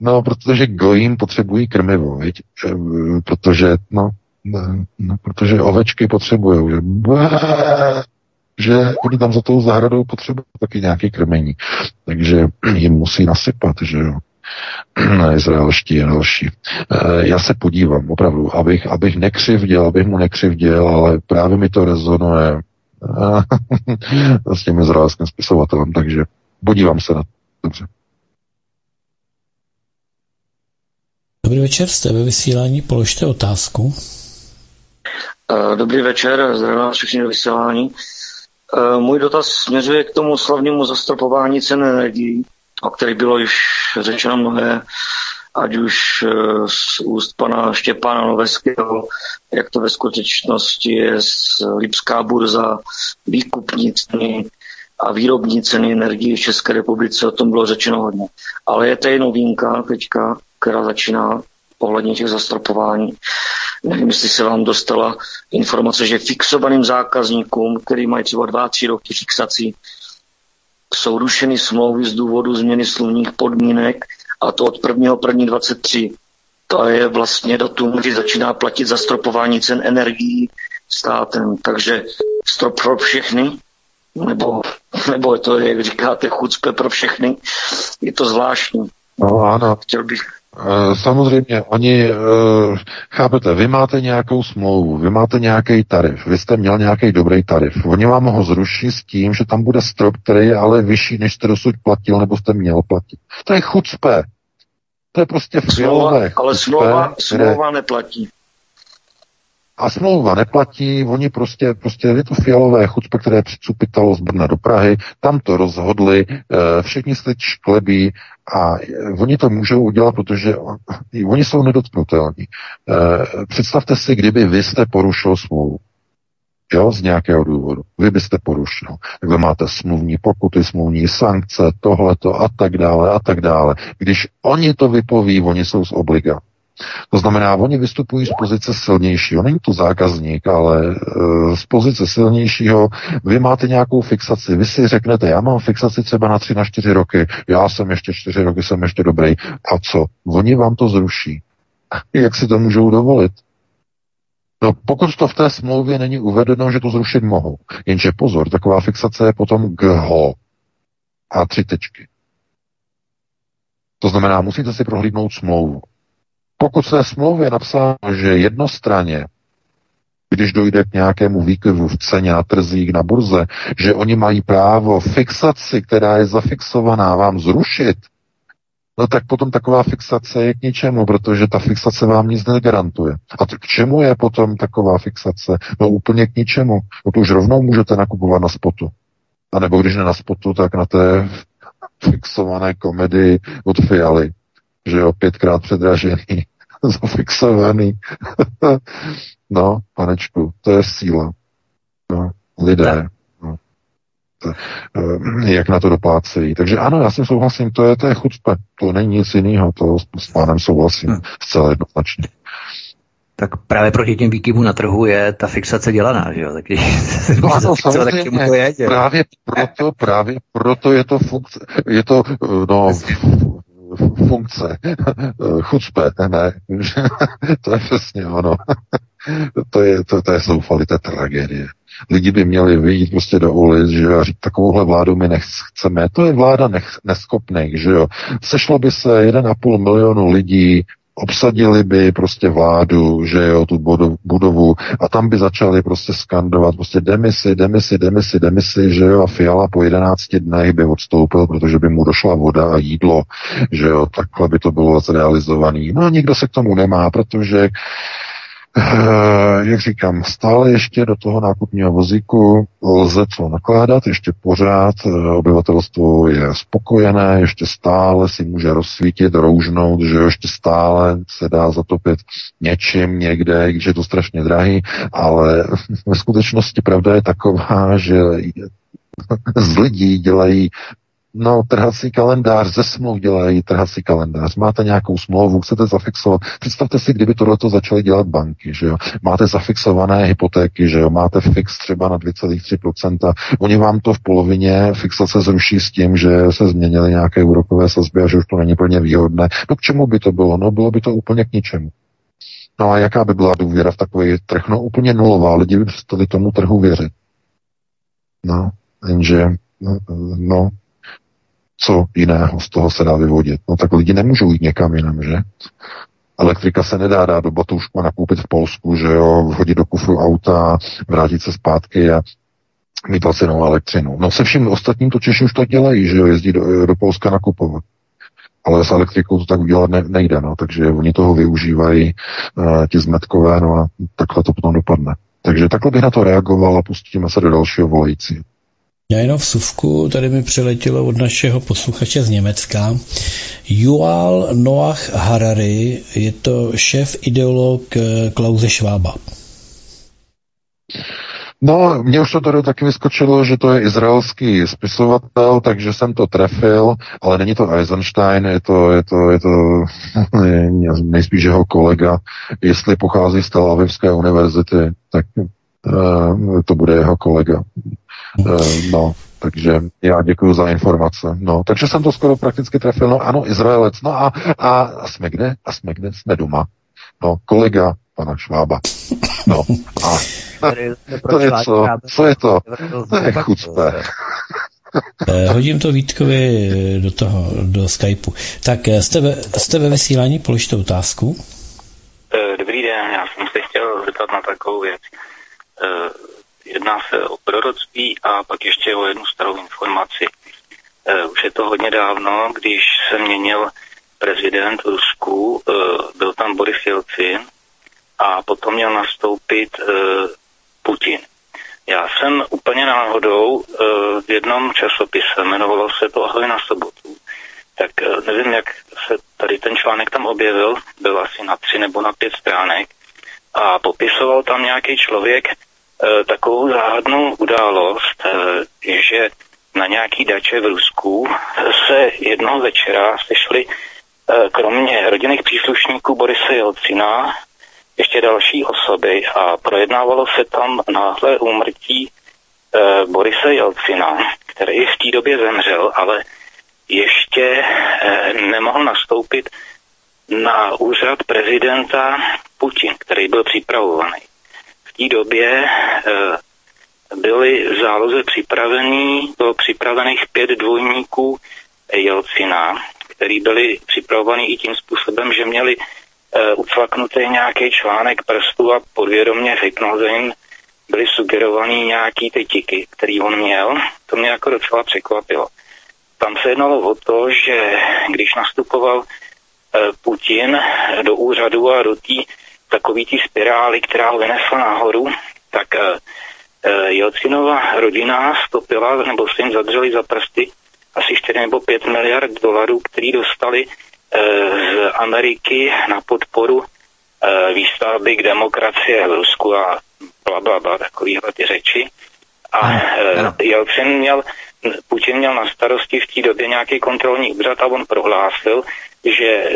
no, protože gojím potřebují krmivo, viď? E, protože, no, no, protože ovečky potřebují, že, že oni tam za tou zahradou potřebují taky nějaké krmení. Takže jim musí nasypat, že jo. izraelští a další. Eh, já se podívám, opravdu, abych, abych nekřivděl, abych mu nekřivděl, ale právě mi to rezonuje eh, s tím izraelským spisovatelem, takže podívám se na to. Dobře. Dobrý večer, jste ve vysílání, položte otázku. Eh, dobrý večer, zdravím vás všichni do vysílání. Můj dotaz směřuje k tomu slavnému zastropování cen energií o kterých bylo již řečeno mnohé, ať už eh, z úst pana Štěpána Noveského, jak to ve skutečnosti je z Lipská burza, výkupní ceny a výrobní ceny energie v České republice, o tom bylo řečeno hodně. Ale je tady novinka teďka, která začíná ohledně těch zastropování. Nevím, jestli se vám dostala informace, že fixovaným zákazníkům, který mají třeba dva, tři roky fixací, jsou rušeny smlouvy z důvodu změny smluvních podmínek a to od 1.1.23. To je vlastně datum, kdy začíná platit zastropování cen energií státem. Takže strop pro všechny, nebo, nebo je to, jak říkáte, chucpe pro všechny. Je to zvláštní. No ano. Chtěl bych, samozřejmě, oni, eh, chápete, vy máte nějakou smlouvu, vy máte nějaký tarif, vy jste měl nějaký dobrý tarif. Oni vám ho zruší s tím, že tam bude strop, který je ale vyšší, než jste dosud platil, nebo jste měl platit. To je chucpe. To je prostě fialové Ale smlouva, smlouva neplatí. A smlouva neplatí, oni prostě, prostě je to fialové chucpe, které přicupitalo z Brna do Prahy, tam to rozhodli, eh, všichni se teď šklebí a oni to můžou udělat, protože on, oni jsou nedotknutelní. Eh, představte si, kdyby vy jste porušil smlouvu. Jo, z nějakého důvodu. Vy byste porušil. Takhle máte smluvní pokuty, smluvní sankce, tohleto a tak dále a tak dále. Když oni to vypoví, oni jsou z obliga. To znamená, oni vystupují z pozice silnějšího. Není to zákazník, ale e, z pozice silnějšího. Vy máte nějakou fixaci. Vy si řeknete, já mám fixaci třeba na tři na čtyři roky, já jsem ještě čtyři roky, jsem ještě dobrý. A co? Oni vám to zruší. Jak si to můžou dovolit? No, pokud to v té smlouvě není uvedeno, že to zrušit mohou. Jenže pozor, taková fixace je potom GHO a tři tečky. To znamená, musíte si prohlídnout smlouvu. Pokud se smlouvě napsáno, že jednostranně, když dojde k nějakému výkyvu v ceně na trzích na burze, že oni mají právo fixaci, která je zafixovaná, vám zrušit, no tak potom taková fixace je k ničemu, protože ta fixace vám nic negarantuje. A k čemu je potom taková fixace? No úplně k ničemu. No to už rovnou můžete nakupovat na spotu. A nebo když ne na spotu, tak na té fixované komedii od Fialy že jo, pětkrát předražený, zafixovaný. no, panečku, to je síla. No, lidé. No. To, eh, jak na to doplácejí. Takže ano, já si souhlasím, to je, to je chucpe. To není nic jiného, to s pánem souhlasím hmm. zcela jednoznačně. tak právě proti těm výkyvům na trhu je ta fixace dělaná, že jo? Tak když se no, může no, tak čemu to je, právě proto, právě proto je to funkce, je to, no, funkce, chucpe, ne, to je přesně ono. to je, to, to je zoufalý, to je tragédie. Lidi by měli vyjít prostě do ulic, že jo, a říct, takovouhle vládu my nechceme. To je vláda nech, neschopných, že jo. Sešlo by se 1,5 milionu lidí, obsadili by prostě vládu, že jo, tu budovu a tam by začali prostě skandovat prostě demisi, demisi, demisi, demisi, že jo, a Fiala po 11 dnech by odstoupil, protože by mu došla voda a jídlo, že jo, takhle by to bylo zrealizovaný. No a nikdo se k tomu nemá, protože jak říkám, stále ještě do toho nákupního vozíku lze co nakládat, ještě pořád eh, obyvatelstvo je spokojené, ještě stále si může rozsvítit, roužnout, že ještě stále se dá zatopit něčím někde, když je to strašně drahý, ale ve skutečnosti pravda je taková, že z lidí dělají No, trhací kalendář, ze smluv dělají trhací kalendář. Máte nějakou smlouvu, chcete zafixovat. Představte si, kdyby tohleto začaly dělat banky, že jo. Máte zafixované hypotéky, že jo. Máte fix třeba na 2,3%. Oni vám to v polovině fixace zruší s tím, že se změnily nějaké úrokové sazby a že už to není plně výhodné. No k čemu by to bylo? No bylo by to úplně k ničemu. No a jaká by byla důvěra v takový trh? No úplně nulová. Lidi by přestali tomu trhu věřit. No, jenže, no, no co jiného z toho se dá vyvodit? No tak lidi nemůžou jít někam jinam, že? Elektrika se nedá dát do batoušku a nakoupit v Polsku, že jo, vhodit do kufru auta, vrátit se zpátky a mít lacinou elektřinu. No se vším ostatním to Češi už to dělají, že jo, jezdí do, do Polska nakupovat. Ale s elektrikou to tak udělat ne, nejde, no, takže oni toho využívají uh, ti zmetkové, no a takhle to potom dopadne. Takže takhle bych na to reagoval a pustíme se do dalšího volající. Já jenom v suvku, tady mi přiletělo od našeho posluchače z Německa. Yuval Noach Harari, je to šéf ideolog eh, Klauze Švába. No, mně už to tady taky vyskočilo, že to je izraelský spisovatel, takže jsem to trefil, ale není to Eisenstein, je to, je to, je to nejspíš jeho kolega. Jestli pochází z Tel Avivské univerzity, tak uh, to bude jeho kolega. Eh, no, takže já děkuji za informace. No, takže jsem to skoro prakticky trefil. No ano, Izraelec. No a, a, a jsme kde? A jsme kde? Jsme doma. No, kolega pana Švába. No a to je co? Co je to? To je chucpe. Eh, hodím to Vítkovi do toho, do Skypeu. Tak eh, jste ve, jste ve vysílání, položte otázku. Dobrý den, já jsem se chtěl zeptat na takovou věc. Jedná se o proroctví a pak ještě o jednu starou informaci. E, už je to hodně dávno, když se měnil prezident v Rusku, e, byl tam Boris Jelcin a potom měl nastoupit e, Putin. Já jsem úplně náhodou v jednom časopise, jmenovalo se to Ahoj na sobotu, tak nevím, jak se tady ten článek tam objevil, byl asi na tři nebo na pět stránek a popisoval tam nějaký člověk, Eh, takovou záhadnou událost, eh, že na nějaký dače v Rusku se jednoho večera sešli eh, kromě rodinných příslušníků Borise Jelcina ještě další osoby a projednávalo se tam náhle úmrtí Borise Jelcina, který v té době zemřel, ale ještě nemohl nastoupit na úřad prezidenta Putin, který byl připravovaný té době eh, byly v záloze připravený, bylo připravených pět dvojníků Jelcina, který byli připravovaní i tím způsobem, že měli uh, ucvaknutý nějaký článek prstu a podvědomě v hypnoze jim byly sugerovaný nějaký ty tiky, který on měl. To mě jako docela překvapilo. Tam se jednalo o to, že když nastupoval uh, Putin do úřadu a do té takový ty spirály, která ho vynesla nahoru, tak uh, Jelcinova rodina stopila nebo se jim zadřeli za prsty asi 4 nebo 5 miliard dolarů, který dostali uh, z Ameriky na podporu výstavby k demokracie v Rusku a bla, bla, bla takovýhle ty řeči. A Jelcin měl, Putin měl na starosti v té době nějaký kontrolní úřad a on prohlásil, že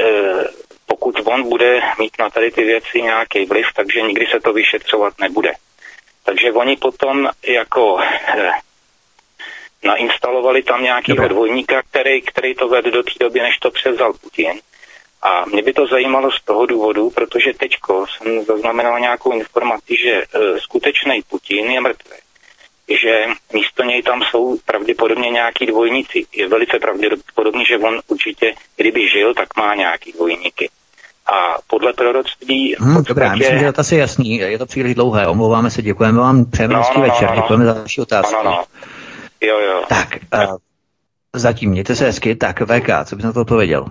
pokud on bude mít na tady ty věci nějaký vliv, takže nikdy se to vyšetřovat nebude. Takže oni potom jako eh, nainstalovali tam nějakého dvojníka, který, který to vedl do té doby, než to převzal Putin. A mě by to zajímalo z toho důvodu, protože teďko jsem zaznamenal nějakou informaci, že e, skutečný Putin je mrtvý. Že místo něj tam jsou pravděpodobně nějaký dvojníci. Je velice pravděpodobný, že on určitě, kdyby žil, tak má nějaký dvojníky. A podle proroctví... Hmm, podstatě... Dobrá, myslím, že to asi jasný. Je to příliš dlouhé. Omlouváme se, děkujeme vám. Přejeme no, no, večer. No, no. Děkujeme za další otázku. No, no, no. Jo, jo. Tak, uh, zatím mějte se hezky. Tak, VK, co bys na to odpověděl?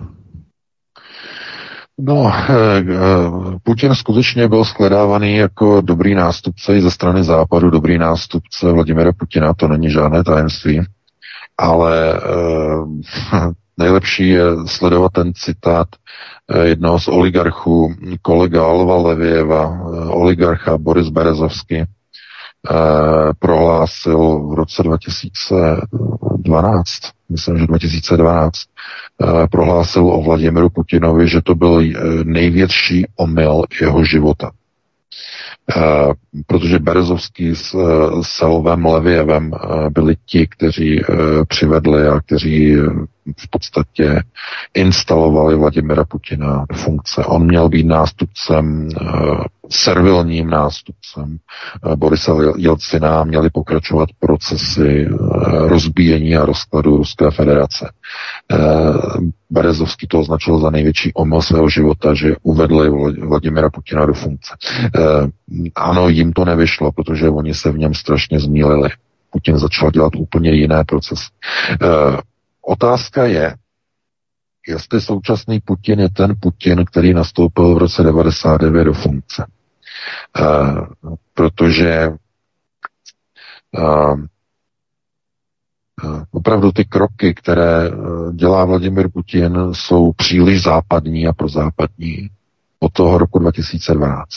No, eh, eh, Putin skutečně byl shledávaný jako dobrý nástupce i ze strany západu, dobrý nástupce Vladimira Putina, to není žádné tajemství, ale eh, nejlepší je sledovat ten citát jednoho z oligarchů, kolega Alva Levieva, oligarcha Boris Berezovský, prohlásil v roce 2012, myslím, že 2012, Eh, prohlásil o Vladimiru Putinovi, že to byl eh, největší omyl jeho života. Eh, protože Berezovský s Selvem Levěvem byli ti, kteří přivedli a kteří v podstatě instalovali Vladimira Putina do funkce. On měl být nástupcem, servilním nástupcem Borisa Jelcina, měli pokračovat procesy rozbíjení a rozkladu Ruské federace. Berezovský to označil za největší omyl svého života, že uvedli Vladimira Putina do funkce. Ano, jim to nevyšlo, protože oni se v něm strašně zmílili. Putin začal dělat úplně jiné procesy. Otázka je, jestli současný Putin je ten Putin, který nastoupil v roce 99 do funkce. Uh, protože uh, opravdu ty kroky, které dělá Vladimir Putin, jsou příliš západní a prozápadní od toho roku 2012.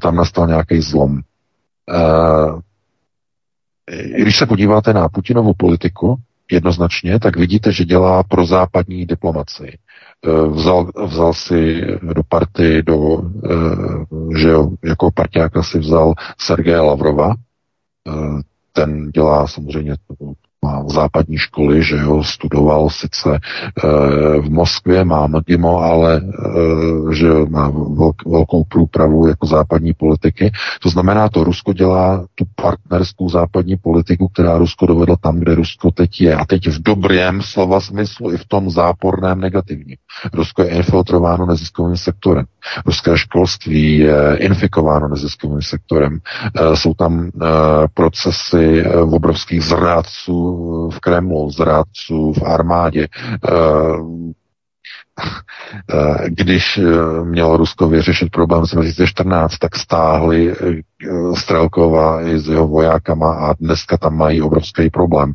Tam nastal nějaký zlom. Když se podíváte na Putinovu politiku, jednoznačně, tak vidíte, že dělá pro západní diplomaci. Eh, vzal, vzal si do party, do, eh, že jo, jako partiáka si vzal Sergeje Lavrova, eh, ten dělá samozřejmě má západní školy, že jo, studoval sice e, v Moskvě, má MGIMO, ale e, že má velk, velkou průpravu jako západní politiky. To znamená, to Rusko dělá tu partnerskou západní politiku, která Rusko dovedlo tam, kde Rusko teď je. A teď v dobrém slova smyslu i v tom záporném negativním. Rusko je infiltrováno neziskovým sektorem. Ruské školství je infikováno neziskovým sektorem. E, jsou tam e, procesy e, obrovských zrádců v Kremlu, zrádců v armádě. Eh, eh, když eh, mělo Rusko vyřešit problém z 2014, tak stáhli Strelkova i s jeho vojákama a dneska tam mají obrovský problém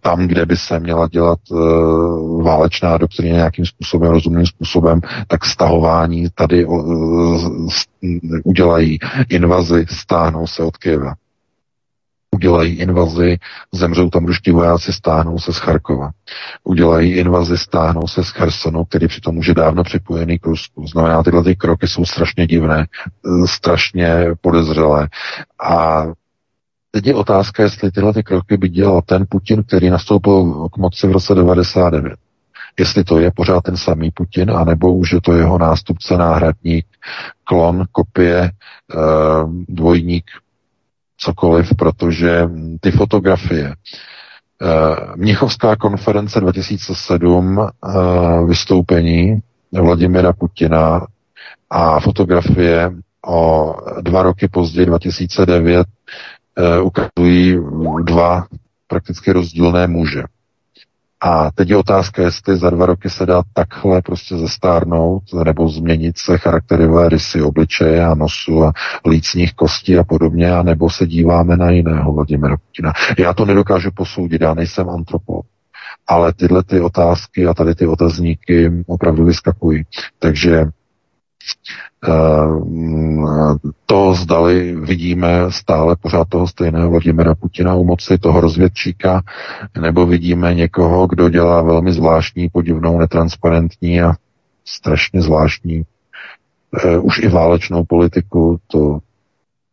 tam, kde by se měla dělat uh, válečná doktrína nějakým způsobem, rozumným způsobem, tak stahování tady uh, udělají invazi, stáhnou se od Kyjeva udělají invazi, zemřou tam ruští vojáci, stáhnou se z Charkova. Udělají invazi, stáhnou se z Chersonu, který přitom už je dávno připojený k Rusku. Znamená, tyhle ty kroky jsou strašně divné, eh, strašně podezřelé. A teď je otázka, jestli tyhle ty kroky by dělal ten Putin, který nastoupil k moci v roce 99. Jestli to je pořád ten samý Putin, anebo už je to jeho nástupce, náhradník, klon, kopie, e, dvojník cokoliv, protože ty fotografie, eh, Mnichovská konference 2007, eh, vystoupení Vladimira Putina a fotografie o dva roky později, 2009, eh, ukazují dva prakticky rozdílné muže. A teď je otázka, jestli za dva roky se dá takhle prostě zestárnout nebo změnit se charakterové rysy obličeje a nosu a lícních kostí a podobně, a nebo se díváme na jiného Vladimira Putina. Já to nedokážu posoudit, já nejsem antropolog. Ale tyhle ty otázky a tady ty otazníky opravdu vyskakují. Takže To zdali vidíme stále pořád toho stejného Vladimira Putina u moci, toho rozvědčíka, nebo vidíme někoho, kdo dělá velmi zvláštní, podivnou, netransparentní a strašně zvláštní už i válečnou politiku, to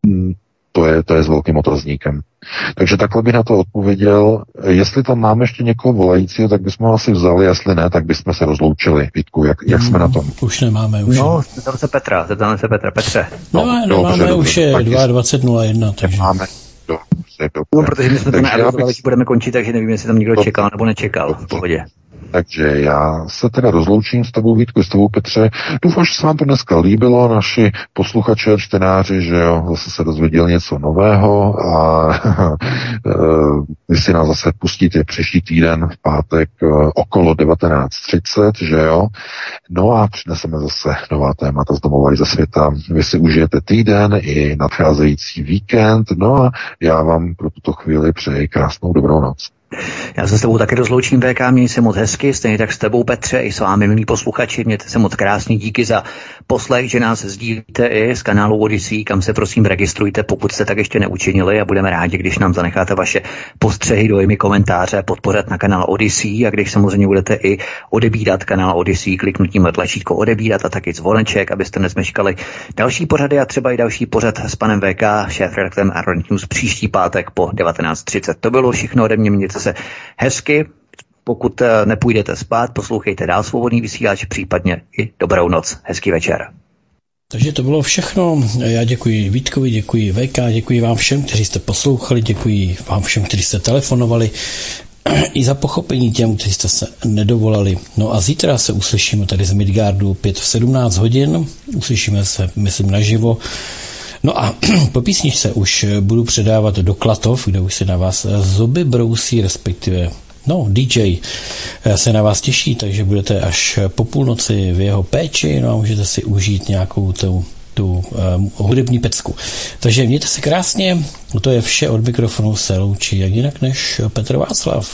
hm, to je, to je s velkým otazníkem. Takže takhle bych na to odpověděl. Jestli tam máme ještě někoho volajícího, tak bychom ho asi vzali, jestli ne, tak bychom se rozloučili. Vítku, jak, jak jsme na tom? Už nemáme. Už no, zeptáme se Petra, zeptáme se Petra. Petře. No, no nemáme, dobře, už je 22.01. Takže... Máme. Dobře, dobře. No, protože my jsme to neavizovali, že budeme končit, takže nevím, jestli tam někdo čekal nebo nečekal. V pohodě. Takže já se teda rozloučím s tebou Vítku, s tebou Petře. Doufám, že se vám to dneska líbilo, naši posluchači a čtenáři, že jo, zase se dozvěděl něco nového a vy si nás zase pustíte příští týden v pátek eh, okolo 19.30, že jo. No a přineseme zase nová témata z domova i ze světa. Vy si užijete týden i nadcházející víkend, no a já vám pro tuto chvíli přeji krásnou dobrou noc. Já se s tebou taky rozloučím, VK, měj se moc hezky, stejně tak s tebou, Petře, i s vámi, milí posluchači, mějte se moc krásný, díky za poslech, že nás sdílíte i z kanálu Odyssey, kam se prosím registrujte, pokud jste tak ještě neučinili a budeme rádi, když nám zanecháte vaše postřehy, dojmy, komentáře, podporat na kanál Odyssey a když samozřejmě budete i odebírat kanál Odyssey kliknutím tlačítko odebírat a taky zvoneček, abyste nezmeškali další pořady a třeba i další pořad s panem VK, šéf-redaktorem Arrownet News příští pátek po 19.30. To bylo všechno ode mě, mějte se hezky. Pokud eh, nepůjdete spát, poslouchejte dál svobodný vysílač, případně i dobrou noc. Hezký večer. Takže to bylo všechno. Já děkuji Vítkovi, děkuji VK, děkuji vám všem, kteří jste poslouchali, děkuji vám všem, kteří jste telefonovali i za pochopení těm, kteří jste se nedovolali. No a zítra se uslyšíme tady z Midgardu opět v 17 hodin. Uslyšíme se, myslím, naživo. No a po písničce už budu předávat do Klatov, kde už se na vás zuby brousí, respektive No, DJ se na vás těší, takže budete až po půlnoci v jeho péči, no a můžete si užít nějakou tu, tu um, hudební pecku. Takže mějte se krásně, to je vše od mikrofonu se loučí, jak jinak než Petr Václav.